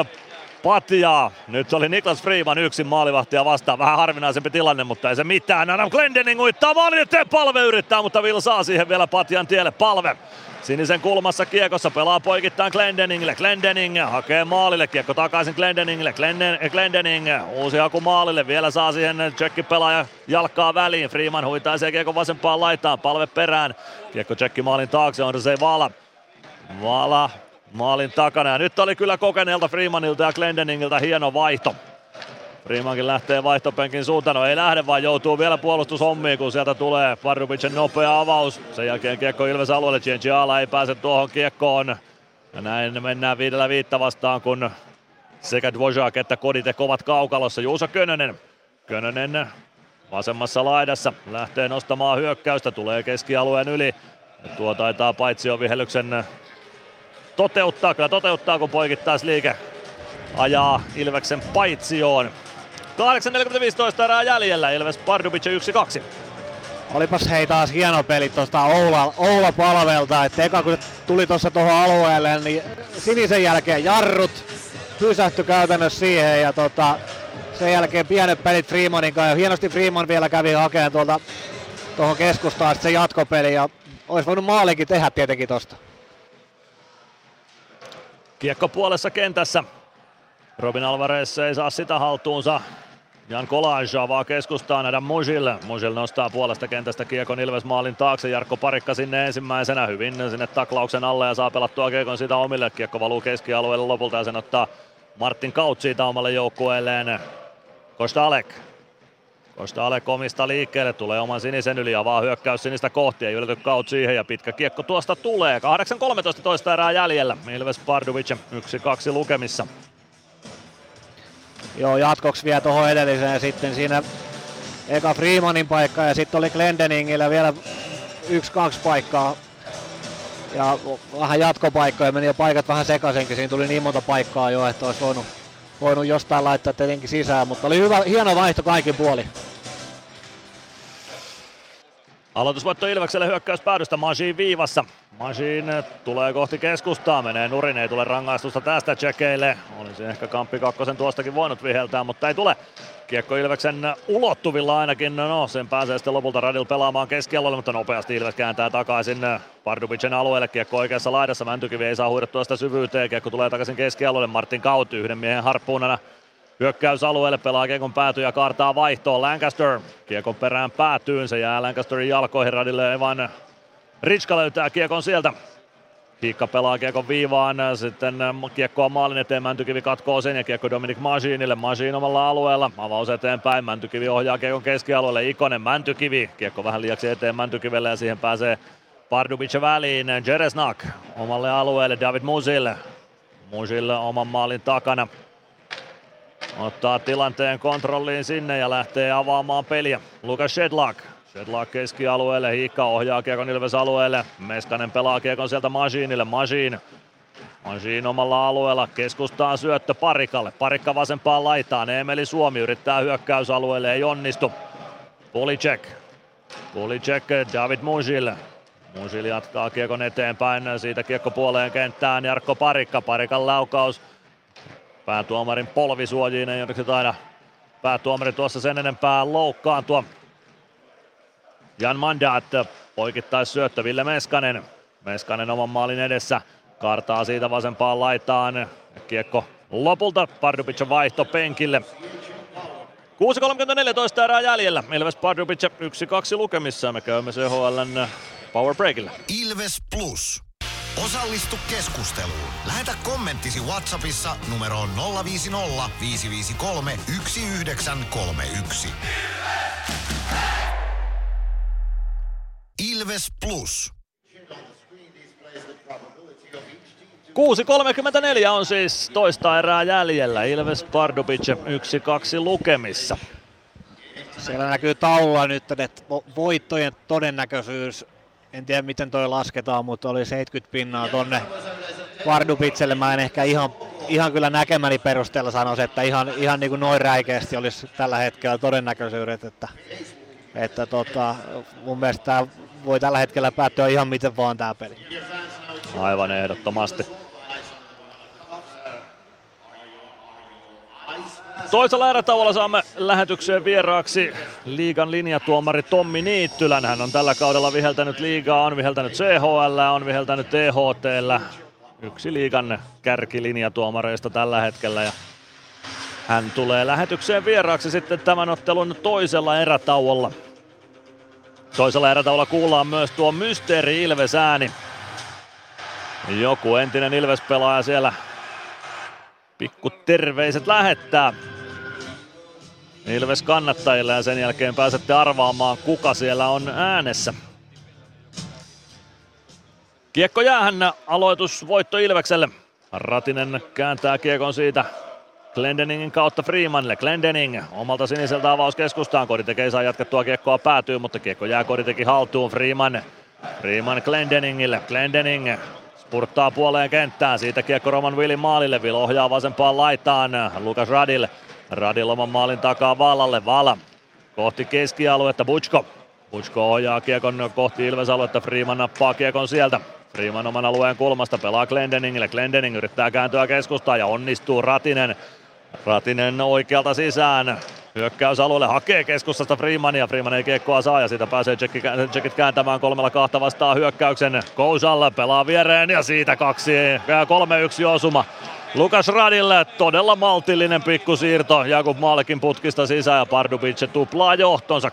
patjaa. Nyt oli Niklas Freeman yksin maalivahtia vastaan. Vähän harvinaisempi tilanne, mutta ei se mitään. Adam Glendening uittaa maalin palve yrittää, mutta Vil saa siihen vielä patjan tielle. Palve Sinisen kulmassa kiekossa pelaa poikittain Glendeningille. Glendening hakee maalille. Kiekko takaisin Glendeningille. Glenden, Glendening uusi haku maalille. Vielä saa siihen tsekki pelaaja jalkaa väliin. Freeman huitaa se kiekko vasempaan laitaan. Palve perään. Kiekko tsekki maalin taakse on se Vala. Vala maalin takana. Ja nyt oli kyllä kokeneelta Freemanilta ja Glendeningiltä hieno vaihto. Freemankin lähtee vaihtopenkin suuntaan. No ei lähde, vaan joutuu vielä puolustushommiin, kun sieltä tulee Parubicin nopea avaus. Sen jälkeen kiekko Ilves alueelle. Cianciala ei pääse tuohon kiekkoon. Ja näin mennään viidellä viitta vastaan, kun sekä Dvořák että Kodite kovat kaukalossa. Juuso Könönen. Könönen vasemmassa laidassa lähtee nostamaan hyökkäystä, tulee keskialueen yli. Ja tuo taitaa paitsi jo vihellyksen toteuttaa, kyllä toteuttaa kun poikittaisliike ajaa Ilveksen paitsioon. 8.45 erää jäljellä, Ilves Pardubic 1-2. Olipas hei taas hieno peli tuosta Oula, Oula palvelta, että eka kun tuli tuossa tuohon alueelle, niin sinisen jälkeen jarrut pysähtyi käytännössä siihen ja tota, sen jälkeen pienet pelit Freemanin kanssa ja hienosti Freeman vielä kävi hakemaan tuolta tuohon keskustaan se jatkopeli ja olisi voinut maalikin tehdä tietenkin tosta. Kiekko puolessa kentässä. Robin Alvarez ei saa sitä haltuunsa. Jan Kolaj avaa keskustaan nähdä Mujille. Mujil nostaa puolesta kentästä Kiekon Ilves maalin taakse. Jarkko Parikka sinne ensimmäisenä hyvin sinne taklauksen alle ja saa pelattua Kiekon sitä omille. Kiekko valuu keskialueelle lopulta ja sen ottaa Martin Kaut siitä omalle joukkueelleen. Kostalek. Kostalek omista liikkeelle, tulee oman sinisen yli, avaa hyökkäys sinistä kohti, ei ylety Kaut siihen ja pitkä kiekko tuosta tulee. 8.13 toista erää jäljellä, Ilves Pardubic 1-2 lukemissa. Joo, jatkoksi vielä tuohon edelliseen sitten siinä eka Freemanin paikka ja sitten oli Glendeningillä vielä yksi kaksi paikkaa. Ja vähän jatkopaikkoja meni ja paikat vähän sekaisinkin. Siinä tuli niin monta paikkaa jo, että olisi voinut, voinut jostain laittaa tietenkin sisään, mutta oli hyvä, hieno vaihto kaikin puoli. Aloitusvoitto Ilvekselle hyökkäys päädystä Majin viivassa. Majin tulee kohti keskustaa, menee nurin, ei tule rangaistusta tästä tsekeille. Olisi ehkä Kamppi kakkosen tuostakin voinut viheltää, mutta ei tule. Kiekko Ilveksen ulottuvilla ainakin, no sen pääsee sitten lopulta Radil pelaamaan keskialueelle, mutta nopeasti Ilves kääntää takaisin Pardubicen alueelle. Kiekko oikeassa laidassa, Mäntykivi ei saa huidettua sitä syvyyteen, kiekko tulee takaisin keskialueelle, Martin Kaut yhden miehen harppuunana Hyökkäysalueelle pelaa Kiekon pääty ja kaartaa vaihtoon. Lancaster Kiekon perään päätyyn. Se jää Lancasterin jalkoihin. Radille. Evan Ritska löytää Kiekon sieltä. Hiikka pelaa Kiekon viivaan, sitten kiekkoa maalin eteen, Mäntykivi katkoo sen ja kiekko Dominic Masinille, Masin omalla alueella, avaus eteenpäin, Mäntykivi ohjaa Kiekon keskialueelle, Ikonen, Mäntykivi, kiekko vähän liiaksi eteen Mäntykivelle ja siihen pääsee Pardubic väliin, Jeresnak omalle alueelle, David Musille, Musille oman maalin takana, ottaa tilanteen kontrolliin sinne ja lähtee avaamaan peliä. Lukas Shedlock Shedlock keskialueelle, Hiikka ohjaa Kiekon Ilves alueelle. Meskanen pelaa Kiekon sieltä Masiinille, Masiin. Masiin omalla alueella, keskustaa syöttö Parikalle. Parikka vasempaan laitaan, Emeli Suomi yrittää hyökkäysalueelle, ei onnistu. Pulicek. Pulicek David Musille. Musil jatkaa Kiekon eteenpäin, siitä Kiekko puoleen kenttään, Jarkko Parikka, Parikan laukaus. Päätuomarin polvisuojiin ei onneksi taida päätuomari tuossa sen enempää loukkaantua. Jan Mandat, poikittais syöttö Ville Meskanen. Meskanen oman maalin edessä, kartaa siitä vasempaan laitaan. Kiekko lopulta Pardubicin vaihto penkille. 6.34 erää jäljellä. Ilves Pardubic 1-2 lukemissa. Me käymme CHLn Power Breakilla. Ilves Plus. Osallistu keskusteluun. Lähetä kommenttisi Whatsappissa numeroon 050 553 1931. Ilves Plus. 6.34 on siis toista erää jäljellä. Ilves Pardubic 1-2 lukemissa. Siellä näkyy taululla nyt, että voittojen todennäköisyys, en tiedä miten toi lasketaan, mutta oli 70 pinnaa tonne Pardubicelle. Mä en ehkä ihan, ihan kyllä näkemäni perusteella sanoisi, että ihan, ihan niin kuin noin räikeästi olisi tällä hetkellä todennäköisyydet, että, että tota, mun mielestä tämä voi tällä hetkellä päättyä ihan miten vaan tämä peli. Aivan ehdottomasti. Toisella erätauolla saamme lähetykseen vieraaksi liigan linjatuomari Tommi Niittylän. Hän on tällä kaudella viheltänyt liigaa, on viheltänyt CHL, on viheltänyt THT. Yksi liigan kärkilinjatuomareista tällä hetkellä. Ja hän tulee lähetykseen vieraaksi sitten tämän ottelun toisella erätauolla. Toisella erätauolla kuullaan myös tuo Mysteeri Ilves ääni. Joku entinen Ilves-pelaaja siellä pikku terveiset lähettää Ilves kannattajille ja sen jälkeen pääsette arvaamaan kuka siellä on äänessä. Kiekko jäähän aloitus voitto Ilvekselle. Ratinen kääntää kiekon siitä Glendeningin kautta Freemanille. Glendening omalta siniseltä avauskeskustaan. Koditeke ei saa jatkettua kiekkoa päätyy, mutta kiekko jää Koditeki haltuun. Freeman, Freeman Glendeningille. Glendening spurttaa puoleen kenttään. Siitä kiekko Roman Willin maalille. Will ohjaa vasempaan laitaan. Lukas Radil. Radil oman maalin takaa Vallalle. Vala kohti keskialuetta. Butchko. Butchko ohjaa kiekon kohti Ilves-aluetta. Freeman nappaa kiekon sieltä. Freeman oman alueen kulmasta pelaa Glendeningille. Glendening yrittää kääntyä keskustaan ja onnistuu Ratinen. Ratinen oikealta sisään. Hyökkäysalueelle hakee keskustasta Freemania. Freeman ei kiekkoa saa ja siitä pääsee Tsekit kääntämään kolmella kahta vastaan hyökkäyksen. Kousalla pelaa viereen ja siitä kaksi, kolme yksi osuma. Lukas Radille todella maltillinen pikkusiirto. Jakub Malkin putkista sisään ja Pardubic tuplaa johtonsa.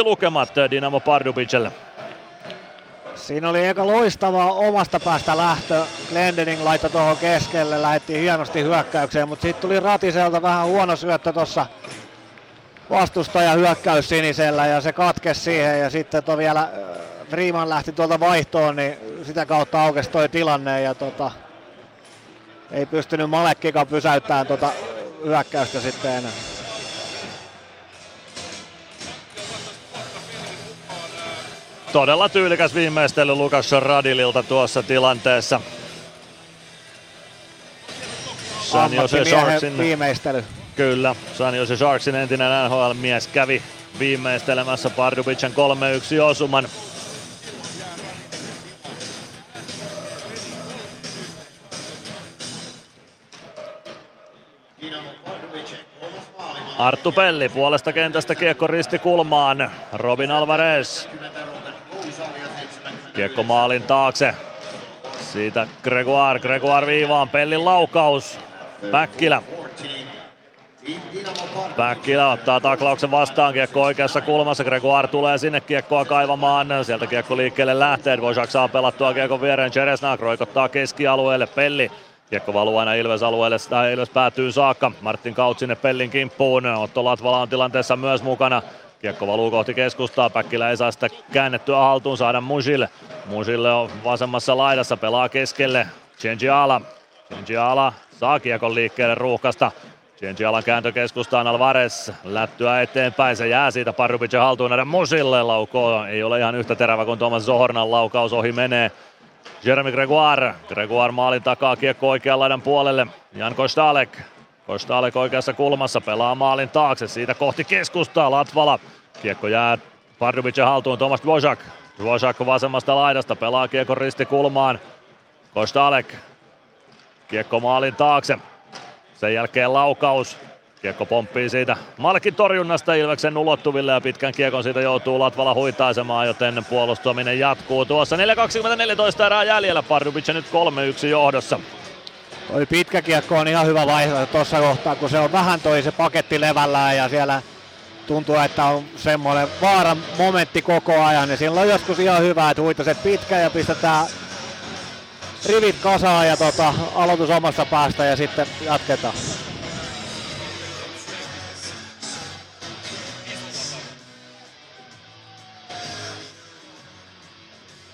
3-1 lukemat Dinamo Pardubicelle. Siinä oli aika loistavaa omasta päästä lähtö. Glendening laittoi tuohon keskelle, lähetti hienosti hyökkäykseen, mutta sitten tuli Ratiselta vähän huono syöttö tuossa vastustaja hyökkäys sinisellä ja se katkesi siihen ja sitten to vielä Freeman lähti tuolta vaihtoon, niin sitä kautta aukesi toi tilanne ja tota, ei pystynyt Malekkikaan pysäyttämään tuota hyökkäystä sitten enää. Todella tyylikäs viimeistely Lukas Radililta tuossa tilanteessa. San Jose Sharksin viimeistely. Kyllä, San Jose Sharksin entinen NHL-mies kävi viimeistelemässä Pardubicen 3-1 osuman. Arttu Pelli puolesta kentästä kiekko risti kulmaan. Robin Alvarez. Kiekko maalin taakse. Siitä Gregoire, Gregoire viivaan, Pellin laukaus. Päkkilä. Päkkilä ottaa taklauksen vastaan, kiekko oikeassa kulmassa, Gregoire tulee sinne kiekkoa kaivamaan, sieltä kiekko liikkeelle lähtee, Dvořák saa pelattua kiekon viereen, Cheresnak roikottaa keskialueelle, Pelli Kiekko valuu aina Ilves-alueelle, tai Ilves päätyy saakka. Martin Kaut sinne Pellin kimppuun. Otto Latvala on tilanteessa myös mukana. Kiekko valuu kohti keskustaa, Päkkilä ei saa sitä käännettyä haltuun, saada Musille. Musille on vasemmassa laidassa, pelaa keskelle. Ala. Ala saa kiekon liikkeelle ruuhkasta. Alan kääntö keskustaan Alvarez, lättyä eteenpäin, se jää siitä Parubicin haltuun nähdä Musille, laukoo ei ole ihan yhtä terävä kuin Thomas Zohornan laukaus ohi menee. Jeremy Gregoire. Gregoire maalin takaa kiekko oikean laidan puolelle. Jan Kostalek. Kostalek oikeassa kulmassa pelaa maalin taakse. Siitä kohti keskustaa Latvala. Kiekko jää Pardubicin haltuun Tomas Dvořák. Dvořák vasemmasta laidasta pelaa kiekko ristikulmaan. Kostalek. Kiekko maalin taakse. Sen jälkeen laukaus. Kiekko pomppii siitä Malkin torjunnasta Ilveksen ulottuville ja pitkän kiekon siitä joutuu Latvala huitaisemaan, joten puolustaminen jatkuu tuossa. 4.20-14 erää jäljellä, Pardubic nyt 3-1 johdossa. Toi pitkä kiekko on ihan hyvä vaihtoehto tuossa kohtaa, kun se on vähän toi se paketti levällään ja siellä tuntuu, että on semmoinen vaaran momentti koko ajan. Ja siellä on joskus ihan hyvä, että huitaset pitkä ja pistetään rivit kasaan ja tota, aloitus omassa päästä ja sitten jatketaan.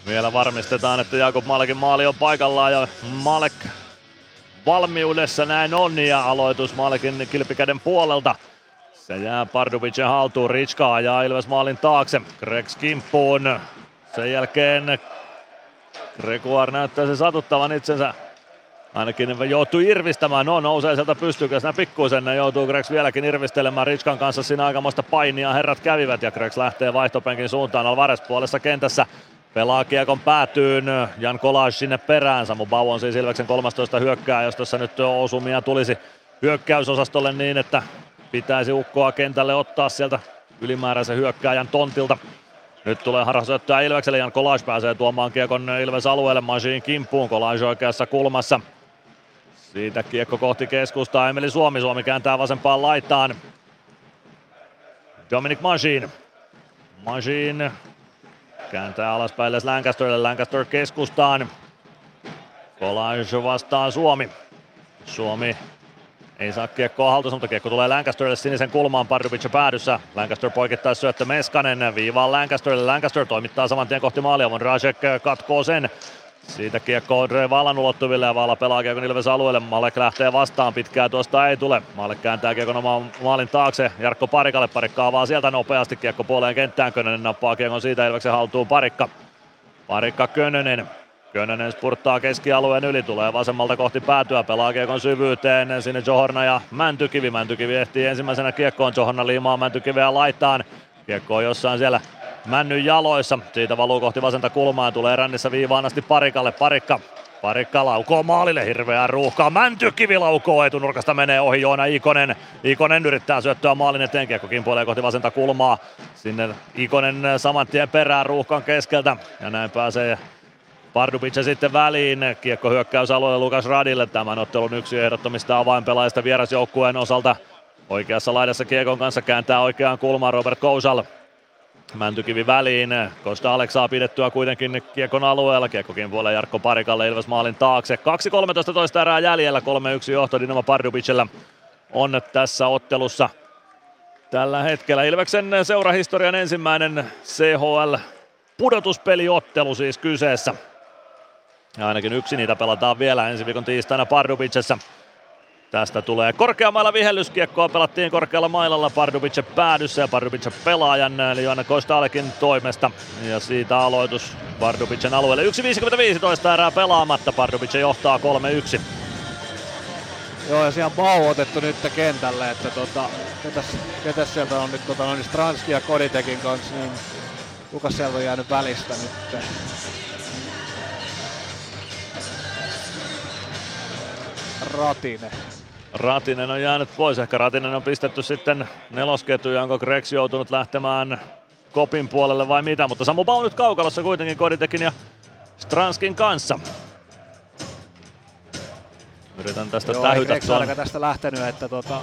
Vielä varmistetaan, että Jakob Malekin maali on paikallaan ja Malek valmiudessa näin on ja aloitus Malekin kilpikäden puolelta. Se jää Pardubicin haltuun, Ritska ajaa Ilves maalin taakse, Greg kimppuun. Sen jälkeen Gregoire näyttää se satuttavan itsensä. Ainakin joutuu irvistämään, no nousee sieltä pystykäs, pikkuisen joutuu Gregs vieläkin irvistelemään Ritskan kanssa siinä aikamoista painia herrat kävivät ja Gregs lähtee vaihtopenkin suuntaan Alvarez puolessa kentässä Pelaa kiekon päätyyn, Jan Kolaj sinne perään. Samu Bau on siis Ilveksen 13 hyökkää, jos tässä nyt osumia tulisi hyökkäysosastolle niin, että pitäisi ukkoa kentälle ottaa sieltä ylimääräisen hyökkääjän tontilta. Nyt tulee harhasyöttöä Ilvekselle, Jan Kolaj pääsee tuomaan kiekon Ilves alueelle, Masiin kimppuun, Kolaj oikeassa kulmassa. Siitä kiekko kohti keskustaa, Emeli Suomi, Suomi kääntää vasempaan laitaan. Dominic Machine. Machine Kääntää alaspäin Les Lancasterille, Lancaster keskustaan. Kolage vastaa Suomi. Suomi ei saa kiekkoa haltuunsa, mutta kiekko tulee Lancasterille sinisen kulmaan Pardubic päädyssä. Lancaster poikittaa syöttö Meskanen viivaan Lancasterille. Lancaster toimittaa saman tien kohti maalia. Von Rajek katkoo sen. Siitä kiekko Andre Valan ulottuville ja Vala pelaa kiekon Ilves alueelle. Malek lähtee vastaan, pitkää tuosta ei tule. Malek kääntää kiekon oman maalin taakse. Jarkko Parikalle, Parikka avaa sieltä nopeasti kiekko puoleen kenttään. Könönen nappaa kiekon siitä Ilveksen haltuun Parikka. Parikka Könönen. Könönen spurttaa keskialueen yli, tulee vasemmalta kohti päätyä, pelaa kiekon syvyyteen, sinne Johorna ja Mäntykivi. Mäntykivi ehtii ensimmäisenä kiekkoon, Johorna liimaa Mäntykiveä laittaan. Kiekko on jossain siellä Männyn jaloissa. Siitä valuu kohti vasenta kulmaa, tulee rännissä viivaan asti Parikalle. Parikka Parikka laukoo maalille, hirveää ruuhkaa. Mäntykivi laukoo etunurkasta, menee ohi Joona Ikonen. Ikonen yrittää syöttöä maalin eteen, kiekko kimpoilee kohti vasenta kulmaa. Sinne Ikonen saman tien perään ruuhkan keskeltä. Ja näin pääsee Pardubic sitten väliin. Kiekko hyökkäysalueelle Lukas Radille. Tämän ottelun yksi ehdottomista avainpelaajista vierasjoukkueen osalta. Oikeassa laidassa Kiekon kanssa kääntää oikeaan kulmaan Robert Kousal. Mäntykivi väliin. Kosta Aleksaa pidettyä kuitenkin Kiekon alueella. Kiekkokin puolella Jarkko Parikalle Ilves maalin taakse. 2.13 toista erää jäljellä. 3-1 johto Dinamo Pardubicella on tässä ottelussa. Tällä hetkellä Ilveksen seurahistorian ensimmäinen CHL pudotuspeliottelu siis kyseessä. Ja ainakin yksi niitä pelataan vielä ensi viikon tiistaina Pardubicessa. Tästä tulee korkeammalla vihellyskiekkoa, pelattiin korkealla mailalla Pardubice päädyssä ja Pardubice pelaajan Joanna Kostalekin toimesta. Ja siitä aloitus Pardubicen alueelle. 1.55 erää pelaamatta, Pardubice johtaa 3-1. Joo, ja siellä on Bau otettu nyt kentälle, että tota, ketäs, ketäs sieltä on nyt tota, niin Stranski ja Koditekin kanssa, niin kuka sieltä on jäänyt välistä nyt? Ratine. Ratinen on jäänyt pois. Ehkä Ratinen on pistetty sitten nelosketjuun, onko Grex joutunut lähtemään kopin puolelle vai mitä. Mutta Samu Bau nyt kaukalossa kuitenkin Koditekin ja Stranskin kanssa. Yritän tästä Joo, tähytä tuon. tästä lähtenyt, että tota,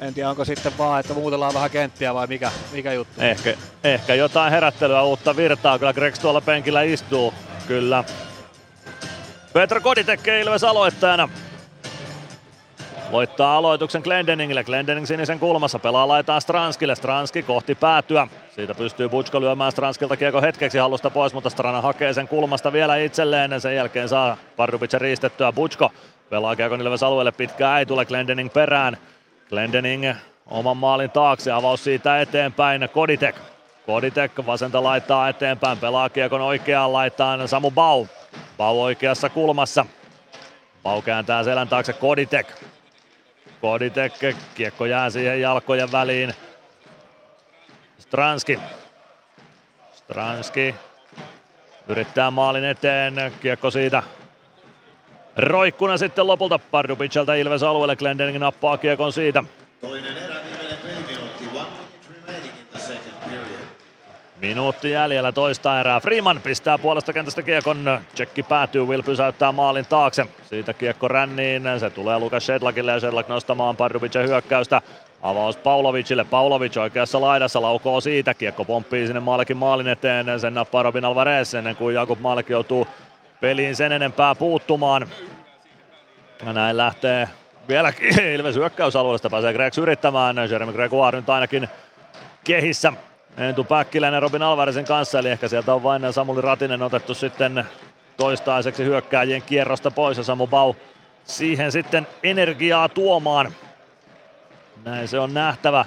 En tiedä, onko sitten vaan, että muutellaan vähän kenttiä vai mikä, mikä juttu. Ehkä, ehkä jotain herättelyä, uutta virtaa. Kyllä Gregs tuolla penkillä istuu. Kyllä. Petra Kodi Ilves aloittajana. Voittaa aloituksen Glendeningille. Glendening sinisen kulmassa. Pelaa laitaan Stranskille. Stranski kohti päätyä. Siitä pystyy Butchko lyömään Stranskilta kiekko hetkeksi hallusta pois, mutta Strana hakee sen kulmasta vielä itselleen. Sen jälkeen saa Pardubicin riistettyä. Butchko pelaa kiekko Ilves alueelle. Pitkään ei tule Glendening perään. Glendening oman maalin taakse. Avaus siitä eteenpäin. Koditek. Koditek vasenta laittaa eteenpäin. Pelaa kiekon oikeaan laitaan Samu Bau. Bau oikeassa kulmassa. Bau kääntää selän taakse Koditek. Koditek, kiekko jää siihen jalkojen väliin. Stranski. Stranski yrittää maalin eteen, kiekko siitä roikkuna sitten lopulta Pardubicilta Ilves alueelle, Glendening nappaa kiekon siitä. Toinen erä, Minuutti jäljellä toista erää. Freeman pistää puolesta kentästä kiekon. Tsekki päätyy, Will pysäyttää maalin taakse. Siitä kiekko ränniin. Se tulee Lukas Shedlakille ja Shedlak nostamaan Pardubicin hyökkäystä. Avaus Paulovicille. Paulovic oikeassa laidassa laukoo siitä. Kiekko pomppii sinne Maalekin maalin eteen. Sen nappaa Robin Alvarez ennen kuin Jakub Maalek joutuu peliin sen enempää puuttumaan. Ja näin lähtee vielä Ilves hyökkäysalueesta. Pääsee Gregs yrittämään. Jeremy Gregoire nyt ainakin kehissä Entu Päkkiläinen Robin Alvarezin kanssa, eli ehkä sieltä on vain Samuli Ratinen otettu sitten toistaiseksi hyökkääjien kierrosta pois ja Samu Bau siihen sitten energiaa tuomaan. Näin se on nähtävä.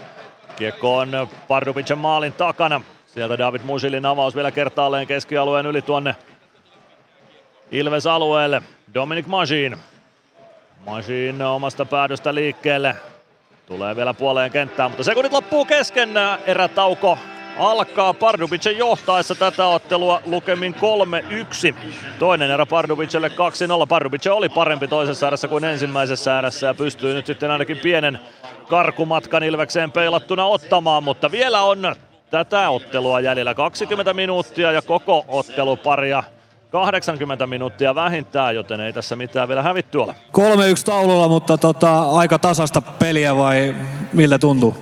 Kiekko on Pardubicin maalin takana. Sieltä David Musilin avaus vielä kertaalleen keskialueen yli tuonne Ilves alueelle. Dominic Majin. Majin omasta päädystä liikkeelle. Tulee vielä puoleen kenttään, mutta sekunnit loppuu kesken. Erätauko alkaa Pardubicen johtaessa tätä ottelua lukemin 3-1. Toinen erä Pardubicelle 2-0. Pardubice oli parempi toisessa erässä kuin ensimmäisessä erässä ja pystyy nyt sitten ainakin pienen karkumatkan Ilvekseen peilattuna ottamaan, mutta vielä on tätä ottelua jäljellä 20 minuuttia ja koko otteluparia 80 minuuttia vähintään, joten ei tässä mitään vielä hävitty ole. 3-1 taululla, mutta tota, aika tasasta peliä vai millä tuntuu?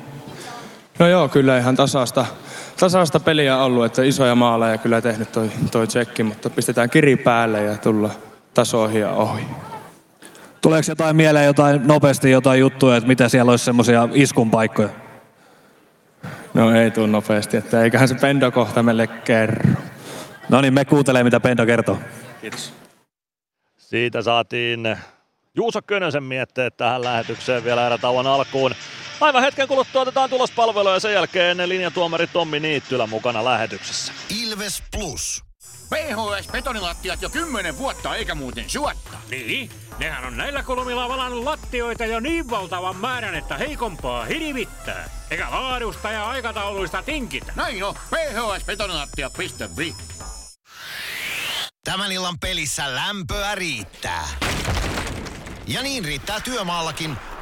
No joo, kyllä ihan tasasta, tasasta peliä ollut, että isoja maaleja kyllä tehnyt toi, toi tsekki, mutta pistetään kiri päälle ja tulla tasoihin ja ohi. Tuleeko jotain mieleen jotain nopeasti jotain juttuja, että mitä siellä olisi semmoisia iskun paikkoja? No ei tule nopeasti, että eiköhän se Pendo kohta meille kerro. No niin, me kuuntelee mitä Pendo kertoo. Kiitos. Siitä saatiin Juuso Könösen mietteet tähän lähetykseen vielä erätauon alkuun. Aivan hetken kuluttua otetaan tulospalvelua ja sen jälkeen linjatuomari Tommi Niittylä mukana lähetyksessä. Ilves Plus. PHS betonilattiat jo kymmenen vuotta eikä muuten suotta. Niin, nehän on näillä kolmilla valannut lattioita jo niin valtavan määrän, että heikompaa hirvittää. Eikä laadusta ja aikatauluista tinkitä. Näin on, phsbetonilattia.fi. Tämän illan pelissä lämpöä riittää. Ja niin riittää työmaallakin,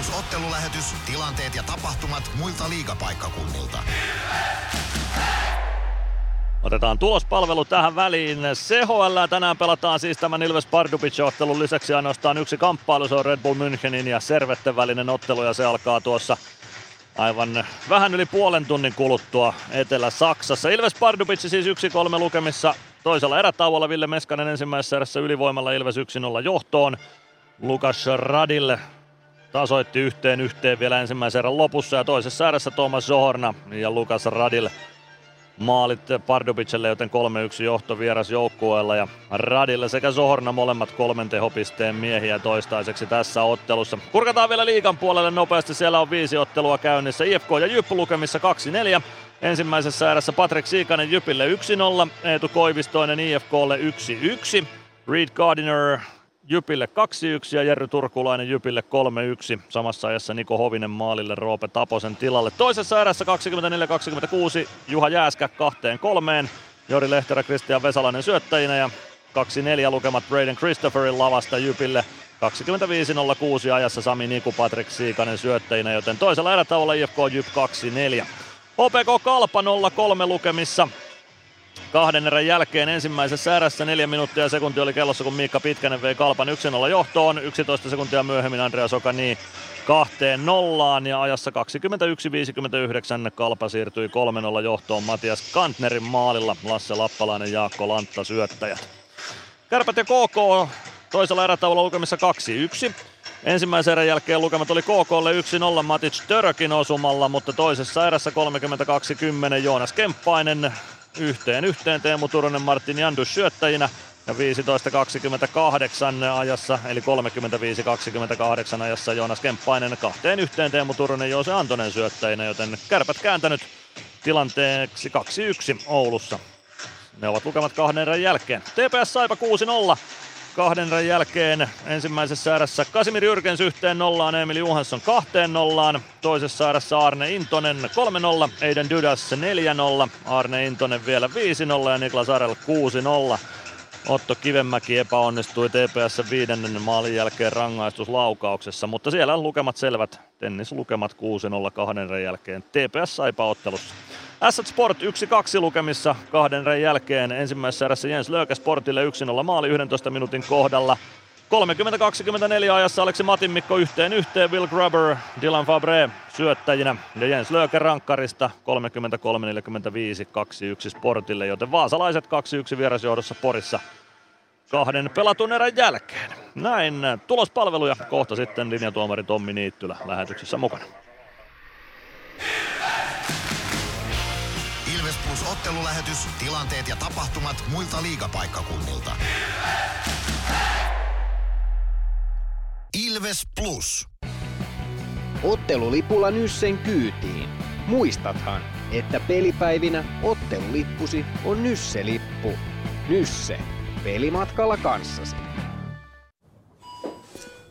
Plus ottelulähetys, tilanteet ja tapahtumat muilta liigapaikkakunnilta. Otetaan tulospalvelu tähän väliin. CHL tänään pelataan siis tämän Ilves Pardubic-ottelun lisäksi ainoastaan yksi kamppailu. Se on Red Bull Münchenin ja Servetten välinen ottelu ja se alkaa tuossa aivan vähän yli puolen tunnin kuluttua Etelä-Saksassa. Ilves Pardubic siis 1-3 lukemissa toisella erätauolla. Ville Meskanen ensimmäisessä erässä ylivoimalla Ilves 1-0 johtoon. Lukas Radille tasoitti yhteen yhteen vielä ensimmäisen erän lopussa ja toisessa erässä Thomas Zohorna ja Lukas Radille maalit Pardubicelle, joten 3-1 johto vieras joukkueella ja Radille sekä Zohorna molemmat kolmen tehopisteen miehiä toistaiseksi tässä ottelussa. Kurkataan vielä liikan puolelle nopeasti, siellä on viisi ottelua käynnissä. IFK ja Jyp lukemissa 2-4. Ensimmäisessä erässä Patrick Siikanen Jypille 1-0, Eetu Koivistoinen IFKlle 1-1. Reed Gardiner Jypille 2-1 ja Jerry Turkulainen Jypille 3-1. Samassa ajassa Niko Hovinen maalille Roope Taposen tilalle. Toisessa erässä 24-26 Juha Jääskä kahteen kolmeen. Jori Lehterä, Kristian Vesalainen syöttäjinä ja 2-4 lukemat Braden Christopherin lavasta Jypille. 25.06 ajassa Sami Niku, Patrik Siikanen syöttäjinä, joten toisella erätauolla IFK Jyp 2-4. HPK Kalpa 0-3 lukemissa. Kahden erän jälkeen ensimmäisessä erässä neljä minuuttia sekunti oli kellossa, kun Miikka Pitkänen vei Kalpan 1-0 johtoon. 11 sekuntia myöhemmin Andreas Okani kahteen nollaan ja ajassa 21.59 Kalpa siirtyi 3-0 johtoon Matias Kantnerin maalilla. Lasse Lappalainen, Jaakko Lantta syöttäjät. Kärpät ja KK toisella erätaululla lukemissa 2-1. Ensimmäisen erän jälkeen lukemat oli KKlle 1-0 Matic Törkin osumalla, mutta toisessa erässä 32-10 Joonas Kemppainen yhteen yhteen Teemu Turunen Martin Jandus syöttäjinä ja 15-28 ajassa, eli 35-28 ajassa Joonas Kemppainen kahteen yhteen Teemu Turunen Joose Antonen syöttäjinä, joten kärpät kääntänyt tilanteeksi 2-1 Oulussa. Ne ovat lukemat kahden erän jälkeen. TPS Saipa 6-0 kahden erän jälkeen ensimmäisessä erässä Kasimir Jyrkens yhteen nollaan, Emil Johansson kahteen nollaan. Toisessa erässä Arne Intonen 3-0, Eiden Dydas 4-0, Arne Intonen vielä 5-0 ja Niklas Arel 6-0. Otto Kivemäki epäonnistui TPS viidennen maalin jälkeen rangaistuslaukauksessa, mutta siellä on lukemat selvät. Tennis lukemat 6-0 kahden jälkeen TPS Saipa ottelussa. Asset Sport 1-2 lukemissa kahden erän jälkeen. Ensimmäisessä erässä Jens Lööke Sportille 1-0 maali 11 minuutin kohdalla. 30-24 ajassa Aleksi Matinmikko yhteen yhteen, Will Grubber, Dylan Fabre syöttäjinä ja Jens Lööke rankkarista 33-45 2-1 Sportille, joten vaasalaiset 2-1 vierasjohdossa Porissa kahden pelatun erän jälkeen. Näin tulospalveluja kohta sitten linjatuomari Tommi Niittylä lähetyksessä mukana. Plus ottelulähetys, tilanteet ja tapahtumat muilta liigapaikkakunnilta. Ilves Plus. Ottelulipulla Nyssen kyytiin. Muistathan, että pelipäivinä ottelulippusi on Nysse-lippu. Nysse. Pelimatkalla kanssasi.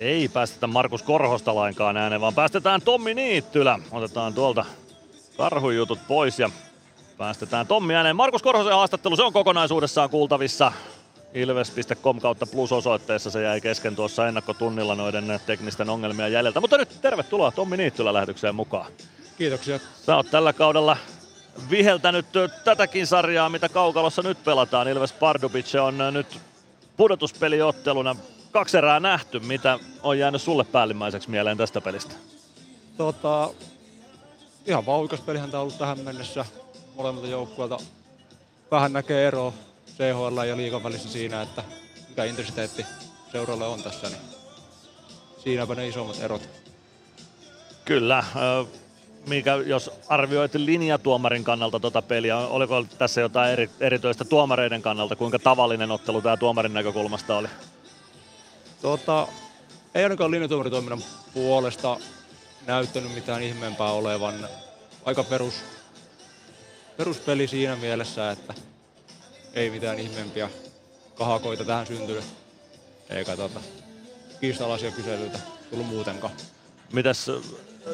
Ei päästetä Markus Korhosta lainkaan ääneen, vaan päästetään Tommi Niittylä. Otetaan tuolta karhujutut pois ja päästetään Tommi ääneen. Markus Korhosen haastattelu, se on kokonaisuudessaan kuultavissa ilves.com kautta plus osoitteessa. Se jäi kesken tuossa ennakkotunnilla noiden teknisten ongelmien jäljiltä. Mutta nyt tervetuloa Tommi Niittylä lähetykseen mukaan. Kiitoksia. Sä oot tällä kaudella viheltänyt tätäkin sarjaa, mitä Kaukalossa nyt pelataan. Ilves Pardubice on nyt pudotuspeliotteluna kaksi erää nähty. Mitä on jäänyt sulle päällimmäiseksi mieleen tästä pelistä? Tota, ihan vauhdikas pelihän tämä on ollut tähän mennessä molemmilta joukkueilta. Vähän näkee ero CHL ja liikan välissä siinä, että mikä intensiteetti seuralle on tässä, niin siinäpä ne isommat erot. Kyllä. Mikä, jos arvioit linjatuomarin kannalta tuota peliä, oliko tässä jotain eri, erityistä tuomareiden kannalta, kuinka tavallinen ottelu tämä tuomarin näkökulmasta oli? Tota, ei ainakaan linjatuomaritoiminnan puolesta näyttänyt mitään ihmeempää olevan. Aika perus, peruspeli siinä mielessä, että ei mitään ihmeempiä kahakoita tähän syntynyt. Eikä tota, kiistalaisia kyselyitä tullut muutenkaan. Mitäs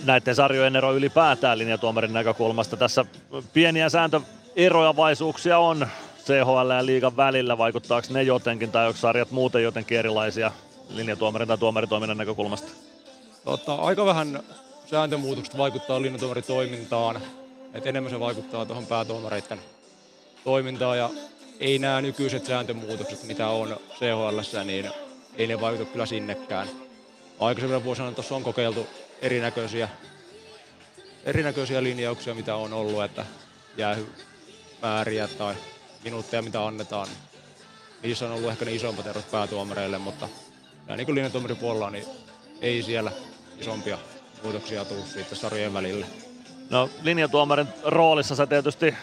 näiden sarjojen ero ylipäätään linjatuomarin näkökulmasta? Tässä pieniä sääntöeroavaisuuksia on CHL ja liigan välillä. Vaikuttaako ne jotenkin tai onko sarjat muuten jotenkin erilaisia linjatuomarin tai tuomaritoiminnan näkökulmasta? Tota, aika vähän sääntömuutokset vaikuttaa linjatuomaritoimintaan. Et enemmän se vaikuttaa tuohon päätuomareiden toimintaan ja ei nämä nykyiset sääntömuutokset, mitä on CHL, niin ei ne vaikuta kyllä sinnekään. Aikaisemmilla vuosina tuossa on kokeiltu erinäköisiä, erinäköisiä linjauksia, mitä on ollut, että jäähymääriä tai minuutteja, mitä annetaan. Niissä on ollut ehkä ne isompat erot päätuomareille, mutta ja niin kuin linjatuomarin puolella, niin ei siellä isompia muutoksia tuu siitä sarjojen välillä. No linjatuomarin roolissa sä tietysti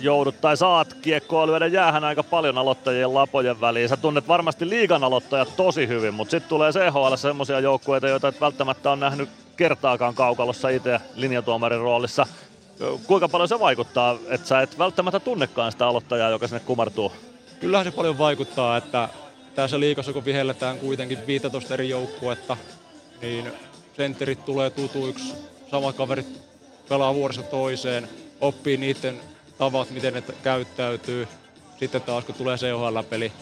joudut tai saat kiekkoa lyödä jäähän aika paljon aloittajien lapojen väliin. Sä tunnet varmasti liigan aloittajat tosi hyvin, mutta sitten tulee CHL semmoisia joukkueita, joita et välttämättä on nähnyt kertaakaan kaukalossa itse linjatuomarin roolissa. Kuinka paljon se vaikuttaa, että sä et välttämättä tunnekaan sitä aloittajaa, joka sinne kumartuu? Kyllähän se paljon vaikuttaa, että tässä liikassa kun vihelletään kuitenkin 15 eri joukkuetta, niin sentterit tulee tutuiksi, samat kaverit pelaa vuodesta toiseen, oppii niiden tavat, miten ne käyttäytyy. Sitten taas kun tulee CHL-peli,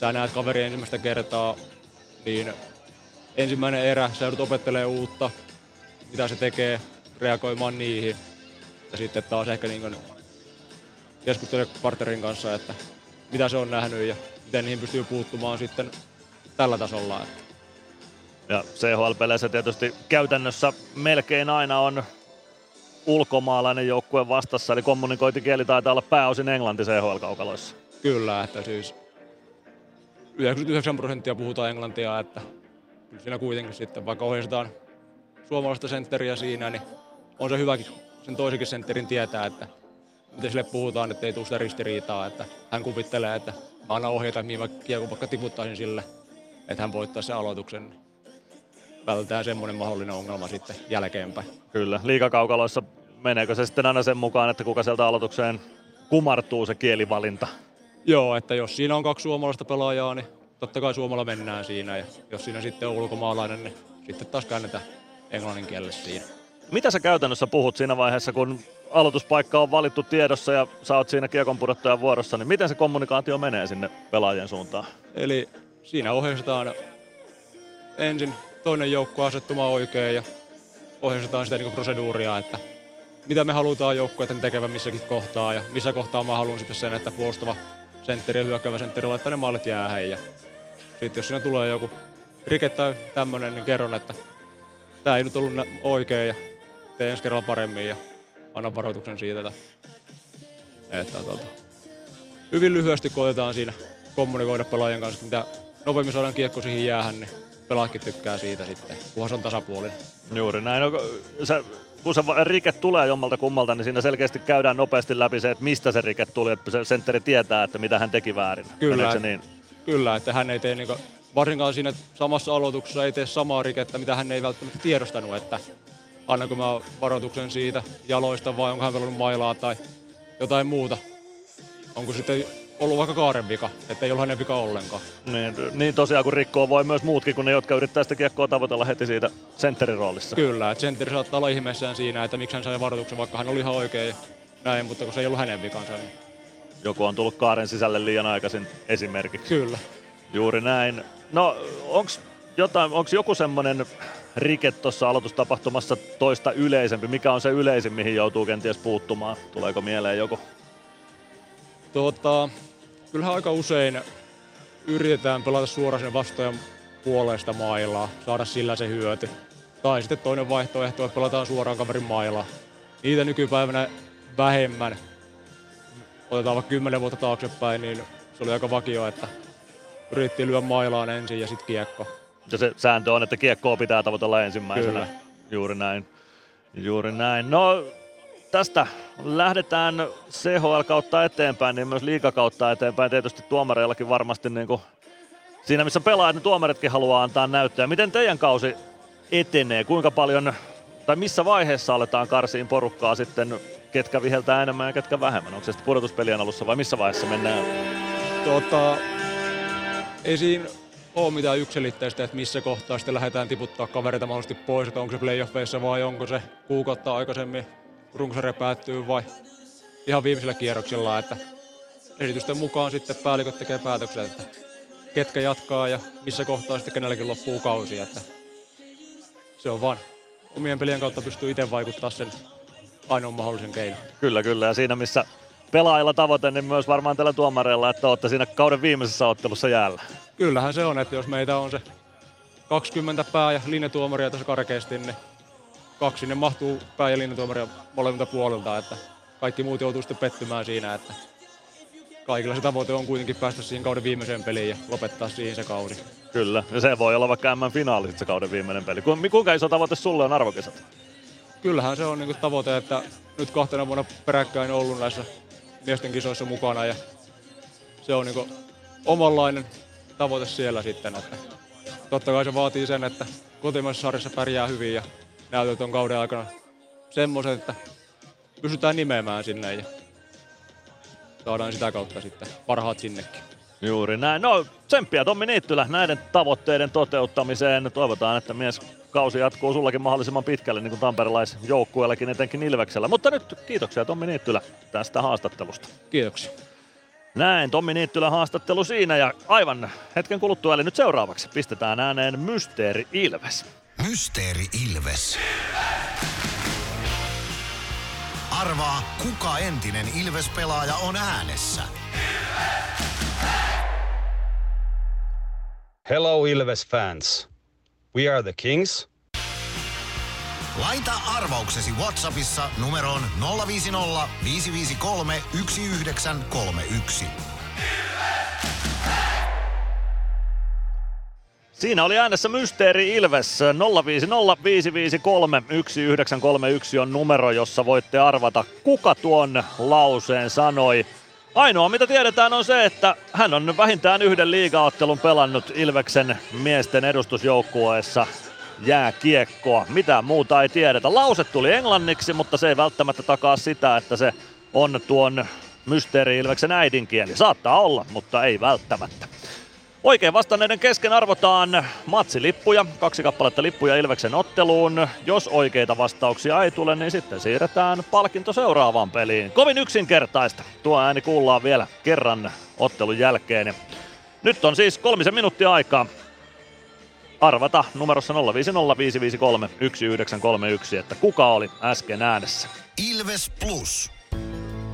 sä näet kaveri ensimmäistä kertaa, niin ensimmäinen erä, sä joudut opettelee uutta, mitä se tekee, reagoimaan niihin. Ja sitten taas ehkä niin keskustele partnerin kanssa, että mitä se on nähnyt ja miten niihin pystyy puuttumaan sitten tällä tasolla. Ja CHL-peleissä tietysti käytännössä melkein aina on ulkomaalainen joukkue vastassa, eli kommunikointikieli taitaa olla pääosin englanti CHL-kaukaloissa. Kyllä, että siis 99 prosenttia puhutaan englantia, että kyllä siinä kuitenkin sitten, vaikka ohjeistetaan suomalaista sentteriä siinä, niin on se hyväkin sen toisenkin sentterin tietää, että miten sille puhutaan, että ei tule sitä ristiriitaa, että hän kuvittelee, että mä annan ohjeita, mihin mä kiekon vaikka tiputtaisin sille, että hän voittaa sen aloituksen. Vältetään semmoinen mahdollinen ongelma sitten jälkeenpäin. Kyllä, liikakaukaloissa meneekö se sitten aina sen mukaan, että kuka sieltä aloitukseen kumartuu se kielivalinta? Joo, että jos siinä on kaksi suomalaista pelaajaa, niin totta kai suomalla mennään siinä. Ja jos siinä sitten on ulkomaalainen, niin sitten taas käännetään englannin kielelle siinä. Mitä sä käytännössä puhut siinä vaiheessa, kun aloituspaikka on valittu tiedossa ja sä oot siinä kiekon pudottajan vuorossa, niin miten se kommunikaatio menee sinne pelaajien suuntaan? Eli siinä ohjeistetaan ensin toinen joukko asettumaan oikein ja ohjeistetaan sitä niin proseduuria, että mitä me halutaan joukkueiden tekevän missäkin kohtaa ja missä kohtaa mä haluan sitten sen, että puolustava sentteri ja hyökkäävä sentteri laittaa ne maalit jäähän ja sitten jos siinä tulee joku rike tai tämmönen, niin kerron, että tämä ei nyt ollut oikein ja tee ensi kerralla paremmin ja anna varoituksen siitä, että, että tuota, hyvin lyhyesti koitetaan siinä kommunikoida pelaajien kanssa, mitä nopeammin saadaan kiekko siihen jäähän, niin pelaajatkin tykkää siitä sitten, kunhan se on tasapuolinen. Juuri näin. No, sä kun se rike tulee jommalta kummalta, niin siinä selkeästi käydään nopeasti läpi se, että mistä se rike tuli, että se sentteri tietää, että mitä hän teki väärin. Kyllä, se niin? kyllä että hän ei tee niinku, varsinkaan siinä samassa aloituksessa ei tee samaa rikettä, mitä hän ei välttämättä tiedostanut, että annanko mä varoituksen siitä jaloista vai onko hän pelannut mailaa tai jotain muuta. Onko sitten ollut vaikka kaaren vika, että ei ollut hänen vika ollenkaan. Niin, niin tosiaan kun rikkoo voi myös muutkin kuin ne, jotka yrittää sitä kiekkoa tavoitella heti siitä sentterin roolissa. Kyllä, että sentteri saattaa olla ihmeessään siinä, että miksi hän sai varoituksen, vaikka hän oli ihan oikein ja näin, mutta kun se ei ollut hänen vikansa. Niin... Joku on tullut kaaren sisälle liian aikaisin esimerkiksi. Kyllä. Juuri näin. No, onks jotain, onks joku semmonen rike tuossa aloitustapahtumassa toista yleisempi? Mikä on se yleisin, mihin joutuu kenties puuttumaan? Tuleeko mieleen joku? Tuota, kyllähän aika usein yritetään pelata suoraan sen vastaajan puolesta mailaa, saada sillä se hyöty. Tai sitten toinen vaihtoehto, että pelataan suoraan kaverin mailaa. Niitä nykypäivänä vähemmän. Otetaan vaikka kymmenen vuotta taaksepäin, niin se oli aika vakio, että yritettiin lyödä mailaan ensin ja sitten kiekko. Ja se sääntö on, että kiekkoa pitää tavoitella ensimmäisenä. Kyllä. Juuri näin. Juuri näin. No tästä lähdetään CHL kautta eteenpäin, niin myös liikakautta eteenpäin. Tietysti tuomareillakin varmasti niin kuin siinä, missä pelaajat, niin tuomaritkin haluaa antaa näyttöä. Miten teidän kausi etenee? Kuinka paljon, tai missä vaiheessa aletaan karsiin porukkaa sitten, ketkä viheltää enemmän ja ketkä vähemmän? Onko se sitten pudotuspelien alussa vai missä vaiheessa mennään? Tota, ei siinä ole mitään yksilitteistä, että missä kohtaa sitten lähdetään tiputtaa kavereita mahdollisesti pois, että onko se playoffeissa vai onko se kuukautta aikaisemmin runkosarja päättyy vai ihan viimeisellä kierroksella, että esitysten mukaan sitten päälliköt tekee päätökset, että ketkä jatkaa ja missä kohtaa sitten kenelläkin loppuu kausi, että se on vaan omien pelien kautta pystyy itse vaikuttaa sen ainoan mahdollisen keinon. Kyllä, kyllä. Ja siinä missä pelaajilla tavoite, niin myös varmaan tällä tuomareilla, että olette siinä kauden viimeisessä ottelussa jäällä. Kyllähän se on, että jos meitä on se 20 pää- ja linjatuomaria tässä karkeasti, niin kaksi sinne mahtuu pää- ja linjatuomaria molemmilta puolilta, että kaikki muut joutuu sitten pettymään siinä, että kaikilla se tavoite on kuitenkin päästä siihen kauden viimeiseen peliin ja lopettaa siihen se kausi. Kyllä, ja se voi olla vaikka M-finaali se kauden viimeinen peli. Ku- Kuinka iso tavoite sulle on arvokisat? Kyllähän se on niin tavoite, että nyt kahtena vuonna peräkkäin ollut näissä miesten kisoissa mukana ja se on niin omanlainen tavoite siellä sitten. Että totta kai se vaatii sen, että kotimaisessa sarjassa pärjää hyvin ja näytöt on kauden aikana semmoiset, että pystytään nimeämään sinne ja saadaan sitä kautta sitten parhaat sinnekin. Juuri näin. No tsemppiä Tommi Niittylä näiden tavoitteiden toteuttamiseen. Toivotaan, että mies kausi jatkuu sullakin mahdollisimman pitkälle, niin kuin tamperelaisjoukkueellakin, etenkin Ilveksellä. Mutta nyt kiitoksia Tommi Niittylä tästä haastattelusta. Kiitoksia. Näin, Tommi Niittylän haastattelu siinä ja aivan hetken kuluttua, eli nyt seuraavaksi pistetään ääneen Mysteeri Ilves. Mysteeri Ilves. Arvaa, kuka entinen Ilves-pelaaja on äänessä. Hello Ilves fans. We are the Kings. Laita arvauksesi Whatsappissa numeroon 050 553 1931. Siinä oli äänessä Mysteeri Ilves 050 553 1931 on numero, jossa voitte arvata, kuka tuon lauseen sanoi. Ainoa mitä tiedetään on se, että hän on vähintään yhden liigaottelun pelannut Ilveksen miesten edustusjoukkueessa jääkiekkoa. Mitään muuta ei tiedetä. Lause tuli englanniksi, mutta se ei välttämättä takaa sitä, että se on tuon Mysteeri Ilveksen äidinkieli. Saattaa olla, mutta ei välttämättä. Oikein vastanneiden kesken arvotaan matsilippuja, kaksi kappaletta lippuja Ilveksen otteluun. Jos oikeita vastauksia ei tule, niin sitten siirretään palkinto seuraavaan peliin. Kovin yksinkertaista. Tuo ääni kuullaan vielä kerran ottelun jälkeen. Nyt on siis kolmisen minuuttia aikaa arvata numerossa 0505531, että kuka oli äsken äänessä. Ilves Plus.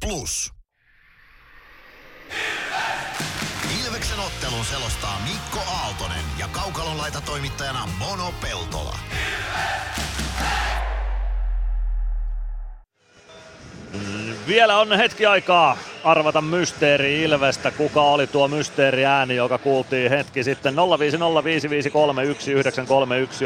Plus. Ilveksen ottelun selostaa Mikko Aaltonen ja Kaukalon laitatoimittajana Mono Peltola. Vielä on hetki aikaa arvata mysteeri Ilvestä. Kuka oli tuo mysteeri ääni, joka kuultiin hetki sitten. 0505531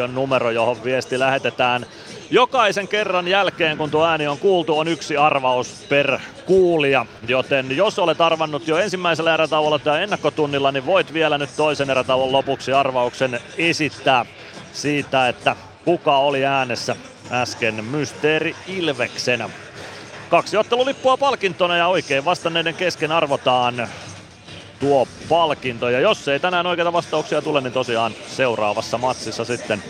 on numero, johon viesti lähetetään. Jokaisen kerran jälkeen, kun tuo ääni on kuultu, on yksi arvaus per kuulija. Joten jos olet arvannut jo ensimmäisellä erätauolla tai ennakkotunnilla, niin voit vielä nyt toisen erätauon lopuksi arvauksen esittää siitä, että kuka oli äänessä äsken mysteeri Ilveksenä. Kaksi ottelulippua palkintona ja oikein vastanneiden kesken arvotaan tuo palkinto. Ja jos ei tänään oikeita vastauksia tule, niin tosiaan seuraavassa matsissa sitten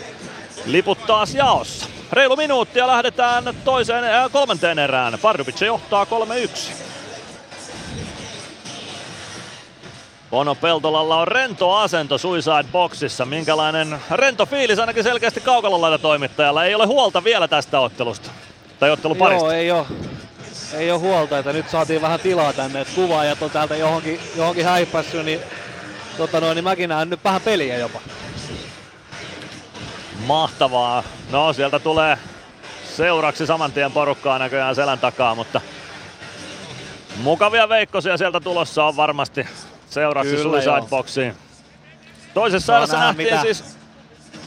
liput taas jaossa. Reilu minuuttia lähdetään toiseen, äh, kolmanteen erään. Pardubice johtaa 3-1. Bono Peltolalla on rento asento Suicide Boxissa. Minkälainen rento fiilis ainakin selkeästi kaukalolaita toimittajalla. Ei ole huolta vielä tästä ottelusta. Tai otteluparista. Joo, ei ole. Ei ole huolta, että nyt saatiin vähän tilaa tänne, että kuvaajat on täältä johonkin, johonkin häippässyt, niin, tota noin, niin mäkin näen nyt vähän peliä jopa. Mahtavaa. No sieltä tulee seuraksi saman tien porukkaa näköjään selän takaa, mutta mukavia veikkosia sieltä tulossa on varmasti seuraksi Kyllä, Suicide. Boxiin. Toisessa erässä nähtiin mitä- siis...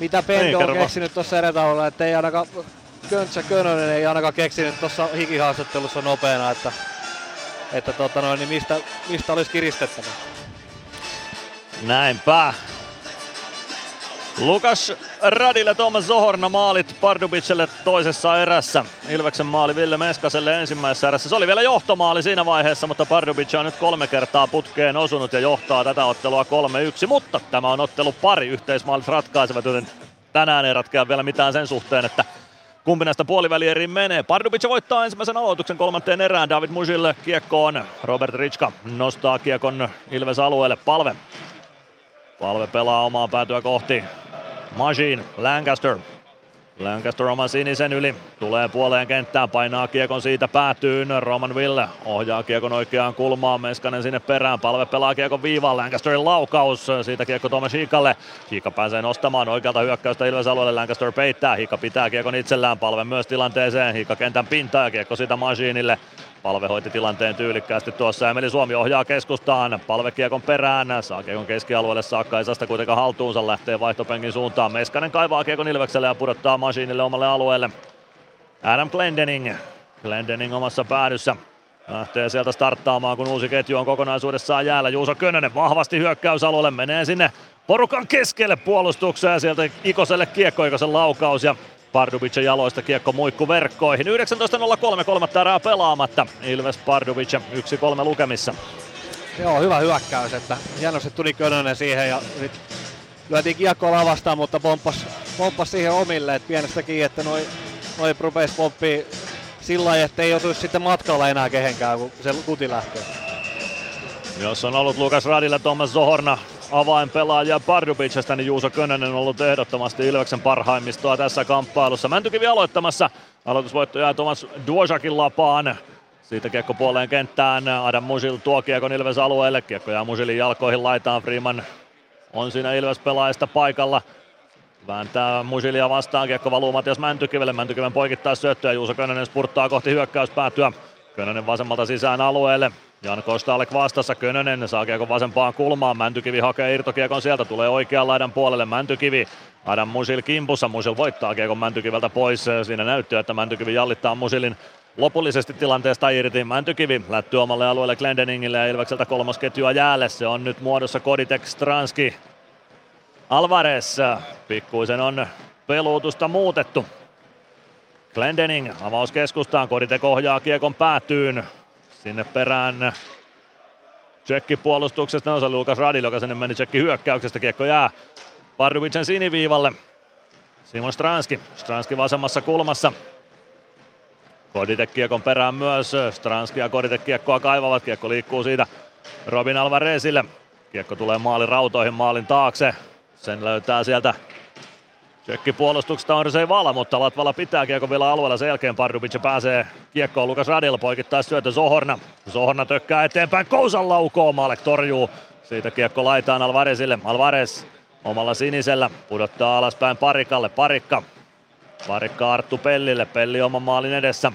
Mitä Pendo Niin, on keksinyt tuossa erätaululla, että ei ainakaan Köntsä Könönen ei ainakaan keksinyt tuossa hikihaastattelussa nopeana, että että tota noin, niin mistä, mistä olisi kiristettävä. Näinpä. Lukas Radille Thomas Zohorna maalit Pardubicelle toisessa erässä. Ilveksen maali Ville Meskaselle ensimmäisessä erässä. Se oli vielä johtomaali siinä vaiheessa, mutta Pardubic on nyt kolme kertaa putkeen osunut ja johtaa tätä ottelua 3-1. Mutta tämä on ottelu pari. Yhteismaalit ratkaisevat, joten tänään ei ratkea vielä mitään sen suhteen, että kumpi näistä puolivälieriin menee. Pardubic voittaa ensimmäisen aloituksen kolmanteen erään. David Musille kiekkoon. Robert Ritska nostaa kiekon Ilves alueelle. Palve. Palve pelaa omaa päätyä kohti. Machine, Lancaster. Lancaster oman sinisen yli, tulee puoleen kenttään, painaa kiekon siitä päätyyn. Roman Ville ohjaa kiekon oikeaan kulmaan, Meskanen sinne perään, palve pelaa kiekon viivaan, Lancasterin laukaus, siitä kiekko Tomas Hiikalle. Hiikka pääsee nostamaan oikealta hyökkäystä Ilves alueelle, Lancaster peittää, Hiikka pitää kiekon itsellään, palve myös tilanteeseen, Hiikka kentän pintaa ja kiekko siitä Machineille. Palve hoiti tilanteen tyylikkäästi tuossa. Emeli Suomi ohjaa keskustaan. Palve kiekon perään. Saa kiekon keskialueelle saakka. Ei sitä kuitenkaan haltuunsa. Lähtee vaihtopenkin suuntaan. Meskanen kaivaa kiekon Ilvekselle ja pudottaa Masiinille omalle alueelle. Adam Glendening. Glendening omassa päädyssä. Lähtee sieltä starttaamaan, kun uusi ketju on kokonaisuudessaan jäällä. Juuso Könönen vahvasti hyökkäysalueelle. Menee sinne porukan keskelle puolustukseen. Sieltä Ikoselle kiekko, Ikosen laukaus ja Pardubicin jaloista kiekko muikku verkkoihin. 19.03 kolmatta erää pelaamatta. Ilves Pardubic 1-3 lukemissa. Joo, hyvä hyökkäys, että hienosti tuli Könönen siihen ja nyt lyötiin kiekko lavastaan, mutta pomppas, pomppas siihen omille, että pienestäkin, että noi, noi rupeis pomppii sillä lailla, että ei joutuisi sitten matkalla enää kehenkään, kun se kuti lähtee. Jos on ollut Lukas Radilla Thomas Zohorna avainpelaajia Pardubicesta, niin Juuso Könönen on ollut ehdottomasti Ilveksen parhaimmistoa tässä kamppailussa. Mäntykivi aloittamassa. Aloitusvoitto jää Thomas Duosakin lapaan. Siitä kiekko puoleen kenttään. Adam Musil tuo kiekon Ilves alueelle. Kiekko jää Musilin jalkoihin laitaan. Freeman on siinä Ilves pelaajista paikalla. Vääntää Musilia vastaan. Kiekko valuu Matias Mäntykivelle. Mäntykiven poikittaa syöttöä. Juuso Könönen spurttaa kohti hyökkäyspäätyä. Könönen vasemmalta sisään alueelle. Jan Kostalek vastassa, Könönen saa kiekon vasempaan kulmaan, Mäntykivi hakee irtokiekon sieltä, tulee oikean laidan puolelle, Mäntykivi Adam Musil kimpussa, Musil voittaa kiekon Mäntykiveltä pois, siinä näyttöä, että Mäntykivi jallittaa Musilin lopullisesti tilanteesta irti. Mäntykivi lätty omalle alueelle Glendeningille ja Ilvekseltä kolmosketjua jäälle. Se on nyt muodossa Koditek Stranski. Alvarez, pikkuisen on peluutusta muutettu. Glendening avaus keskustaan, Koditek ohjaa kiekon päätyyn. Sinne perään Tsekki puolustuksesta, no se oli Lukas Radil, joka sinne meni Tsekki hyökkäyksestä, kiekko jää Pardubicen siniviivalle. Simon Stranski, Stranski vasemmassa kulmassa. Koditek kiekon perään myös, Stranski ja Koditek kiekkoa kaivavat, kiekko liikkuu siitä Robin Alvarezille. Kiekko tulee maalin rautoihin maalin taakse, sen löytää sieltä Tsekki puolustuksesta on Rysei Vala, mutta Latvala pitää kiekko vielä alueella. Sen jälkeen Pardubic pääsee kiekkoon Lukas Radil poikittaa syötö Zohorna. Zohorna tökkää eteenpäin, Kousan laukoo, Malek torjuu. Siitä kiekko laitaan Alvarezille. Alvarez omalla sinisellä pudottaa alaspäin Parikalle. Parikka. Parikka Arttu Pellille. Pelli oman maalin edessä.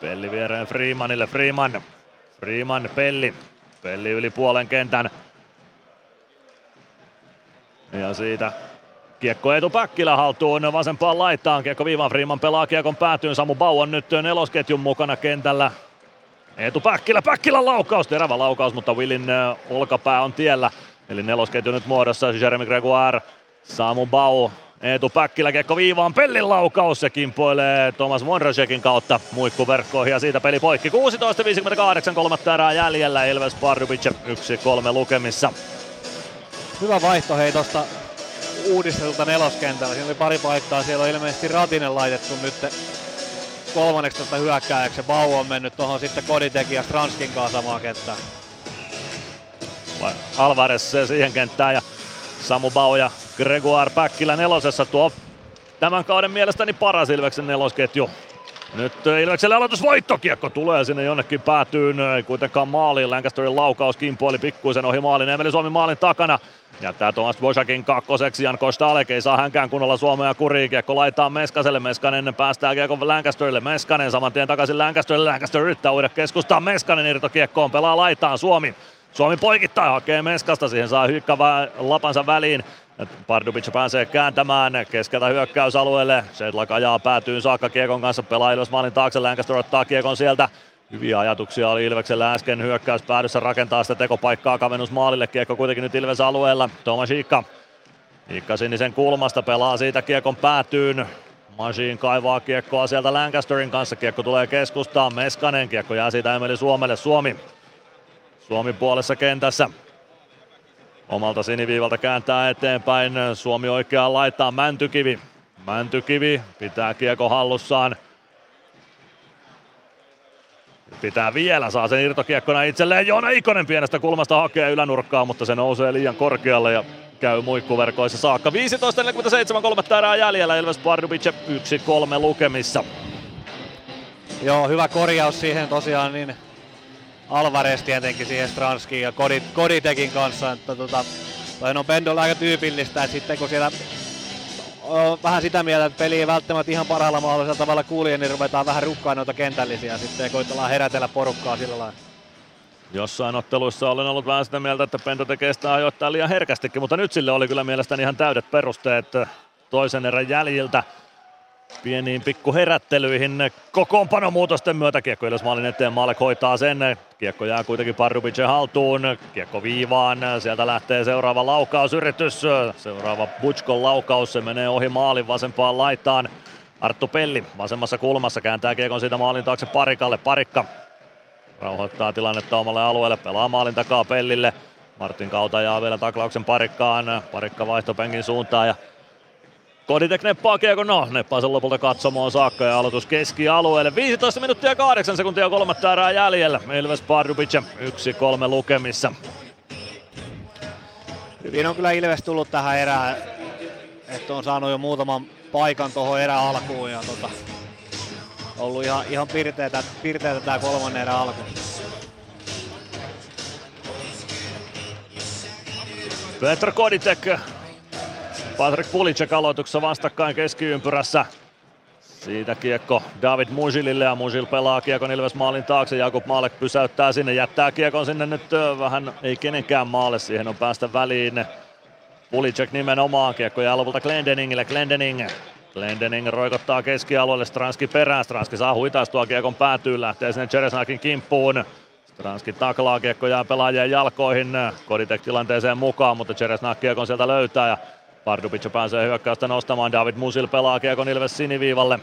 Pelli viereen Freemanille. Freeman. Freeman, Pelli. Pelli yli puolen kentän. Ja siitä Kiekko Eetu Päkkilä haltuun vasempaan laitaan. Kiekko Viivan Freeman pelaa kiekon päätyyn. Samu Bau on nyt nelosketjun mukana kentällä. Eetu Päkkilä, Päkkilän laukaus, terävä laukaus, mutta Willin olkapää on tiellä. Eli nelosketju nyt muodossa, Jeremy Gregoire, Samu Bau, Eetu Päkkilä, kiekko viivaan, Pellin laukaus, se kimpoilee Thomas Mondrasekin kautta muikkuverkkoihin ja siitä peli poikki. 16.58, kolmatta erää jäljellä, Ilves Pardubic 1-3 lukemissa. Hyvä vaihto hei tosta uudistetulta neloskentällä. Siinä oli pari paikkaa. Siellä on ilmeisesti Ratinen laitettu nyt kolmanneksi tästä hyökkääjäksi. Bau on mennyt tuohon sitten Koditeki ja Stranskin kanssa samaan kenttään. Alvarez siihen kenttään ja Samu Bau ja Gregoire Päkkilä nelosessa tuo tämän kauden mielestäni paras Ilveksen nelosketju. Nyt Ilvekselle aloitusvoitto, kiekko tulee sinne jonnekin päätyyn, ei kuitenkaan maaliin. Lancasterin laukaus kimpoili pikkuisen ohi maalin, Emeli Suomi maalin takana. Jättää Thomas Bosakin kakkoseksi, Jan Kostalek ei saa hänkään kunnolla Suomea kuriin. Kiekko laittaa Meskaselle, Meskanen päästää kiekko Lancasterille, Meskanen saman tien takaisin Lancasterille, Lancaster yrittää uida keskustaan, Meskanen irtokiekkoon, pelaa laitaan Suomi. Suomi poikittaa, hakee Meskasta, siihen saa Hyykkä vä- lapansa väliin. Pardubic pääsee kääntämään keskeltä hyökkäysalueelle. Sedlak ajaa päätyyn saakka Kiekon kanssa, pelaa Ilves maalin taakse, Lancaster ottaa Kiekon sieltä. Hyviä ajatuksia oli Ilveksellä äsken hyökkäys päädyssä rakentaa sitä tekopaikkaa kavennus maalille. Kiekko kuitenkin nyt Ilves alueella. Tomas Iikka. Iikka sinisen kulmasta pelaa siitä Kiekon päätyyn. Machine kaivaa kiekkoa sieltä Lancasterin kanssa. Kiekko tulee keskustaan. Meskanen. Kiekko jää siitä Emeli Suomelle. Suomi. Suomi puolessa kentässä. Omalta siniviivalta kääntää eteenpäin. Suomi oikeaan laittaa Mäntykivi. Mäntykivi pitää kiekko hallussaan. Pitää vielä, saa sen irtokiekkona itselleen. Joona Ikonen pienestä kulmasta hakee ylänurkkaa, mutta se nousee liian korkealle ja käy muikkuverkoissa saakka. 15.47, kolmatta erää jäljellä. Ilves Pardubic 1-3 lukemissa. Joo, hyvä korjaus siihen tosiaan niin Alvarez tietenkin siihen Stranskiin ja Kodit, Koditekin kanssa. Että tota, toi on Pendolla aika tyypillistä, että sitten kun siellä on vähän sitä mieltä, että peli ei välttämättä ihan parhaalla mahdollisella tavalla kulje, niin ruvetaan vähän rukkaa noita kentällisiä sitten ja koitellaan herätellä porukkaa sillä lailla. Jossain otteluissa olen ollut vähän sitä mieltä, että Pento tekee sitä ajoittaa liian herkästikin, mutta nyt sille oli kyllä mielestäni ihan täydet perusteet toisen erän jäljiltä pieniin pikku herättelyihin kokoonpanomuutosten myötä. Kiekko Ilves maalin eteen, Malek hoitaa sen. Kiekko jää kuitenkin Pardubicin haltuun. Kiekko viivaan, sieltä lähtee seuraava laukausyritys. Seuraava Butchkon laukaus, se menee ohi maalin vasempaan laitaan. Arttu Pelli vasemmassa kulmassa kääntää kiekon siitä maalin taakse Parikalle. Parikka rauhoittaa tilannetta omalle alueelle, pelaa maalin takaa Pellille. Martin Kauta jaa vielä taklauksen parikkaan. Parikka vaihtopenkin suuntaan ja Koditek neppaa kiekon, no neppaa sen lopulta katsomoon saakka ja aloitus keskialueelle. 15 minuuttia 8 sekuntia kolmatta erää jäljellä. Ilves Pardubic 1-3 lukemissa. Hyvin on kyllä Ilves tullut tähän erään, että on saanut jo muutaman paikan tuohon erään alkuun ja tota, ollut ihan, ihan pirteetä, pirteetä tää kolmannen erän alku. Petr Koditek Patrick Pulicek aloituksessa vastakkain keskiympyrässä. Siitä kiekko David Musilille ja Musil pelaa kiekon Ilves maalin taakse. Jakub Maalek pysäyttää sinne, jättää kiekon sinne nyt vähän, ei kenenkään maalle, siihen on päästä väliin. Pulicek nimenomaan, kiekko jää lopulta Glendeningille, Glendening. Glendening roikottaa keskialueelle, Stranski perään, Stranski saa huitaistua kiekon päätyyn, lähtee sinne Cheresnakin kimppuun. Stranski taklaa, kiekko jää pelaajien jalkoihin, Koditek tilanteeseen mukaan, mutta Cheresnak kiekon sieltä löytää ja Pardubic pääsee hyökkäystä nostamaan. David Musil pelaa kiekon Ilves siniviivalle.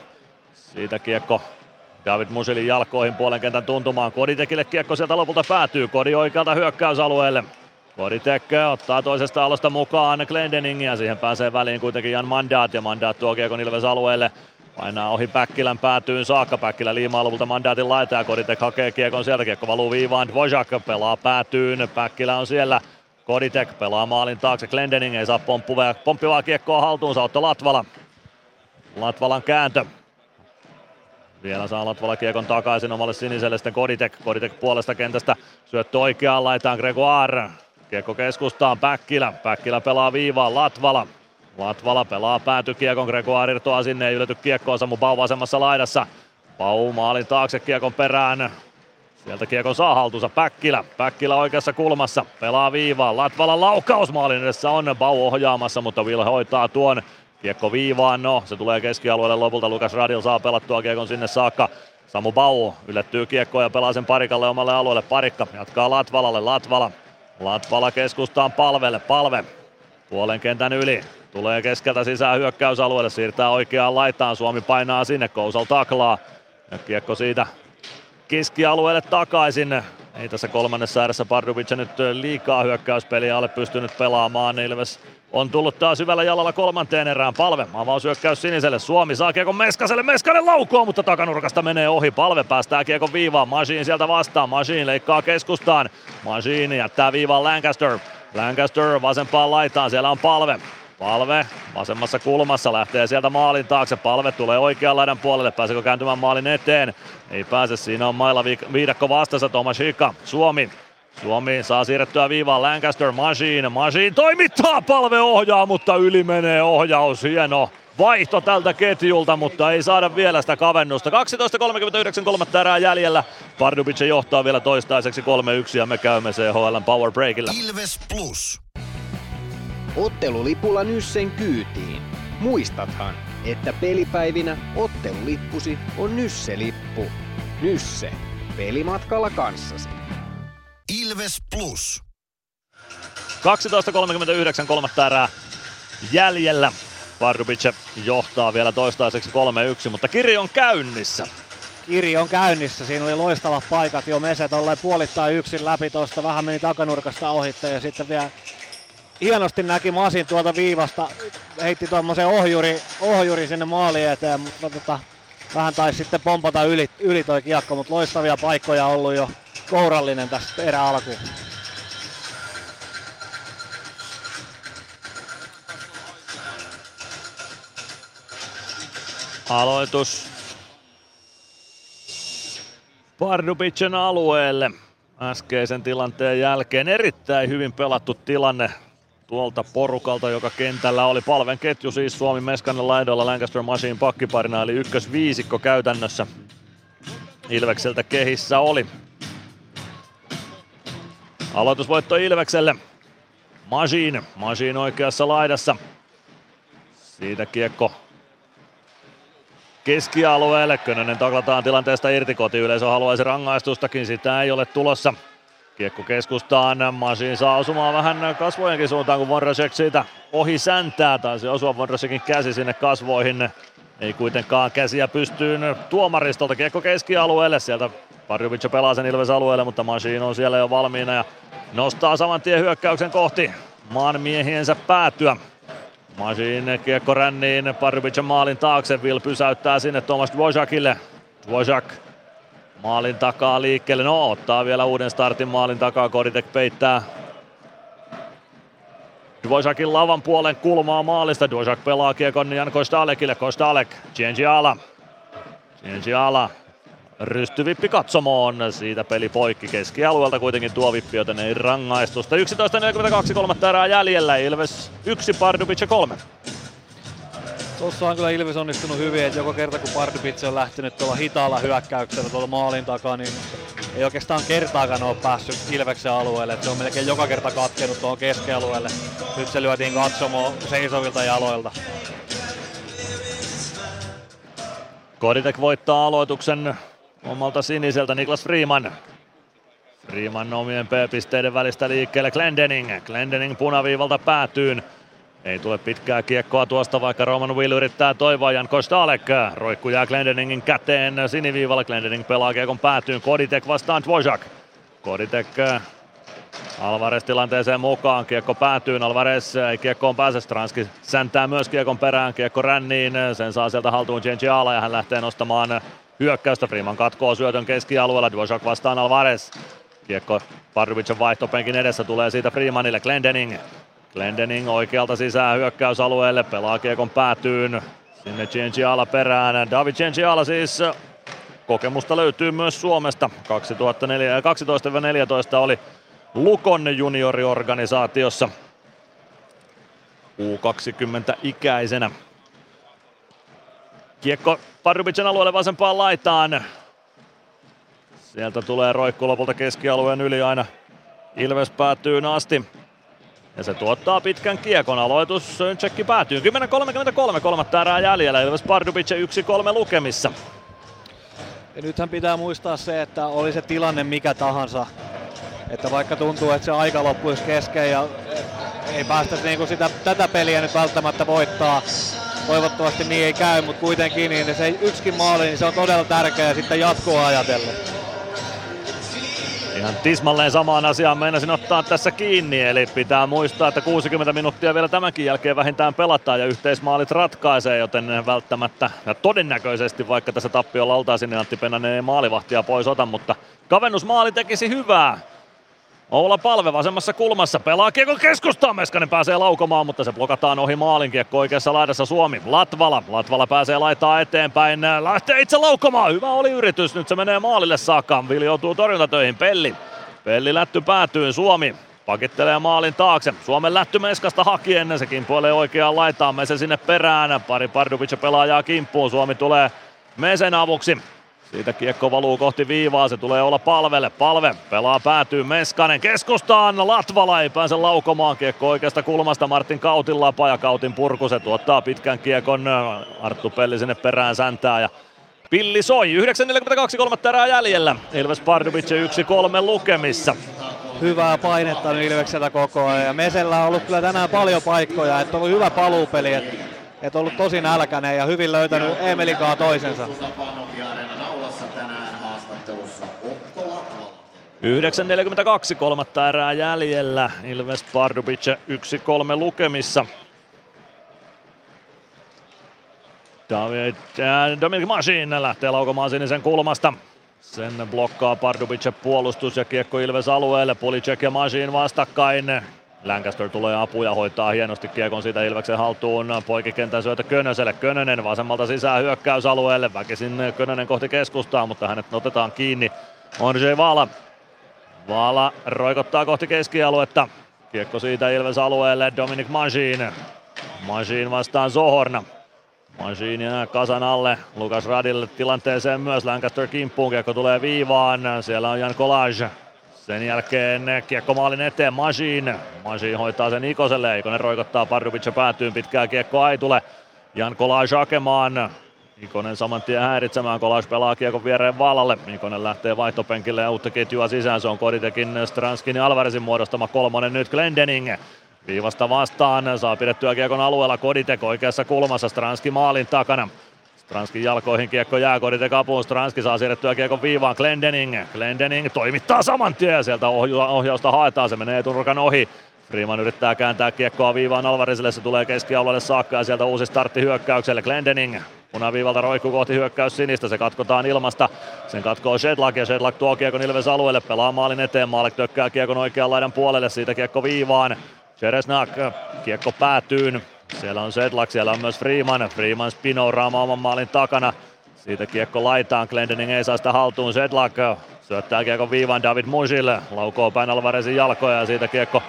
Siitä kiekko David Musilin jalkoihin puolen kentän tuntumaan. Koditekille kiekko sieltä lopulta päätyy. Kodi oikealta hyökkäysalueelle. Koditek ottaa toisesta alosta mukaan Glendeningia. Siihen pääsee väliin kuitenkin Jan Mandaat ja Mandaat tuo kiekon Ilves alueelle. Painaa ohi Päkkilän päätyyn saakka. Päkkilä liimaa lopulta mandaatin laita ja Koditek hakee kiekon sieltä. Kiekko valuu viivaan. Dvořák pelaa päätyyn. Päkkilä on siellä. Koditek pelaa maalin taakse, Glendening ei saa pomppuvaa, pomppivaa kiekkoa haltuunsa, Otto Latvala. Latvalan kääntö. Vielä saa Latvala kiekon takaisin omalle siniselle, sitten Koditek. Koditek puolesta kentästä syöttö oikeaan laitaan Gregoire. Kiekko keskustaan, Päkkilä. Päkkilä pelaa viivaan, Latvala. Latvala pelaa päätykiekon, Gregoire irtoaa sinne, ei ylety kiekkoon, Samu Bau vasemmassa laidassa. Pau maalin taakse kiekon perään, Sieltä kiekon saa haltuunsa Päkkilä. Päkkilä oikeassa kulmassa. Pelaa viivaan. Latvala laukaus maalin edessä on Bau ohjaamassa, mutta Will hoitaa tuon. Kiekko viivaan, no se tulee keskialueelle lopulta. Lukas Radil saa pelattua kiekon sinne saakka. Samu Bau yllättyy kiekkoon ja pelaa sen parikalle omalle alueelle. Parikka jatkaa Latvalalle. Latvala. Latvala keskustaan palvelle. Palve puolen kentän yli. Tulee keskeltä sisään hyökkäysalueelle. Siirtää oikeaan laitaan. Suomi painaa sinne. Kousal taklaa. Ja kiekko siitä keskialueelle takaisin. Ei tässä kolmannessa ääressä Pardubic nyt liikaa hyökkäyspeliä ole pystynyt pelaamaan. Ilves on tullut taas hyvällä jalalla kolmanteen erään. Palve, avaushyökkäys siniselle. Suomi saa kiekon Meskaselle. Meskanen laukoo, mutta takanurkasta menee ohi. Palve päästää kiekon viivaan. Machine sieltä vastaan. Machine leikkaa keskustaan. Machine jättää viivaan Lancaster. Lancaster vasempaan laitaan. Siellä on Palve. Palve vasemmassa kulmassa lähtee sieltä maalin taakse. Palve tulee oikean laidan puolelle. Pääseekö kääntymään maalin eteen? Ei pääse. Siinä on mailla viidakko vastassa. Tomas Hika. Suomi. Suomi saa siirrettyä viivaan Lancaster Machine. Machine toimittaa. Palve ohjaa, mutta yli menee ohjaus. Hieno vaihto tältä ketjulta, mutta ei saada vielä sitä kavennusta. 12.39 kolmatta erää jäljellä. Pardubic johtaa vielä toistaiseksi 3-1 ja me käymme CHL Power Breakilla. Ilves Plus. Ottelulipulla Nyssen kyytiin. Muistathan, että pelipäivinä ottelulippusi on Nysse-lippu. Nysse. Pelimatkalla kanssasi. Ilves Plus. 12.39 kolmatta erää jäljellä. Pardubic johtaa vielä toistaiseksi 3-1, mutta kirjo on käynnissä. Kiri on käynnissä, siinä oli loistavat paikat jo Meset olleen puolittain yksin läpi tuosta, vähän meni takanurkasta ohitte ja sitten vielä hienosti näki Masin tuolta viivasta, heitti tuommoisen ohjuri, ohjuri sinne maali eteen, mutta tota, vähän taisi sitten pompata yli, yli toi kiekko, mutta loistavia paikkoja ollut jo kourallinen tästä erä alkuun. Aloitus Pardubicen alueelle äskeisen tilanteen jälkeen. Erittäin hyvin pelattu tilanne tuolta porukalta, joka kentällä oli. Palven ketju siis Suomi Meskanen laidolla Lancaster Machine pakkiparina, eli ykkösviisikko käytännössä Ilvekseltä kehissä oli. Aloitusvoitto Ilvekselle. Machine, Machine oikeassa laidassa. Siitä kiekko keskialueelle. Könönen taklataan tilanteesta irti. Kotiyleisö haluaisi rangaistustakin, sitä ei ole tulossa. Kiekko keskustaan, Masin saa osumaan vähän kasvojenkin suuntaan, kun Vonrasek siitä ohi säntää. Taisi osua Vonrasekin käsi sinne kasvoihin. Ei kuitenkaan käsiä pystyyn tuomaristolta. Kiekko keskialueelle, sieltä Parjovic pelaa sen Ilves alueelle, mutta Masin on siellä jo valmiina ja nostaa saman tien hyökkäyksen kohti maan miehiensä päätyä. Masin kiekko ränniin Parjubicin maalin taakse. Will pysäyttää sinne Thomas Dvojakille. Dvojak maalin takaa liikkeelle. No ottaa vielä uuden startin maalin takaa. Koditek peittää Dvojakin lavan puolen kulmaa maalista. Dvojak pelaa kiekon Jan Kostalekille. Kostalek, Ala. Ala Rystyvippi katsomoon, siitä peli poikki keskialueelta kuitenkin tuo vippi, joten ei rangaistusta. 11.42 kolmatta erää jäljellä, Ilves 1, Pardubic 3. Tuossa on kyllä Ilves onnistunut hyvin, että joka kerta kun Pardubic on lähtenyt tuolla hitaalla hyökkäyksellä tuolla maalin takaa, niin ei oikeastaan kertaakaan ole päässyt Ilveksen alueelle. Se on melkein joka kerta katkenut tuohon keskialueelle. Nyt se lyötiin katsomo seisovilta jaloilta. Koditek voittaa aloituksen omalta siniseltä Niklas Freeman. Freeman omien P-pisteiden välistä liikkeelle Glendening. Glendening punaviivalta päätyyn. Ei tule pitkää kiekkoa tuosta, vaikka Roman Will yrittää toivoa Jan Kostalek. Roikku jää Glendeningin käteen siniviivalla. Glendening pelaa kiekon päätyyn. Koditek vastaan Dvořák. Koditek Alvarez tilanteeseen mukaan, kiekko päätyy, Alvarez ei kiekkoon pääse, Stranski säntää myös kiekon perään, kiekko ränniin, sen saa sieltä haltuun Genji Ala ja hän lähtee nostamaan hyökkäystä. Freeman katkoo syötön keskialueella, Dvořák vastaan Alvarez. Kiekko Pardubicin vaihtopenkin edessä tulee siitä Freemanille, Glendening. Glendening oikealta sisään hyökkäysalueelle, pelaa kiekon päätyyn. Sinne Ala perään. David Ala siis kokemusta löytyy myös Suomesta. 2012-2014 oli Lukon junioriorganisaatiossa U20-ikäisenä. Kiekko Pardubicin alueelle vasempaan laitaan. Sieltä tulee roikku lopulta keskialueen yli aina Ilves päätyy asti. Ja se tuottaa pitkän kiekon. Aloitus tsekki päätyy. 10.33 kolmatta erää jäljellä. Ilves Pardubic 1-3 lukemissa. Ja nythän pitää muistaa se, että oli se tilanne mikä tahansa. Että vaikka tuntuu, että se aika loppuisi kesken ja ei päästä niinku sitä, tätä peliä nyt välttämättä voittaa, Toivottavasti niin ei käy, mutta kuitenkin niin se yksikin maali, niin se on todella tärkeä sitten jatkoa ajatellen. Ihan tismalleen samaan asiaan meinasin ottaa tässä kiinni, eli pitää muistaa, että 60 minuuttia vielä tämänkin jälkeen vähintään pelataan ja yhteismaalit ratkaisee, joten välttämättä ja todennäköisesti, vaikka tässä tappiolla oltaisiin, niin Antti Pennanen ei maalivahtia pois ota, mutta kavennusmaali tekisi hyvää Oula Palve vasemmassa kulmassa pelaa kiekko keskustaan. Meskanen pääsee laukomaan, mutta se blokataan ohi maalin kiekko oikeassa laidassa Suomi. Latvala. Latvala pääsee laittaa eteenpäin. Lähtee itse laukomaan. Hyvä oli yritys. Nyt se menee maalille saakka. Vili joutuu torjuntatöihin. Pelli. Pelli lätty päätyy. Suomi. pakittelee maalin taakse. Suomen lätty Meskasta hakien, se kimpoilee oikeaan laitaan, Mese sinne perään. Pari Pardubic pelaajaa kimppuun, Suomi tulee Mesen avuksi. Siitä kiekko valuu kohti viivaa, se tulee olla palvelle. Palve pelaa päätyy Meskanen keskustaan. Latvala ei pääse laukomaan kiekko oikeasta kulmasta. Martin Kautin lapa ja Kautin purku. Se tuottaa pitkän kiekon. Arttu Pelli sinne perään säntää ja Pilli soi. 9.42 kolmatta erää jäljellä. Ilves Pardubic 1-3 lukemissa. Hyvää painetta on Ilvekseltä koko ajan. Ja Mesellä on ollut kyllä tänään paljon paikkoja. Että on ollut hyvä paluupeli. Että et ollut tosi nälkäinen ja hyvin löytänyt Emelikaa toisensa. 9.42 kolmatta erää jäljellä. Ilves Pardubic 1-3 lukemissa. David, äh, Dominic Masin lähtee laukomaan sinisen kulmasta. Sen blokkaa Pardubic puolustus ja kiekko Ilves alueelle. Pulicek ja Masin vastakkain. Lancaster tulee apuja, hoitaa hienosti kiekon siitä Ilveksen haltuun. Poikikentän syötä Könöselle. Könönen vasemmalta sisään hyökkäysalueelle. Väkisin Könönen kohti keskustaa, mutta hänet otetaan kiinni. Andrzej Vala. Vala roikottaa kohti keskialuetta. Kiekko siitä Ilves alueelle. Dominic Majin. Majin vastaan Zohorna. Majin jää kasan alle. Lukas Radille tilanteeseen myös. Lancaster kimppuun. Kiekko tulee viivaan. Siellä on Jan Kolaj. Sen jälkeen kiekko maalin eteen Majin. Majin hoitaa sen Ikoselle. Ikonen roikottaa Pardubic päätyyn. Pitkää kiekko ei tule. Jan Kolaj hakemaan. Ikonen saman tien häiritsemään, Kolas pelaa kiekon viereen Valalle. Ikonen lähtee vaihtopenkille ja uutta ketjua sisään. Se on Koditekin Stranskin ja Alvarezin muodostama kolmonen nyt Glendening. Viivasta vastaan, saa pidettyä kiekon alueella Koditek oikeassa kulmassa, Stranski maalin takana. Stranskin jalkoihin kiekko jää, Koditek apuun, Stranski saa siirrettyä kiekon viivaan, Glendening. Glendening toimittaa saman tien, sieltä ohjausta haetaan, se menee turkan ohi. Freeman yrittää kääntää kiekkoa viivaan Alvarezille, se tulee keskialueelle saakka ja sieltä uusi startti hyökkäykselle. Glendening punaviivalta roikku kohti hyökkäys sinistä, se katkotaan ilmasta. Sen katkoo Shedlak ja Shedlak tuo kiekon Ilves alueelle, pelaa maalin eteen, Maalek tökkää kiekon oikean laidan puolelle, siitä kiekko viivaan. Cheresnak, kiekko päätyyn. Siellä on Sedlak, siellä on myös Freeman. Freeman spinouraamaan oman maalin takana. Siitä kiekko laitaan, Glendening ei saa sitä haltuun. Sedlak syöttää kiekko viivaan David Musille. Laukoo päin Alvarezin jalkoja ja siitä kiekko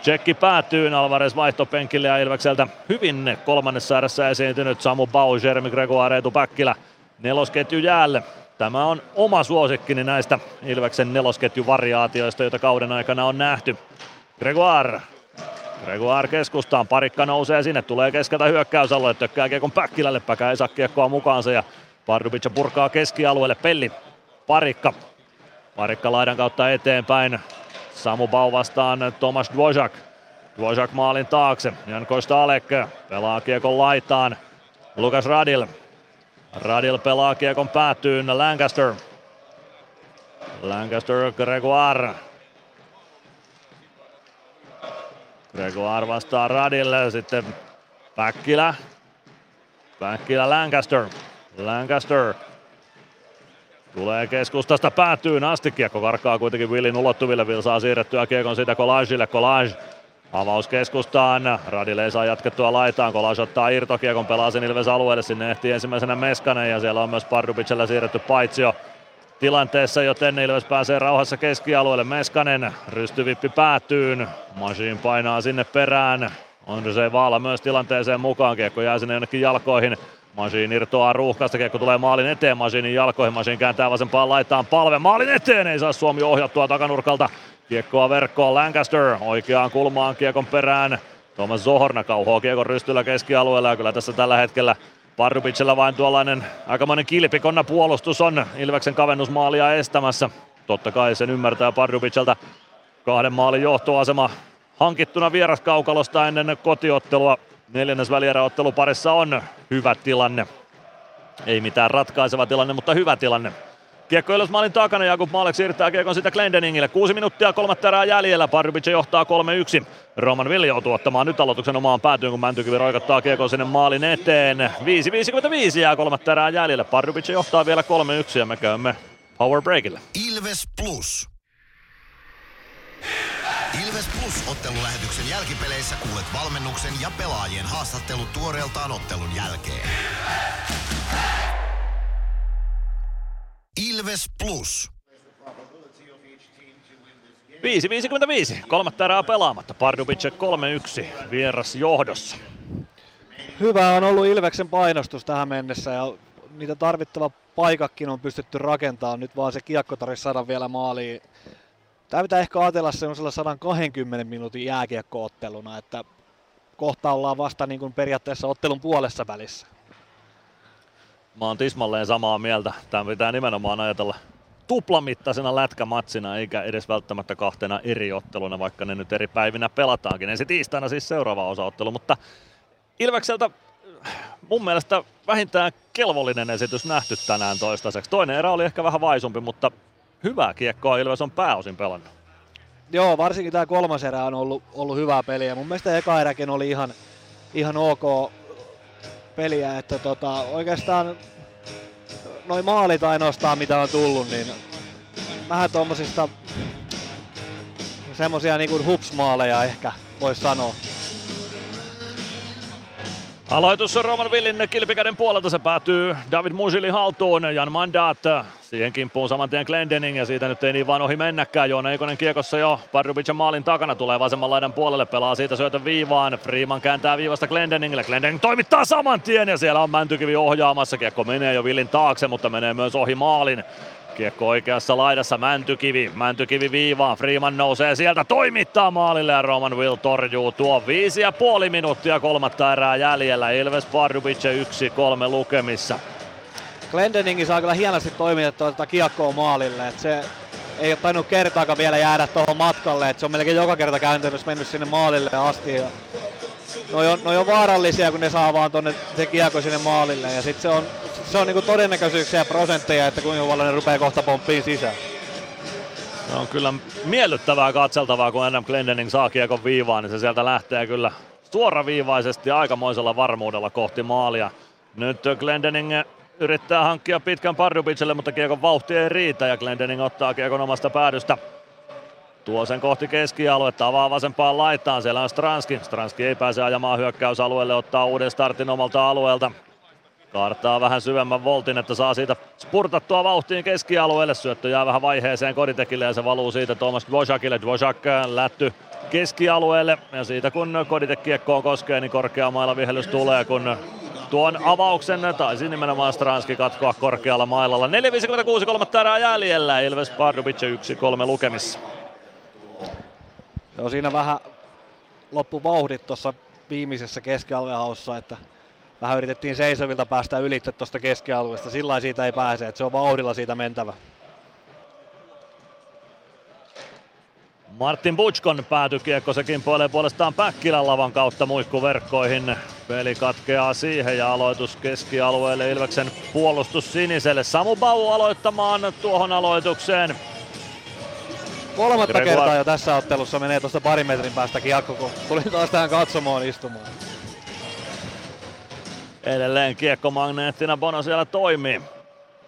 Tsekki päätyy Alvarez vaihtopenkille ja Ilvekseltä hyvin kolmannessa ääressä esiintynyt Samu Bau, Jeremy Gregoire, Eetu Päkkilä nelosketju jäälle. Tämä on oma suosikkini näistä Ilveksen nelosketjuvariaatioista, joita kauden aikana on nähty. Gregoire. Gregoire keskustaan, parikka nousee sinne, tulee keskeltä hyökkäysalue, tökkää kiekon Päkkilälle, Päkä ei saa kiekkoa mukaansa ja Pardubic purkaa keskialueelle, Pelli, parikka. Parikka laidan kautta eteenpäin, Samu Bau vastaan Tomas Dvořák. Dvořák maalin taakse. Jan Kostalek pelaa kiekon laitaan. Lukas Radil. Radil pelaa kiekon päätyyn. Lancaster. Lancaster Gregoire. Gregoire vastaa Radille. Sitten Päkkilä. Päkkilä Lancaster. Lancaster Tulee keskustasta päätyyn asti. Kiekko karkaa kuitenkin Willin ulottuville. Will saa siirrettyä kiekon siitä Kolajille. Kolaj Avaus keskustaan. Radille ei saa jatkettua laitaan. Kolaj ottaa irtokiekon, pelaa sen Ilves alueelle. Sinne ehtii ensimmäisenä Meskanen ja siellä on myös Pardubicella siirretty paitsio tilanteessa, joten Ilves pääsee rauhassa keskialueelle. Meskanen, rystyvippi päätyyn. Machine painaa sinne perään. se Vaala myös tilanteeseen mukaan. Kiekko jää sinne jonnekin jalkoihin. Masin irtoaa ruuhkasta, kiekko tulee maalin eteen Masinin jalkoihin, Masin kääntää vasempaan laitaan palve, maalin eteen, ei saa Suomi ohjattua takanurkalta. Kiekkoa verkkoon Lancaster, oikeaan kulmaan kiekon perään. Thomas Zohorna kauhoo kiekon rystyllä keskialueella ja kyllä tässä tällä hetkellä Pardubicella vain tuollainen aikamoinen kilpikonna puolustus on Ilveksen kavennusmaalia estämässä. Totta kai sen ymmärtää Pardubicelta kahden maalin johtoasema hankittuna vieraskaukalosta ennen kotiottelua. Neljännes välieräottelu parissa on hyvä tilanne. Ei mitään ratkaiseva tilanne, mutta hyvä tilanne. Kiekko Ilves maalin takana, Jakub Maalek siirtää kiekon sitä Glendeningille. Kuusi minuuttia kolmatta erää jäljellä, Pardubic johtaa 3-1. Roman Ville joutuu ottamaan nyt aloituksen omaan päätyyn, kun Mäntykivi roikottaa kiekon sinne maalin eteen. 5.55 jää kolmatta erää jäljellä, Pardubic johtaa vielä 3-1 ja me käymme Power Breakille. Ilves Plus. Ilves Plus-ottelulähetyksen jälkipeleissä kuulet valmennuksen ja pelaajien haastattelut tuoreeltaan ottelun jälkeen. Ilves Plus. 5.55, kolmatta erää pelaamatta. Pardubic 3-1 vieras johdossa. Hyvä on ollut Ilveksen painostus tähän mennessä ja niitä tarvittava paikakkin on pystytty rakentamaan. Nyt vaan se kiekko tarvitsisi saada vielä maaliin. Tämä pitää ehkä ajatella semmoisella 120 minuutin jääkiekkootteluna, että kohta ollaan vasta niin kuin periaatteessa ottelun puolessa välissä. Mä oon tismalleen samaa mieltä. Tämä pitää nimenomaan ajatella tuplamittaisena lätkämatsina, eikä edes välttämättä kahtena eri otteluna, vaikka ne nyt eri päivinä pelataankin. Ensi tiistaina siis seuraava osaottelu, mutta Ilvekseltä mun mielestä vähintään kelvollinen esitys nähty tänään toistaiseksi. Toinen erä oli ehkä vähän vaisumpi, mutta hyvää kiekkoa Ilves on pääosin pelannut. Joo, varsinkin tämä kolmas erä on ollut, ollut hyvää peliä. Mun mielestä eka eräkin oli ihan, ihan ok peliä, että tota, oikeastaan noin maalit ainoastaan mitä on tullut, niin vähän tuommoisista semmosia niinku hupsmaaleja ehkä voisi sanoa. Aloitus Roman Villin kilpikäden puolelta, se päätyy David Musilin haltuun, Jan Mandat siihen kimppuun saman tien Glendening ja siitä nyt ei niin vaan ohi mennäkään. Joona Eikonen kiekossa jo Pardubicin maalin takana tulee vasemman laidan puolelle, pelaa siitä syötön viivaan. Freeman kääntää viivasta Glendeningille, Glendening toimittaa saman tien ja siellä on Mäntykivi ohjaamassa. Kiekko menee jo Villin taakse, mutta menee myös ohi maalin. Kiekko oikeassa laidassa Mäntykivi. Mäntykivi viivaan. Freeman nousee sieltä, toimittaa maalille ja Roman Will torjuu tuo viisi ja puoli minuuttia kolmatta erää jäljellä. Ilves Pardubic 1-3 lukemissa. Glendeningi saa kyllä hienosti toimitettua tätä kiekkoa maalille. Et se ei ole tainnut kertaakaan vielä jäädä tuohon matkalle. Et se on melkein joka kerta käytännössä mennyt sinne maalille asti. Ja noi on, noi on vaarallisia, kun ne saa vaan tonne se kiekko sinne maalille. Ja sit se on, se on niinku todennäköisyyksiä ja prosentteja, että kuinka paljon ne rupeaa kohta pomppiin sisään. Se on kyllä miellyttävää katseltavaa, kun Adam Glendening saa kiekon viivaan, niin se sieltä lähtee kyllä suoraviivaisesti aikamoisella varmuudella kohti maalia. Nyt Glendening yrittää hankkia pitkän Pardubicelle, mutta kiekon vauhti ei riitä ja Glendening ottaa kiekon omasta päädystä. Tuo sen kohti keskialuetta, avaa vasempaan laitaan, siellä on Stranski. Stranski ei pääse ajamaan hyökkäysalueelle, ottaa uuden startin omalta alueelta. Kaartaa vähän syvemmän voltin, että saa siitä spurtattua vauhtiin keskialueelle. Syöttö jää vähän vaiheeseen Koditekille ja se valuu siitä Thomas Dvořákille. Dvořák äh, lätty keskialueelle ja siitä kun Koditek kiekkoon koskee, niin korkeamailla vihellys tulee, kun tuon avauksen taisi nimenomaan Stranski katkoa korkealla mailalla. 4.56 kolmatta erää jäljellä, Ilves Pardubic 1-3 lukemissa. Joo, siinä vähän loppu vauhdit tuossa viimeisessä keskialuehaussa, että vähän yritettiin seisovilta päästä ylitse tuosta keskialueesta. Sillä siitä ei pääse, että se on vauhdilla siitä mentävä. Martin Butchkon päätykiekko, se kimpoilee puolestaan Päkkilän lavan kautta muikkuverkkoihin. Peli katkeaa siihen ja aloitus keskialueelle Ilveksen puolustus siniselle. Samu Bau aloittamaan tuohon aloitukseen. Kolmatta kertaa jo tässä ottelussa menee tuosta parin metrin päästä kiekko, kun tuli taas tähän katsomoon istumaan. Edelleen kiekkomagneettina Bono siellä toimii.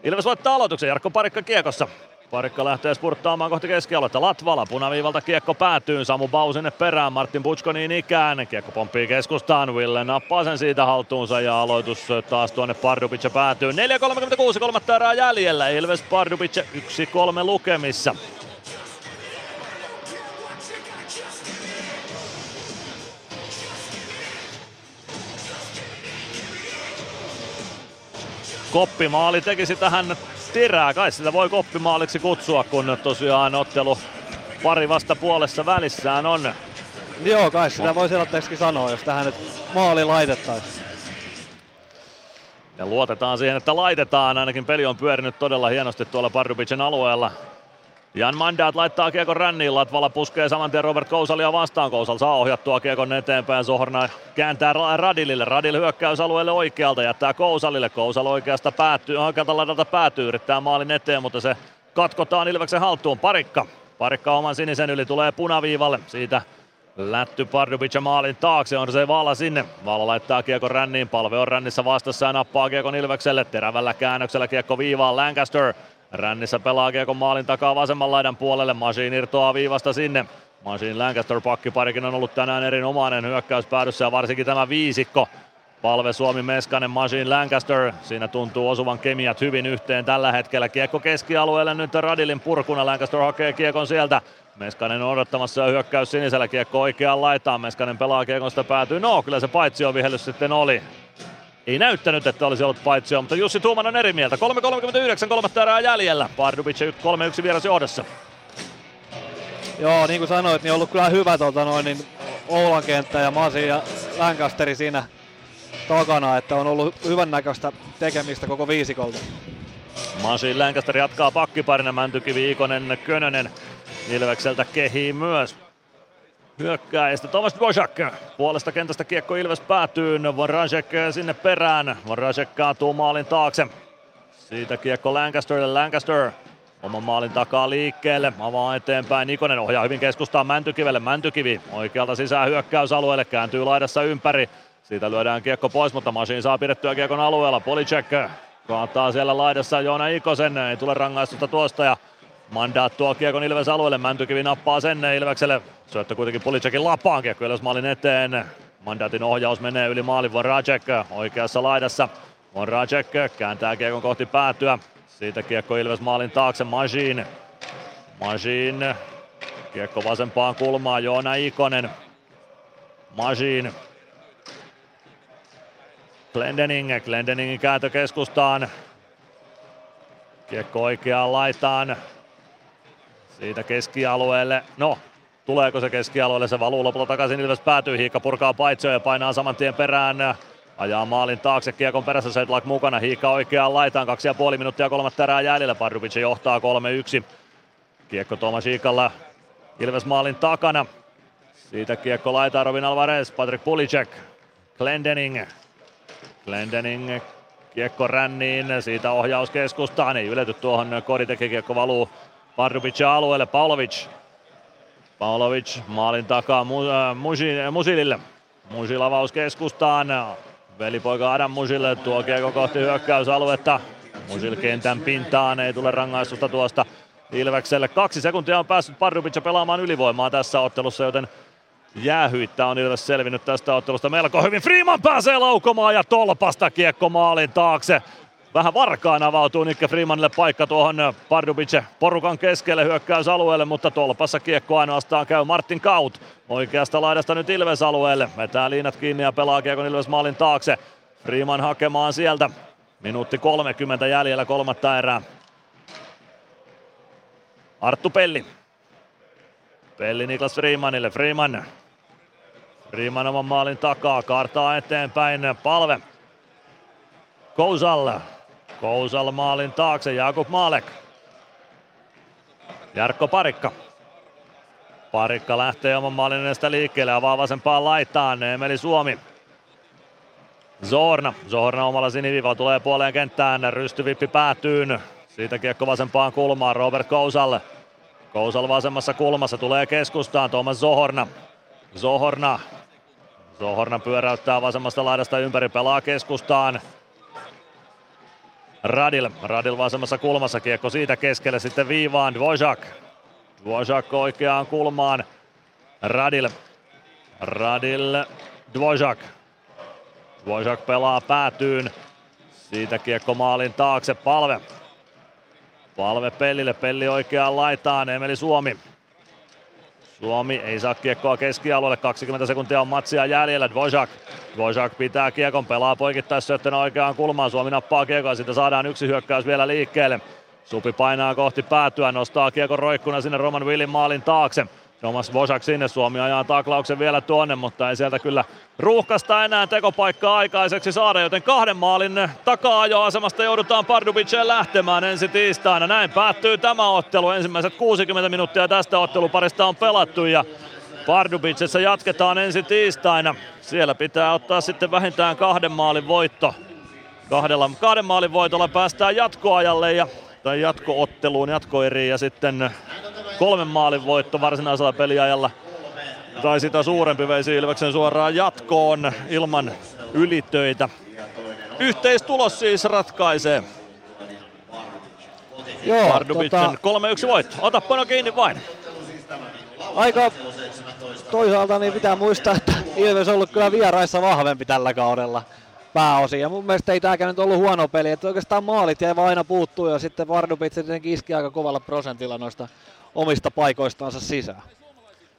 Ilves voittaa aloituksen, Jarkko Parikka kiekossa. Parikka lähtee spurttaamaan kohti keskialuetta. Latvala punaviivalta kiekko päätyy. Samu Bau sinne perään. Martin Butsko niin ikään. Kiekko pomppii keskustaan. Ville nappaa sen siitä haltuunsa ja aloitus taas tuonne Pardubic päätyy. 4.36 kolmatta erää jäljellä. Ilves Pardubic 1-3 lukemissa. Koppimaali tekisi tähän tirää. Kai sitä voi koppimaaliksi kutsua, kun tosiaan ottelu pari vasta puolessa välissään on. Joo, kai sitä voi selotteeksi sanoa, jos tähän nyt maali laitettaisiin. Ja luotetaan siihen, että laitetaan. Ainakin peli on pyörinyt todella hienosti tuolla Pardubicin alueella. Jan Mandat laittaa kiekon ränniin, Latvala puskee saman tien Robert Kousalia vastaan. Kousal saa ohjattua kiekon eteenpäin, Sohorna kääntää Radilille. Radil hyökkäysalueelle oikealta, jättää Kousalille. Kousal oikeasta päättyy, oikealta laidalta päätyy, yrittää maalin eteen, mutta se katkotaan Ilveksen haltuun. Parikka, Parikka oman sinisen yli tulee punaviivalle. Siitä Lätty Pardubic maalin taakse, on se Vala sinne. Vala laittaa kiekon ränniin, palve on rännissä vastassa ja nappaa kiekon Ilvekselle. Terävällä käännöksellä kiekko viivaan Lancaster. Rännissä pelaa kiekon maalin takaa vasemman laidan puolelle. Masiin irtoaa viivasta sinne. Masiin Lancaster pakkiparikin on ollut tänään erinomainen hyökkäyspäädyssä ja varsinkin tämä viisikko. Palve Suomi Meskanen, Machine Lancaster. Siinä tuntuu osuvan kemiat hyvin yhteen tällä hetkellä. Kiekko keskialueelle nyt Radilin purkuna. Lancaster hakee kiekon sieltä. Meskanen odottamassa hyökkäys sinisellä kiekko oikeaan laitaan. Meskanen pelaa kiekosta päätyy. No, kyllä se paitsi on vihellys sitten oli. Ei näyttänyt, että olisi ollut paitsio, mutta Jussi Tuuman on eri mieltä. 3.39, kolmatta erää jäljellä. Pardubic 3-1 vieras johdossa. Joo, niin kuin sanoit, niin on ollut kyllä hyvä tota noin, niin Oulan kenttä ja Masi ja Lancasteri siinä takana, että on ollut hyvän näköistä tekemistä koko viisikolta. Masi Lancaster jatkaa pakkiparina, Mäntykivi, Ikonen, Könönen. Ilvekseltä kehii myös hyökkääjistä. Tomas Dvořák puolesta kentästä kiekko Ilves päätyy. Voracek sinne perään. Voracek kaatuu maalin taakse. Siitä kiekko Lancasterille. Lancaster oman maalin takaa liikkeelle. Avaa eteenpäin. Nikonen ohjaa hyvin keskustaan Mäntykivelle. Mäntykivi oikealta sisään hyökkäysalueelle. Kääntyy laidassa ympäri. Siitä lyödään kiekko pois, mutta Masin saa pidettyä kiekon alueella. Policek kaataa siellä laidassa Joona Ikosen. Ei tule rangaistusta tuosta ja Mandaat tuo kiekon Ilves alueelle, Mäntykivi nappaa sen Ilvekselle. Syöttö kuitenkin Policekin lapaan kiekko Ilves maalin eteen. Mandaatin ohjaus menee yli maalin Voracek oikeassa laidassa. Voracek kääntää kiekon kohti päätyä. Siitä kiekko Ilves maalin taakse, Majin. Majin. Kiekko vasempaan kulmaan, Joona Ikonen. Majin. Glendening, Glendeningin kääntö keskustaan. Kiekko oikeaan laitaan. Siitä keskialueelle. No, tuleeko se keskialueelle? Se valuu lopulta takaisin. Ilves päätyy. Hiikka purkaa paitsioon ja painaa saman tien perään. Ajaa maalin taakse, kiekon perässä Sedlak mukana, Hiikka oikeaan laitaan, kaksi ja puoli minuuttia kolmatta erää jäljellä, Pardubic johtaa 3-1. Kiekko Tomas Hiikalla Ilves maalin takana. Siitä kiekko laitaa Robin Alvarez, Patrick Pulicek, Glendening. Glendening kiekko ränniin, siitä ohjaus keskustaan, ei ylety tuohon Koditeke, kiekko valuu Pardubic alueelle, Paulovic. Paulovic maalin takaa äh, Musilille. Musil avaus keskustaan. Velipoika Adam Musille tuo kiekko kohti hyökkäysaluetta. Musil kentän pintaan, ei tule rangaistusta tuosta Ilvekselle. Kaksi sekuntia on päässyt Pardubic pelaamaan ylivoimaa tässä ottelussa, joten jäähyittä on Ilves selvinnyt tästä ottelusta melko hyvin. Freeman pääsee laukomaan ja tolpasta kiekko maalin taakse. Vähän varkaan avautuu Nikke Freemanille paikka tuohon Pardubice porukan keskelle hyökkäysalueelle, mutta tolpassa kiekko ainoastaan käy Martin Kaut oikeasta laidasta nyt Ilves alueelle. Vetää liinat kiinni ja pelaa kiekon Ilves maalin taakse. Freeman hakemaan sieltä. Minuutti 30 jäljellä kolmatta erää. Arttu Pelli. Pelli Niklas Freemanille. Freeman. Freeman oman maalin takaa. Kartaa eteenpäin. Palve. Kousalla. Kousal maalin taakse, Jakub Maalek. Jarkko Parikka. Parikka lähtee oman maalin edestä liikkeelle, avaa vasempaan laitaan, Emeli Suomi. Zorna, Zorna omalla sinivivalla tulee puoleen kenttään, rystyvippi päätyyn. Siitä kiekko vasempaan kulmaan, Robert Kousalle. Kousal vasemmassa kulmassa tulee keskustaan, Thomas Zohorna. Zohorna. Zohorna pyöräyttää vasemmasta laidasta ympäri, pelaa keskustaan. Radil. Radil vasemmassa kulmassa kiekko siitä keskelle sitten viivaan Dvořák. Dvořák oikeaan kulmaan. Radil. Radil Dvořák. Dvořák pelaa päätyyn. Siitä kiekko maalin taakse palve. Palve Pellille, Pelli oikeaan laitaan, Emeli Suomi. Suomi ei saa kiekkoa keskialueelle, 20 sekuntia on matsia jäljellä, Dvořák. Dvořák pitää kiekon, pelaa poikittaisyöttönä oikeaan kulmaan, Suomi nappaa kiekkoa, siitä saadaan yksi hyökkäys vielä liikkeelle. Supi painaa kohti päätyä, nostaa kiekon roikkuna sinne Roman Willin maalin taakse. Thomas Vosak sinne, Suomi ajaa taklauksen vielä tuonne, mutta ei sieltä kyllä ruuhkasta enää tekopaikkaa aikaiseksi saada, joten kahden maalin takaa-ajoasemasta joudutaan Pardubiceen lähtemään ensi tiistaina. Näin päättyy tämä ottelu. Ensimmäiset 60 minuuttia tästä otteluparista on pelattu ja Pardubicessa jatketaan ensi tiistaina. Siellä pitää ottaa sitten vähintään kahden maalin voitto. Kahdella, kahden maalin voitolla päästään jatkoajalle ja, tai jatkootteluun, jatkoeriin ja sitten kolmen maalin voitto varsinaisella peliajalla tai sitä suurempi veisi Ilveksen suoraan jatkoon ilman ylitöitä. Yhteistulos siis ratkaisee. Joo, Pardubicen tota... 3-1 voitto. Ota pano kiinni vain. Aika toisaalta niin pitää muistaa, että Ilves on ollut kyllä vieraissa vahvempi tällä kaudella. Pääosin. Ja mun mielestä ei tämäkään nyt ollut huono peli, että oikeastaan maalit jäi aina puuttuu ja sitten Vardubits tietenkin iski aika kovalla prosentilla noista omista paikoistansa sisään.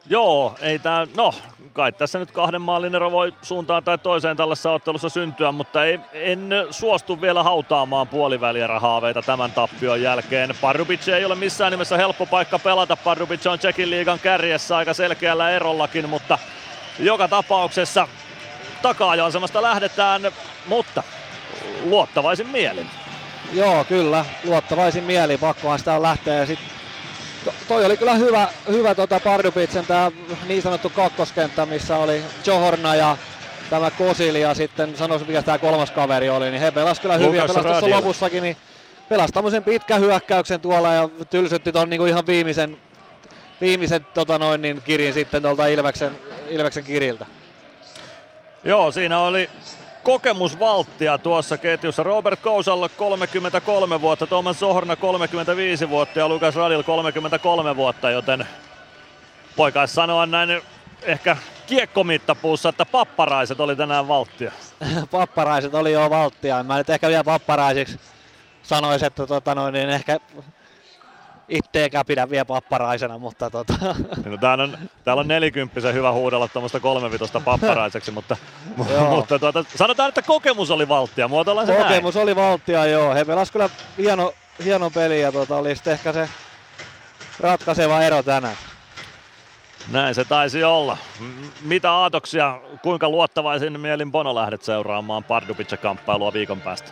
Joo, ei tää, no kai tässä nyt kahden maalin ero voi suuntaan tai toiseen tällaisessa ottelussa syntyä, mutta ei, en suostu vielä hautaamaan puolivälierä-haaveita tämän tappion jälkeen. Pardubic ei ole missään nimessä helppo paikka pelata. Pardubic on Tsekin liigan kärjessä aika selkeällä erollakin, mutta joka tapauksessa taka-ajoasemasta lähdetään, mutta luottavaisin mielin. Joo, kyllä. Luottavaisin mieli. Pakkohan sitä on lähteä. Ja sit to, toi oli kyllä hyvä, hyvä tota Pardubitsen tämä niin sanottu kakkoskenttä, missä oli Johorna ja tämä Kosili ja sitten sanoisin mikä tämä kolmas kaveri oli, niin he pelasivat kyllä hyvin ja pelasivat lopussakin, niin pelasi tämmöisen pitkän hyökkäyksen tuolla ja tylsytti ton niinku ihan viimeisen, viimeisen tota noin, niin kirin sitten tuolta Ilveksen, Ilveksen kiriltä. Joo, siinä oli kokemusvalttia tuossa ketjussa. Robert Kousalla 33 vuotta, Thomas Sohorna 35 vuotta ja Lukas Radil 33 vuotta, joten voikaisi sanoa näin ehkä kiekkomittapuussa, että papparaiset oli tänään valttia. papparaiset oli jo valttia. Mä nyt ehkä vielä papparaisiksi sanoisin, että tota noin, niin ehkä itteekään pidä vielä papparaisena, mutta tota... No, täällä, on, täällä on nelikymppisen hyvä huudella tuommoista kolmevitosta papparaiseksi, mutta, mutta tuota, sanotaan, että kokemus oli valttia, Kokemus näin. oli valttia, joo. He pelasivat kyllä hieno, hieno peli ja tota, oli sitten ehkä se ratkaiseva ero tänään. Näin se taisi olla. Mitä aatoksia, kuinka luottavaisin mielin Bono lähdet seuraamaan Pardubice-kamppailua viikon päästä?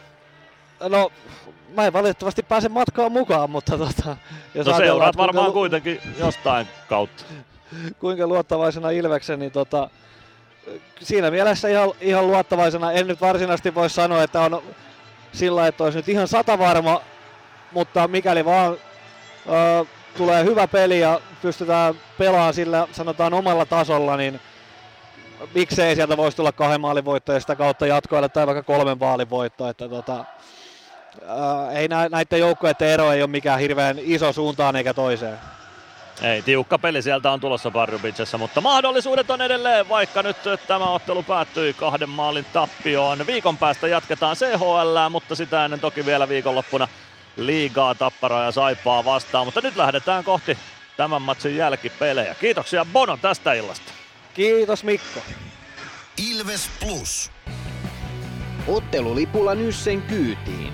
No, mä en valitettavasti pääse matkaan mukaan, mutta tota, jos no seuraat varmaan lu- kuitenkin jostain kautta. kuinka luottavaisena Ilveksen, niin tota, siinä mielessä ihan, ihan luottavaisena. En nyt varsinaisesti voi sanoa, että on sillä että olisi nyt ihan sata varma, mutta mikäli vaan ö, tulee hyvä peli ja pystytään pelaamaan sillä sanotaan omalla tasolla, niin miksei sieltä voisi tulla kahden maalin voitto ja sitä kautta jatkoille tai vaikka kolmen maalin voitto. Että tota, äh, ei nä, näiden joukkueiden ero ei ole mikään hirveän iso suuntaan eikä toiseen. Ei, tiukka peli sieltä on tulossa Pardubicessa, mutta mahdollisuudet on edelleen, vaikka nyt tämä ottelu päättyi kahden maalin tappioon. Viikon päästä jatketaan CHL, mutta sitä ennen toki vielä viikonloppuna liigaa Tapparaa ja Saipaa vastaan, mutta nyt lähdetään kohti tämän matsin jälkipelejä. Kiitoksia Bono tästä illasta. Kiitos Mikko. Ilves Plus. Ottelulipulla Nyssen kyytiin.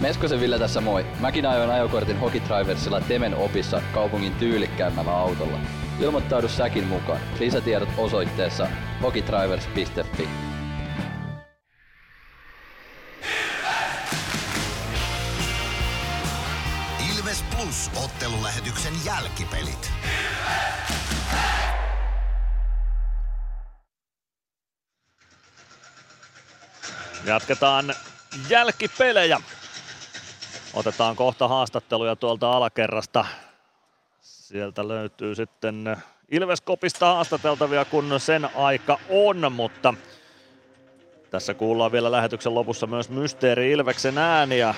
Meskosen Ville tässä moi. Mäkin ajoin ajokortin Hokitriversilla Temen opissa kaupungin tyylikkäämmällä autolla. Ilmoittaudu säkin mukaan. Lisätiedot osoitteessa hokitrivers.fi. Ilves Plus ottelulähetyksen jälkipelit. Jatketaan jälkipelejä. Otetaan kohta haastatteluja tuolta alakerrasta. Sieltä löytyy sitten Ilveskopista haastateltavia, kun sen aika on, mutta tässä kuullaan vielä lähetyksen lopussa myös Mysteeri Ilveksen ääniä.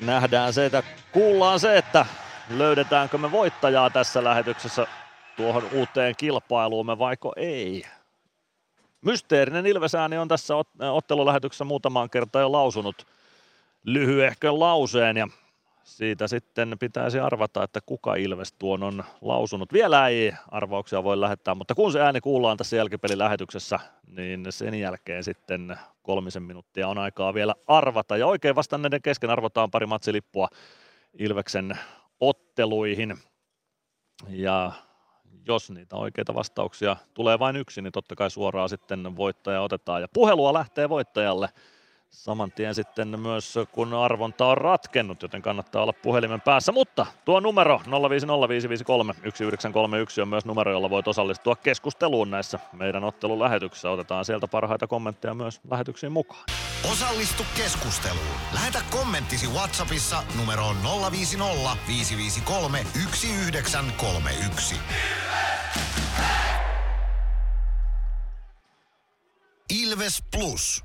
Nähdään se, että kuullaan se, että löydetäänkö me voittajaa tässä lähetyksessä tuohon uuteen kilpailuumme vaiko ei. Mysteerinen Ilvesääni on tässä ottelulähetyksessä muutamaan kertaan jo lausunut lyhyehkön lauseen ja siitä sitten pitäisi arvata, että kuka Ilves tuon on lausunut. Vielä ei arvauksia voi lähettää, mutta kun se ääni kuullaan tässä jälkipelilähetyksessä, niin sen jälkeen sitten kolmisen minuuttia on aikaa vielä arvata. Ja oikein vastanneiden kesken arvotaan pari matsilippua Ilveksen otteluihin. Ja jos niitä oikeita vastauksia tulee vain yksi, niin totta kai suoraan sitten voittaja otetaan. Ja puhelua lähtee voittajalle saman tien sitten myös, kun arvonta on ratkennut, joten kannattaa olla puhelimen päässä. Mutta tuo numero 0505531 on myös numero, jolla voit osallistua keskusteluun näissä meidän ottelulähetyksissä. Otetaan sieltä parhaita kommentteja myös lähetyksiin mukaan. Osallistu keskusteluun. Lähetä kommenttisi Whatsappissa numeroon 050 553 1931. Ilves Plus.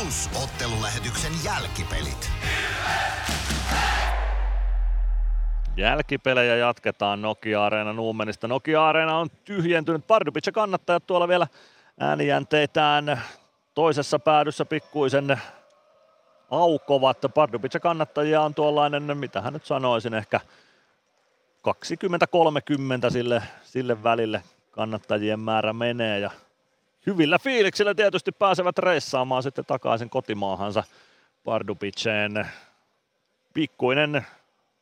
Plus ottelulähetyksen jälkipelit. Jälkipelejä jatketaan Nokia-areena Nuumenista. Nokia-areena on tyhjentynyt. Pardubice kannattajat tuolla vielä äänijänteitään toisessa päädyssä pikkuisen aukovat. Pardubice kannattajia on tuollainen, mitä hän nyt sanoisin, ehkä 20-30 sille, sille välille kannattajien määrä menee ja hyvillä fiiliksillä tietysti pääsevät reissaamaan sitten takaisin kotimaahansa Pardubiceen. Pikkuinen,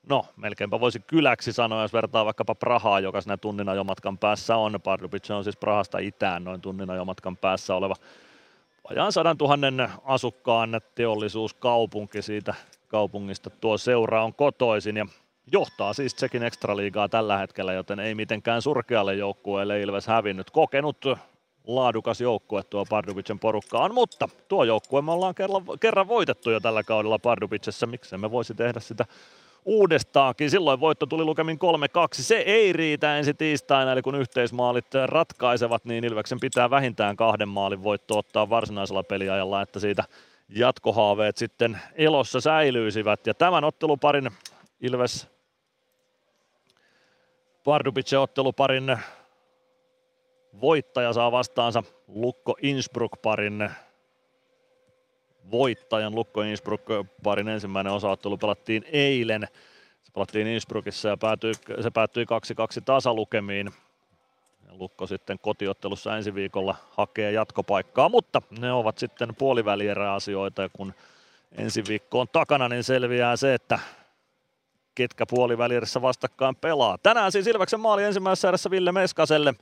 no melkeinpä voisi kyläksi sanoa, jos vertaa vaikkapa Prahaa, joka siinä tunnin ajomatkan päässä on. Pardubice on siis Prahasta itään noin tunnin ajomatkan päässä oleva vajaan sadan tuhannen asukkaan teollisuuskaupunki siitä kaupungista tuo seura on kotoisin ja johtaa siis Tsekin ekstraliigaa tällä hetkellä, joten ei mitenkään surkealle joukkueelle Ilves hävinnyt. Kokenut laadukas joukkue tuo Pardubicen porukka on, mutta tuo joukkue me ollaan kerran, kerran voitettu jo tällä kaudella Pardubicessa, miksi me voisi tehdä sitä uudestaankin. Silloin voitto tuli lukemin 3-2. Se ei riitä ensi tiistaina, eli kun yhteismaalit ratkaisevat, niin Ilveksen pitää vähintään kahden maalin voitto ottaa varsinaisella peliajalla, että siitä jatkohaaveet sitten elossa säilyisivät. Ja tämän otteluparin Ilves Pardubice otteluparin voittaja saa vastaansa Lukko Innsbruck-parin voittajan. Lukko Innsbruck-parin ensimmäinen osaattelu pelattiin eilen. Se pelattiin Innsbruckissa ja päätyi, se päättyi 2-2 tasalukemiin. Lukko sitten kotiottelussa ensi viikolla hakee jatkopaikkaa, mutta ne ovat sitten puolivälierä-asioita ja kun ensi viikko on takana, niin selviää se, että ketkä puolivälierissä vastakkain pelaa. Tänään siis Ilveksen maali ensimmäisessä erässä Ville Meskaselle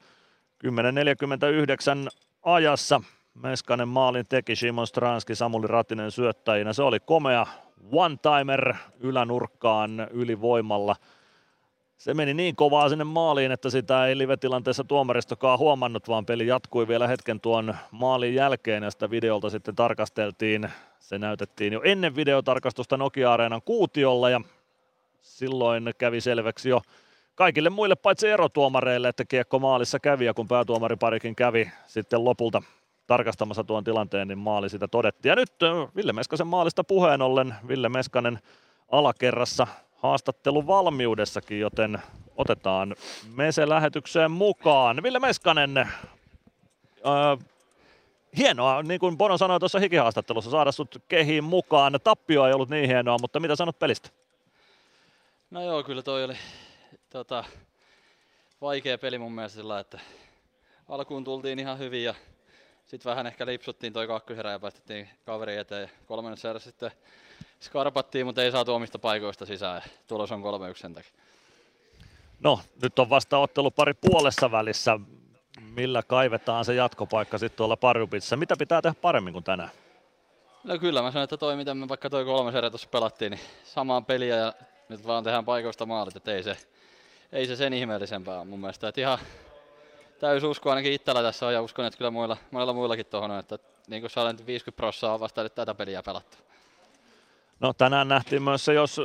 10.49 ajassa. Meskanen maalin teki Simon Stranski, Samuli Ratinen syöttäjinä. Se oli komea one-timer ylänurkkaan ylivoimalla. Se meni niin kovaa sinne maaliin, että sitä ei live-tilanteessa tuomaristokaan huomannut, vaan peli jatkui vielä hetken tuon maalin jälkeen ja sitä videolta sitten tarkasteltiin. Se näytettiin jo ennen videotarkastusta Nokia-areenan kuutiolla ja silloin kävi selväksi jo kaikille muille paitsi erotuomareille, että kiekko maalissa kävi ja kun päätuomariparikin kävi sitten lopulta tarkastamassa tuon tilanteen, niin maali sitä todettiin. Ja nyt Ville Meskasen maalista puheen ollen Ville Meskanen alakerrassa haastattelu valmiudessakin, joten otetaan Mese lähetykseen mukaan. Ville Meskanen, äh, hienoa, niin kuin Bono sanoi tuossa hikihaastattelussa, saada sut kehiin mukaan. Tappio ei ollut niin hienoa, mutta mitä sanot pelistä? No joo, kyllä toi oli tota, vaikea peli mun mielestä sillä, että alkuun tultiin ihan hyvin ja sitten vähän ehkä lipsuttiin toi kakkoserä ja päästettiin kaveri eteen. Ja kolmannessa erässä sitten skarpattiin, mutta ei saatu omista paikoista sisään. Tulos on 3-1 sen takia. No, nyt on vasta ottelu pari puolessa välissä. Millä kaivetaan se jatkopaikka sitten tuolla Parjupitsassa? Mitä pitää tehdä paremmin kuin tänään? No kyllä, mä sanoin, että toi mitä me vaikka toi kolmas erä tuossa pelattiin, niin samaan peliä ja nyt vaan tehdään paikoista maalit, että ei se, ei se sen ihmeellisempää mun mielestä. Että ihan täys usko ainakin itsellä tässä on ja uskon, että kyllä muilla, monilla muillakin tuohon on, että niin kuin sä 50 prosenttia on vasta nyt tätä peliä pelattu. No tänään nähtiin myös se, jos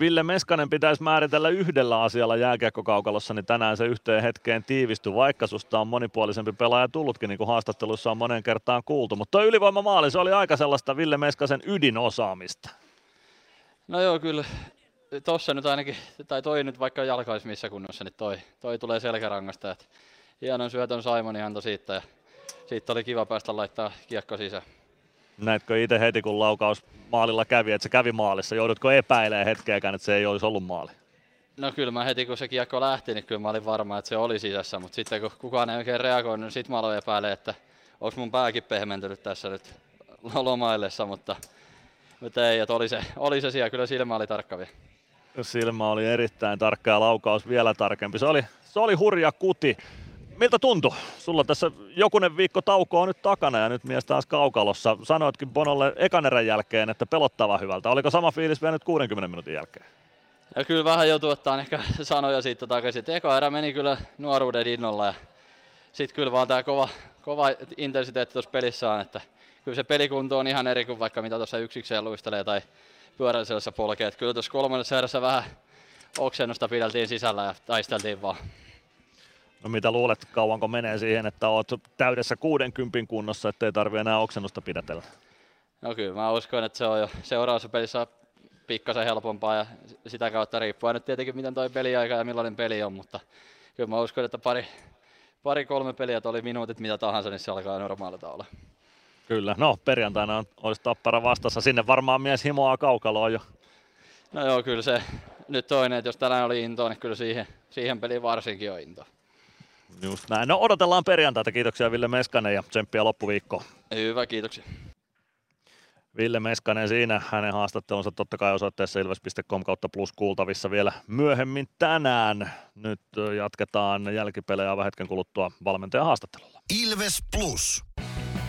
Ville Meskanen pitäisi määritellä yhdellä asialla jääkiekkokaukalossa, niin tänään se yhteen hetkeen tiivistyi, vaikka susta on monipuolisempi pelaaja tullutkin, niin kuin haastattelussa on monen kertaan kuultu. Mutta tuo ylivoimamaali, se oli aika sellaista Ville Meskasen ydinosaamista. No joo, kyllä tossa nyt ainakin, tai toi nyt vaikka jalka olisi missä kunnossa, niin toi, toi tulee selkärangasta. Että hienon syötön Simon ihan siitä ja siitä oli kiva päästä laittaa kiekko sisään. Näetkö itse heti, kun laukaus maalilla kävi, että se kävi maalissa? Joudutko epäilemään hetkeäkään, että se ei olisi ollut maali? No kyllä mä heti kun se kiekko lähti, niin kyllä mä olin varma, että se oli sisässä, mutta sitten kun kukaan ei oikein reagoinut, niin sitten mä aloin epäilemään, että onko mun pääkin pehmentynyt tässä nyt lomaillessa, mutta, mutta ei, että oli se, oli se siellä, kyllä silmä oli tarkka vielä. Silmä oli erittäin tarkka ja laukaus vielä tarkempi. Se oli, se oli hurja kuti. Miltä tuntui? Sulla tässä jokunen viikko taukoa nyt takana ja nyt mies taas kaukalossa. Sanoitkin Bonolle ekan erän jälkeen, että pelottava hyvältä. Oliko sama fiilis vielä nyt 60 minuutin jälkeen? Ja kyllä vähän joutuu ottaa ehkä sanoja siitä takaisin. Eka erä meni kyllä nuoruuden innolla ja sitten kyllä vaan tämä kova, kova intensiteetti tuossa pelissä on, että kyllä se pelikunto on ihan eri kuin vaikka mitä tuossa yksikseen luistelee tai pyöräisellässä polkee. Että kyllä tuossa kolmannessa erässä vähän oksennusta pideltiin sisällä ja taisteltiin vaan. No mitä luulet, kauanko menee siihen, että oot täydessä 60 kunnossa, ettei tarvi enää oksennusta pidätellä? No kyllä, mä uskon, että se on jo seuraavassa pelissä pikkasen helpompaa ja sitä kautta riippuu nyt tietenkin miten toi peliaika ja millainen peli on, mutta kyllä mä uskon, että pari, pari kolme peliä, oli minuutit mitä tahansa, niin se alkaa normaalita olla. Kyllä, no perjantaina on, olisi tappara vastassa, sinne varmaan mies himoaa kaukaloa jo. No joo, kyllä se nyt toinen, että jos tänään oli intoa, niin kyllä siihen, siihen peliin varsinkin on intoa. Just näin. No odotellaan perjantaita. Kiitoksia Ville Meskanen ja tsemppiä loppuviikkoon. Hyvä, kiitoksia. Ville Meskanen siinä, hänen haastattelunsa totta kai osoitteessa ilves.com kautta plus kuultavissa vielä myöhemmin tänään. Nyt jatketaan jälkipelejä vähän hetken kuluttua valmentajan haastattelulla. Ilves Plus.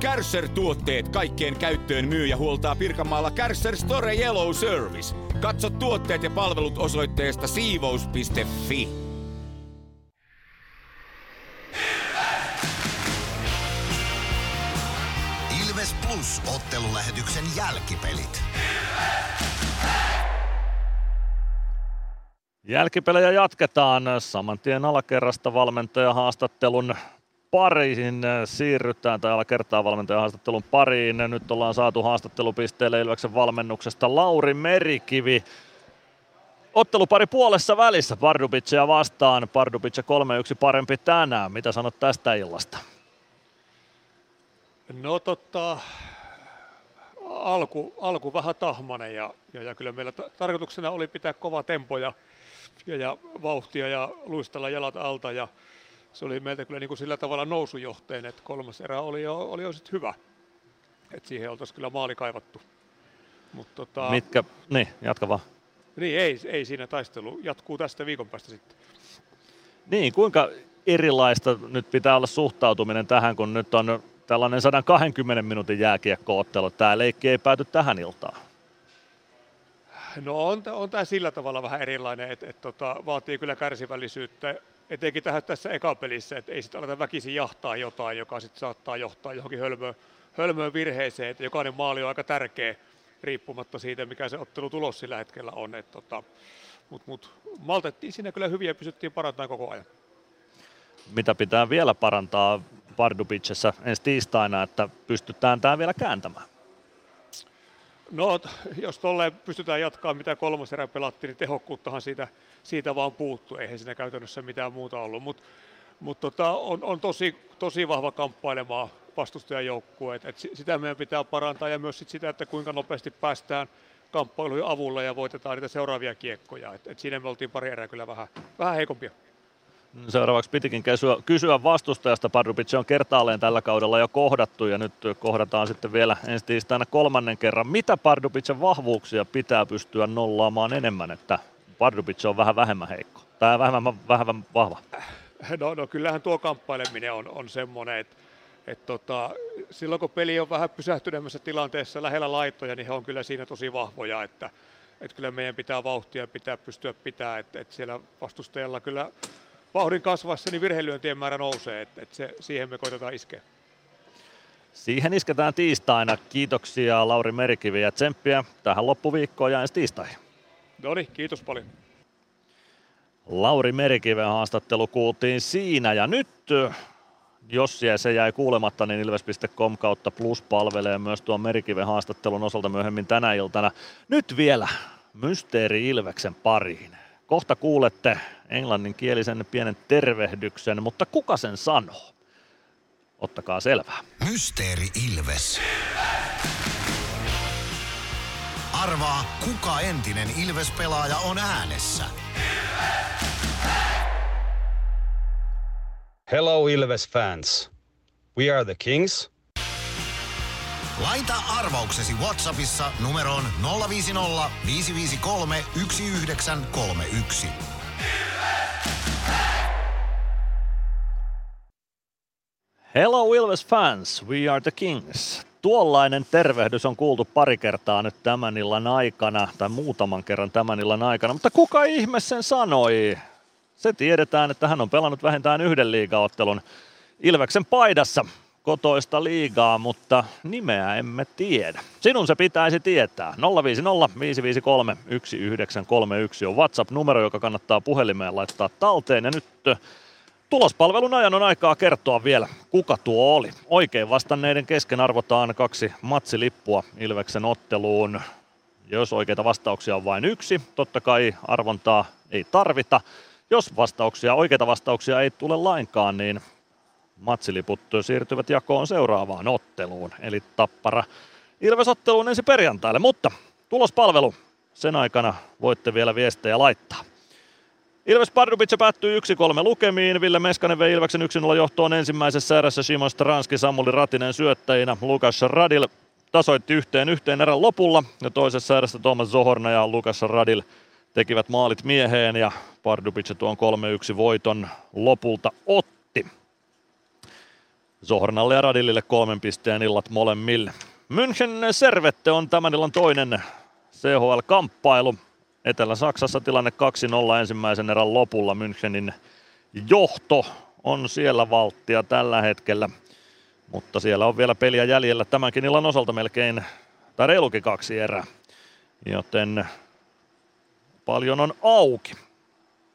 Kärsser-tuotteet kaikkeen käyttöön myy ja huoltaa Pirkanmaalla Kärsser Store Yellow Service. Katso tuotteet ja palvelut osoitteesta siivous.fi. Ilves Plus ottelulähetyksen jälkipelit. Jälkipelejä jatketaan saman tien alakerrasta valmentajahaastattelun pariin siirrytään, tai alakertaa valmentajahaastattelun pariin. Nyt ollaan saatu haastattelupisteelle Ilveksen valmennuksesta Lauri Merikivi. Ottelupari puolessa välissä Pardubicia vastaan. Pardubicia 3-1 parempi tänään. Mitä sanot tästä illasta? No totta, alku, alku vähän tahmanen ja, ja, ja kyllä meillä t- tarkoituksena oli pitää kova tempo ja, ja, ja vauhtia ja luistella jalat alta ja se oli meiltä kyllä niin kuin sillä tavalla nousujohteen, että kolmas erä oli jo, oli jo sit hyvä. Et siihen oltaisiin kyllä maali kaivattu. Mut tota, Mitkä, niin, jatka vaan. Niin, ei, ei siinä taistelu. Jatkuu tästä viikon päästä sitten. Niin, kuinka erilaista nyt pitää olla suhtautuminen tähän, kun nyt on tällainen 120 minuutin jääkiekkoottelu. Tämä leikki ei pääty tähän iltaan. No on, on tämä sillä tavalla vähän erilainen, että et, tota, vaatii kyllä kärsivällisyyttä, etenkin tähän tässä ekapelissä, että ei sitten aleta väkisin jahtaa jotain, joka sitten saattaa johtaa johonkin hölmöön, hölmöön virheeseen, että jokainen maali on aika tärkeä riippumatta siitä, mikä se ottelu tulos sillä hetkellä on. tota, Mutta mut, maltettiin siinä kyllä hyviä ja pysyttiin parantamaan koko ajan. Mitä pitää vielä parantaa Pardubicessa ensi tiistaina, että pystytään tämä vielä kääntämään? No, jos tolleen pystytään jatkaa, mitä kolmas erä pelattiin, niin tehokkuuttahan siitä, siitä vaan puuttuu. Eihän siinä käytännössä mitään muuta ollut, mutta mut tota, on, on tosi, tosi vahva kamppailemaa vastustajajoukkue. Et, et sitä meidän pitää parantaa ja myös sit sitä, että kuinka nopeasti päästään kamppailujen avulla ja voitetaan niitä seuraavia kiekkoja. Et, et siinä me oltiin pari erää kyllä vähän, vähän heikompia. Seuraavaksi pitikin kysyä, kysyä vastustajasta. Pardubic on kertaalleen tällä kaudella jo kohdattu ja nyt kohdataan sitten vielä ensi tiistaina kolmannen kerran. Mitä Pardubicin vahvuuksia pitää pystyä nollaamaan enemmän, että Pardubic on vähän vähemmän heikko tai vähemmän, vähemmän vahva? No, no kyllähän tuo kamppaileminen on, on semmoinen, että Et tota, silloin kun peli on vähän pysähtyneemmässä tilanteessa lähellä laittoja, niin he on kyllä siinä tosi vahvoja, että, että kyllä meidän pitää vauhtia pitää pystyä pitää, että, että siellä vastustajalla kyllä vauhdin kasvassa niin virheilyöntien määrä nousee, että, että se, siihen me koitetaan iskeä. Siihen isketään tiistaina. Kiitoksia Lauri Merikivi ja tsemppiä tähän loppuviikkoon ja ensi tiistaihin. No niin, kiitos paljon. Lauri Merikiven haastattelu kuultiin siinä ja nyt jos se jäi kuulematta, niin ilves.com kautta plus palvelee myös tuon Merikiven haastattelun osalta myöhemmin tänä iltana. Nyt vielä Mysteeri Ilveksen pariin. Kohta kuulette englanninkielisen pienen tervehdyksen, mutta kuka sen sanoo? Ottakaa selvää. Mysteeri Ilves. Arvaa, kuka entinen Ilves-pelaaja on äänessä. Hello Ilves fans. We are the Kings. Laita arvauksesi Whatsappissa numeroon 050 553 1931. Hello Ilves fans, we are the Kings. Tuollainen tervehdys on kuultu pari kertaa nyt tämän illan aikana, tai muutaman kerran tämän illan aikana, mutta kuka ihme sen sanoi? Se tiedetään, että hän on pelannut vähintään yhden liigaottelun Ilveksen paidassa kotoista liigaa, mutta nimeä emme tiedä. Sinun se pitäisi tietää. 050 553 1931 on WhatsApp-numero, joka kannattaa puhelimeen laittaa talteen. Ja nyt tulospalvelun ajan on aikaa kertoa vielä, kuka tuo oli. Oikein vastanneiden kesken arvotaan kaksi matsilippua Ilveksen otteluun. Jos oikeita vastauksia on vain yksi, totta kai arvontaa ei tarvita. Jos vastauksia, oikeita vastauksia ei tule lainkaan, niin matsiliput siirtyvät jakoon seuraavaan otteluun, eli Tappara Ilves-otteluun ensi perjantaille, mutta tulospalvelu, sen aikana voitte vielä viestejä laittaa. Ilves Pardubice päättyy 1-3 lukemiin. Ville Meskanen vei Ilveksen 1-0 johtoon ensimmäisessä erässä Simon Stranski, Samuli Ratinen syöttäjinä. Lukas Radil tasoitti yhteen yhteen erän lopulla ja toisessa erässä Thomas Zohorna ja Lukas Radil tekivät maalit mieheen ja Pardubice tuon 3-1 voiton lopulta otti. Zohornalle ja Radilille kolmen pisteen illat molemmille. München Servette on tämän illan toinen CHL-kamppailu. Etelä-Saksassa tilanne 2-0 ensimmäisen erän lopulla. Münchenin johto on siellä valttia tällä hetkellä. Mutta siellä on vielä peliä jäljellä tämänkin illan osalta melkein, tai reilukin kaksi erää. Joten paljon on auki.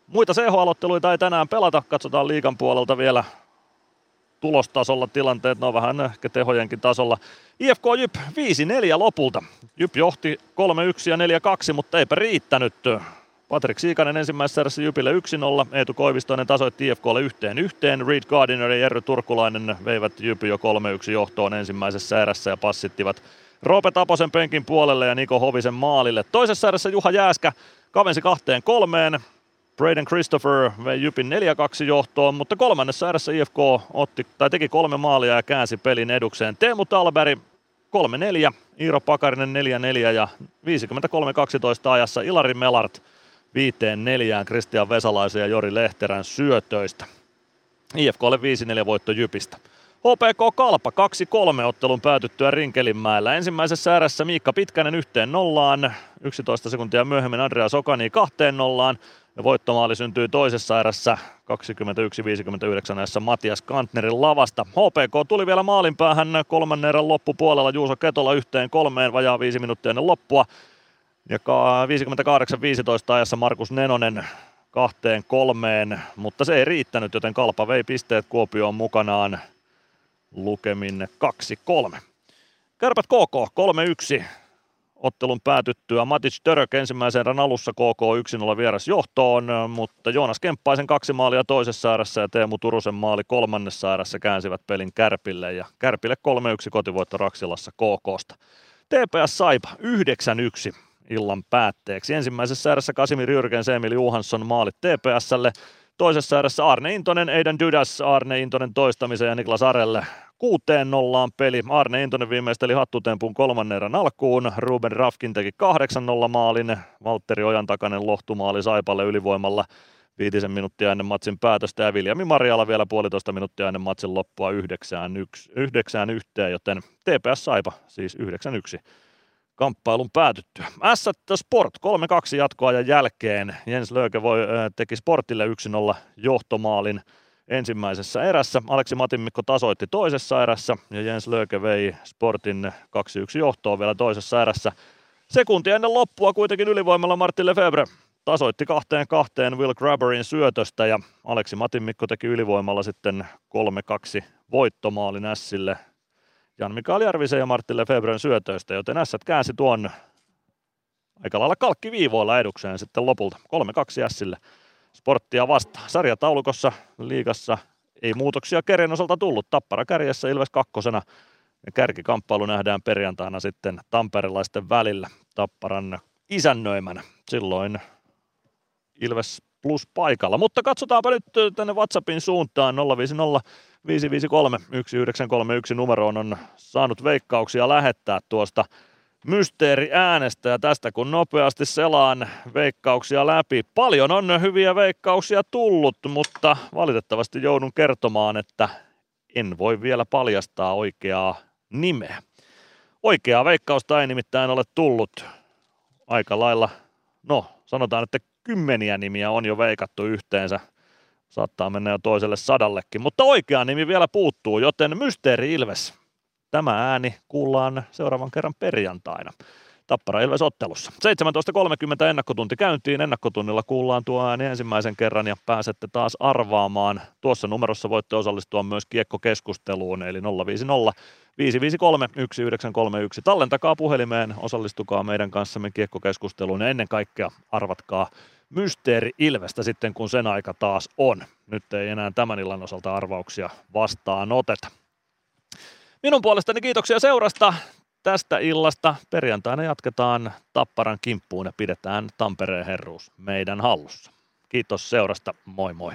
Muita CH-aloitteluita ei tänään pelata. Katsotaan liikan puolelta vielä tulostasolla tilanteet, ne on vähän ehkä tehojenkin tasolla. IFK Jyp 5-4 lopulta. Jyp johti 3-1 ja 4-2, mutta eipä riittänyt. Patrick Siikanen ensimmäisessä erässä Jypille 1-0. Eetu Koivistoinen tasoitti IFKlle yhteen yhteen. Reed Gardiner ja Jerry Turkulainen veivät Jypy jo 3-1 johtoon ensimmäisessä erässä ja passittivat Roope Taposen penkin puolelle ja Niko Hovisen maalille. Toisessa erässä Juha Jääskä kavensi kahteen kolmeen. Braden Christopher vei Jypin 4-2 johtoon, mutta kolmannessa erässä IFK otti, tai teki kolme maalia ja käänsi pelin edukseen. Teemu Talberi 3-4, Iiro Pakarinen 4-4 ja 53-12 ajassa Ilari Melart viiteen neljään Kristian Vesalaisen ja Jori Lehterän syötöistä. IFKlle 5-4 voitto Jypistä. HPK Kalpa 2-3 ottelun päätyttyä Rinkelinmäellä. Ensimmäisessä erässä Miikka Pitkänen yhteen nollaan, 11 sekuntia myöhemmin Andrea Sokani kahteen nollaan. Ja voittomaali syntyi toisessa erässä 21-59 ajassa Matias Kantnerin lavasta. HPK tuli vielä maalin päähän kolmannen erän loppupuolella Juuso Ketola yhteen kolmeen vajaa viisi minuuttia ennen loppua. Ja 58-15 ajassa Markus Nenonen kahteen kolmeen, mutta se ei riittänyt, joten Kalpa vei pisteet Kuopioon mukanaan lukemin 2-3. Kärpät KK 3-1 ottelun päätyttyä. Matic Török ensimmäisen erän alussa KK 1-0 vieras johtoon, mutta Joonas Kemppaisen kaksi maalia toisessa erässä ja Teemu Turusen maali kolmannessa erässä käänsivät pelin Kärpille ja Kärpille 3-1 kotivoitto Raksilassa KKsta. TPS Saipa 9-1 illan päätteeksi. Ensimmäisessä erässä Kasimir Jyrkens, Emil Johansson maalit TPSlle. Toisessa erässä Arne Intonen, Eiden Dydas, Arne Intonen toistamisen ja Niklas Arelle kuuteen nollaan peli. Arne Intonen viimeisteli hattutempun kolmannen erän alkuun. Ruben Rafkin teki 8-0 maalin. Valtteri Ojan takainen lohtumaali Saipalle ylivoimalla viitisen minuuttia ennen matsin päätöstä ja Viljami Marjala vielä puolitoista minuuttia ennen matsin loppua yhdeksään, yksi, yhdeksään yhteen, joten TPS Saipa siis 9-1 kamppailun päätyttyä. S Sport 3-2 jatkoajan jälkeen. Jens Lööke voi, teki Sportille 1-0 johtomaalin ensimmäisessä erässä. Aleksi Matinmikko tasoitti toisessa erässä ja Jens Lööke vei Sportin 2-1 johtoon vielä toisessa erässä. Sekuntia ennen loppua kuitenkin ylivoimalla Martin Lefebvre tasoitti kahteen kahteen Will Grabberin syötöstä ja Aleksi Matinmikko teki ylivoimalla sitten 3-2 voittomaalin Ässille Jan Mikael Järvisen ja Martin Lefebvren syötöistä, joten Ässät käänsi tuon aika lailla kalkkiviivoilla edukseen sitten lopulta. 3-2 Ässille sporttia vastaan. Sarjataulukossa liigassa ei muutoksia Keren osalta tullut. Tappara kärjessä Ilves kakkosena. Kärkikamppailu nähdään perjantaina sitten tamperilaisten välillä Tapparan isännöimänä. Silloin Ilves plus paikalla. Mutta katsotaanpa nyt tänne WhatsAppin suuntaan 050 553 1931 numeroon on saanut veikkauksia lähettää tuosta mysteeri äänestä ja tästä kun nopeasti selaan veikkauksia läpi. Paljon on hyviä veikkauksia tullut, mutta valitettavasti joudun kertomaan, että en voi vielä paljastaa oikeaa nimeä. Oikeaa veikkausta ei nimittäin ole tullut aika lailla, no sanotaan, että kymmeniä nimiä on jo veikattu yhteensä. Saattaa mennä jo toiselle sadallekin, mutta oikea nimi vielä puuttuu, joten Mysteeri Ilves. Tämä ääni kuullaan seuraavan kerran perjantaina. Tappara Ilves ottelussa. 17.30 ennakkotunti käyntiin. Ennakkotunnilla kuullaan tuo ääni ensimmäisen kerran ja pääsette taas arvaamaan. Tuossa numerossa voitte osallistua myös kiekkokeskusteluun, eli 050 553 1931. Tallentakaa puhelimeen, osallistukaa meidän kanssamme kiekkokeskusteluun ja ennen kaikkea arvatkaa Mysteeri Ilvestä sitten, kun sen aika taas on. Nyt ei enää tämän illan osalta arvauksia vastaan oteta. Minun puolestani kiitoksia seurasta tästä illasta. Perjantaina jatketaan Tapparan kimppuun ja pidetään Tampereen herruus meidän hallussa. Kiitos seurasta, moi moi.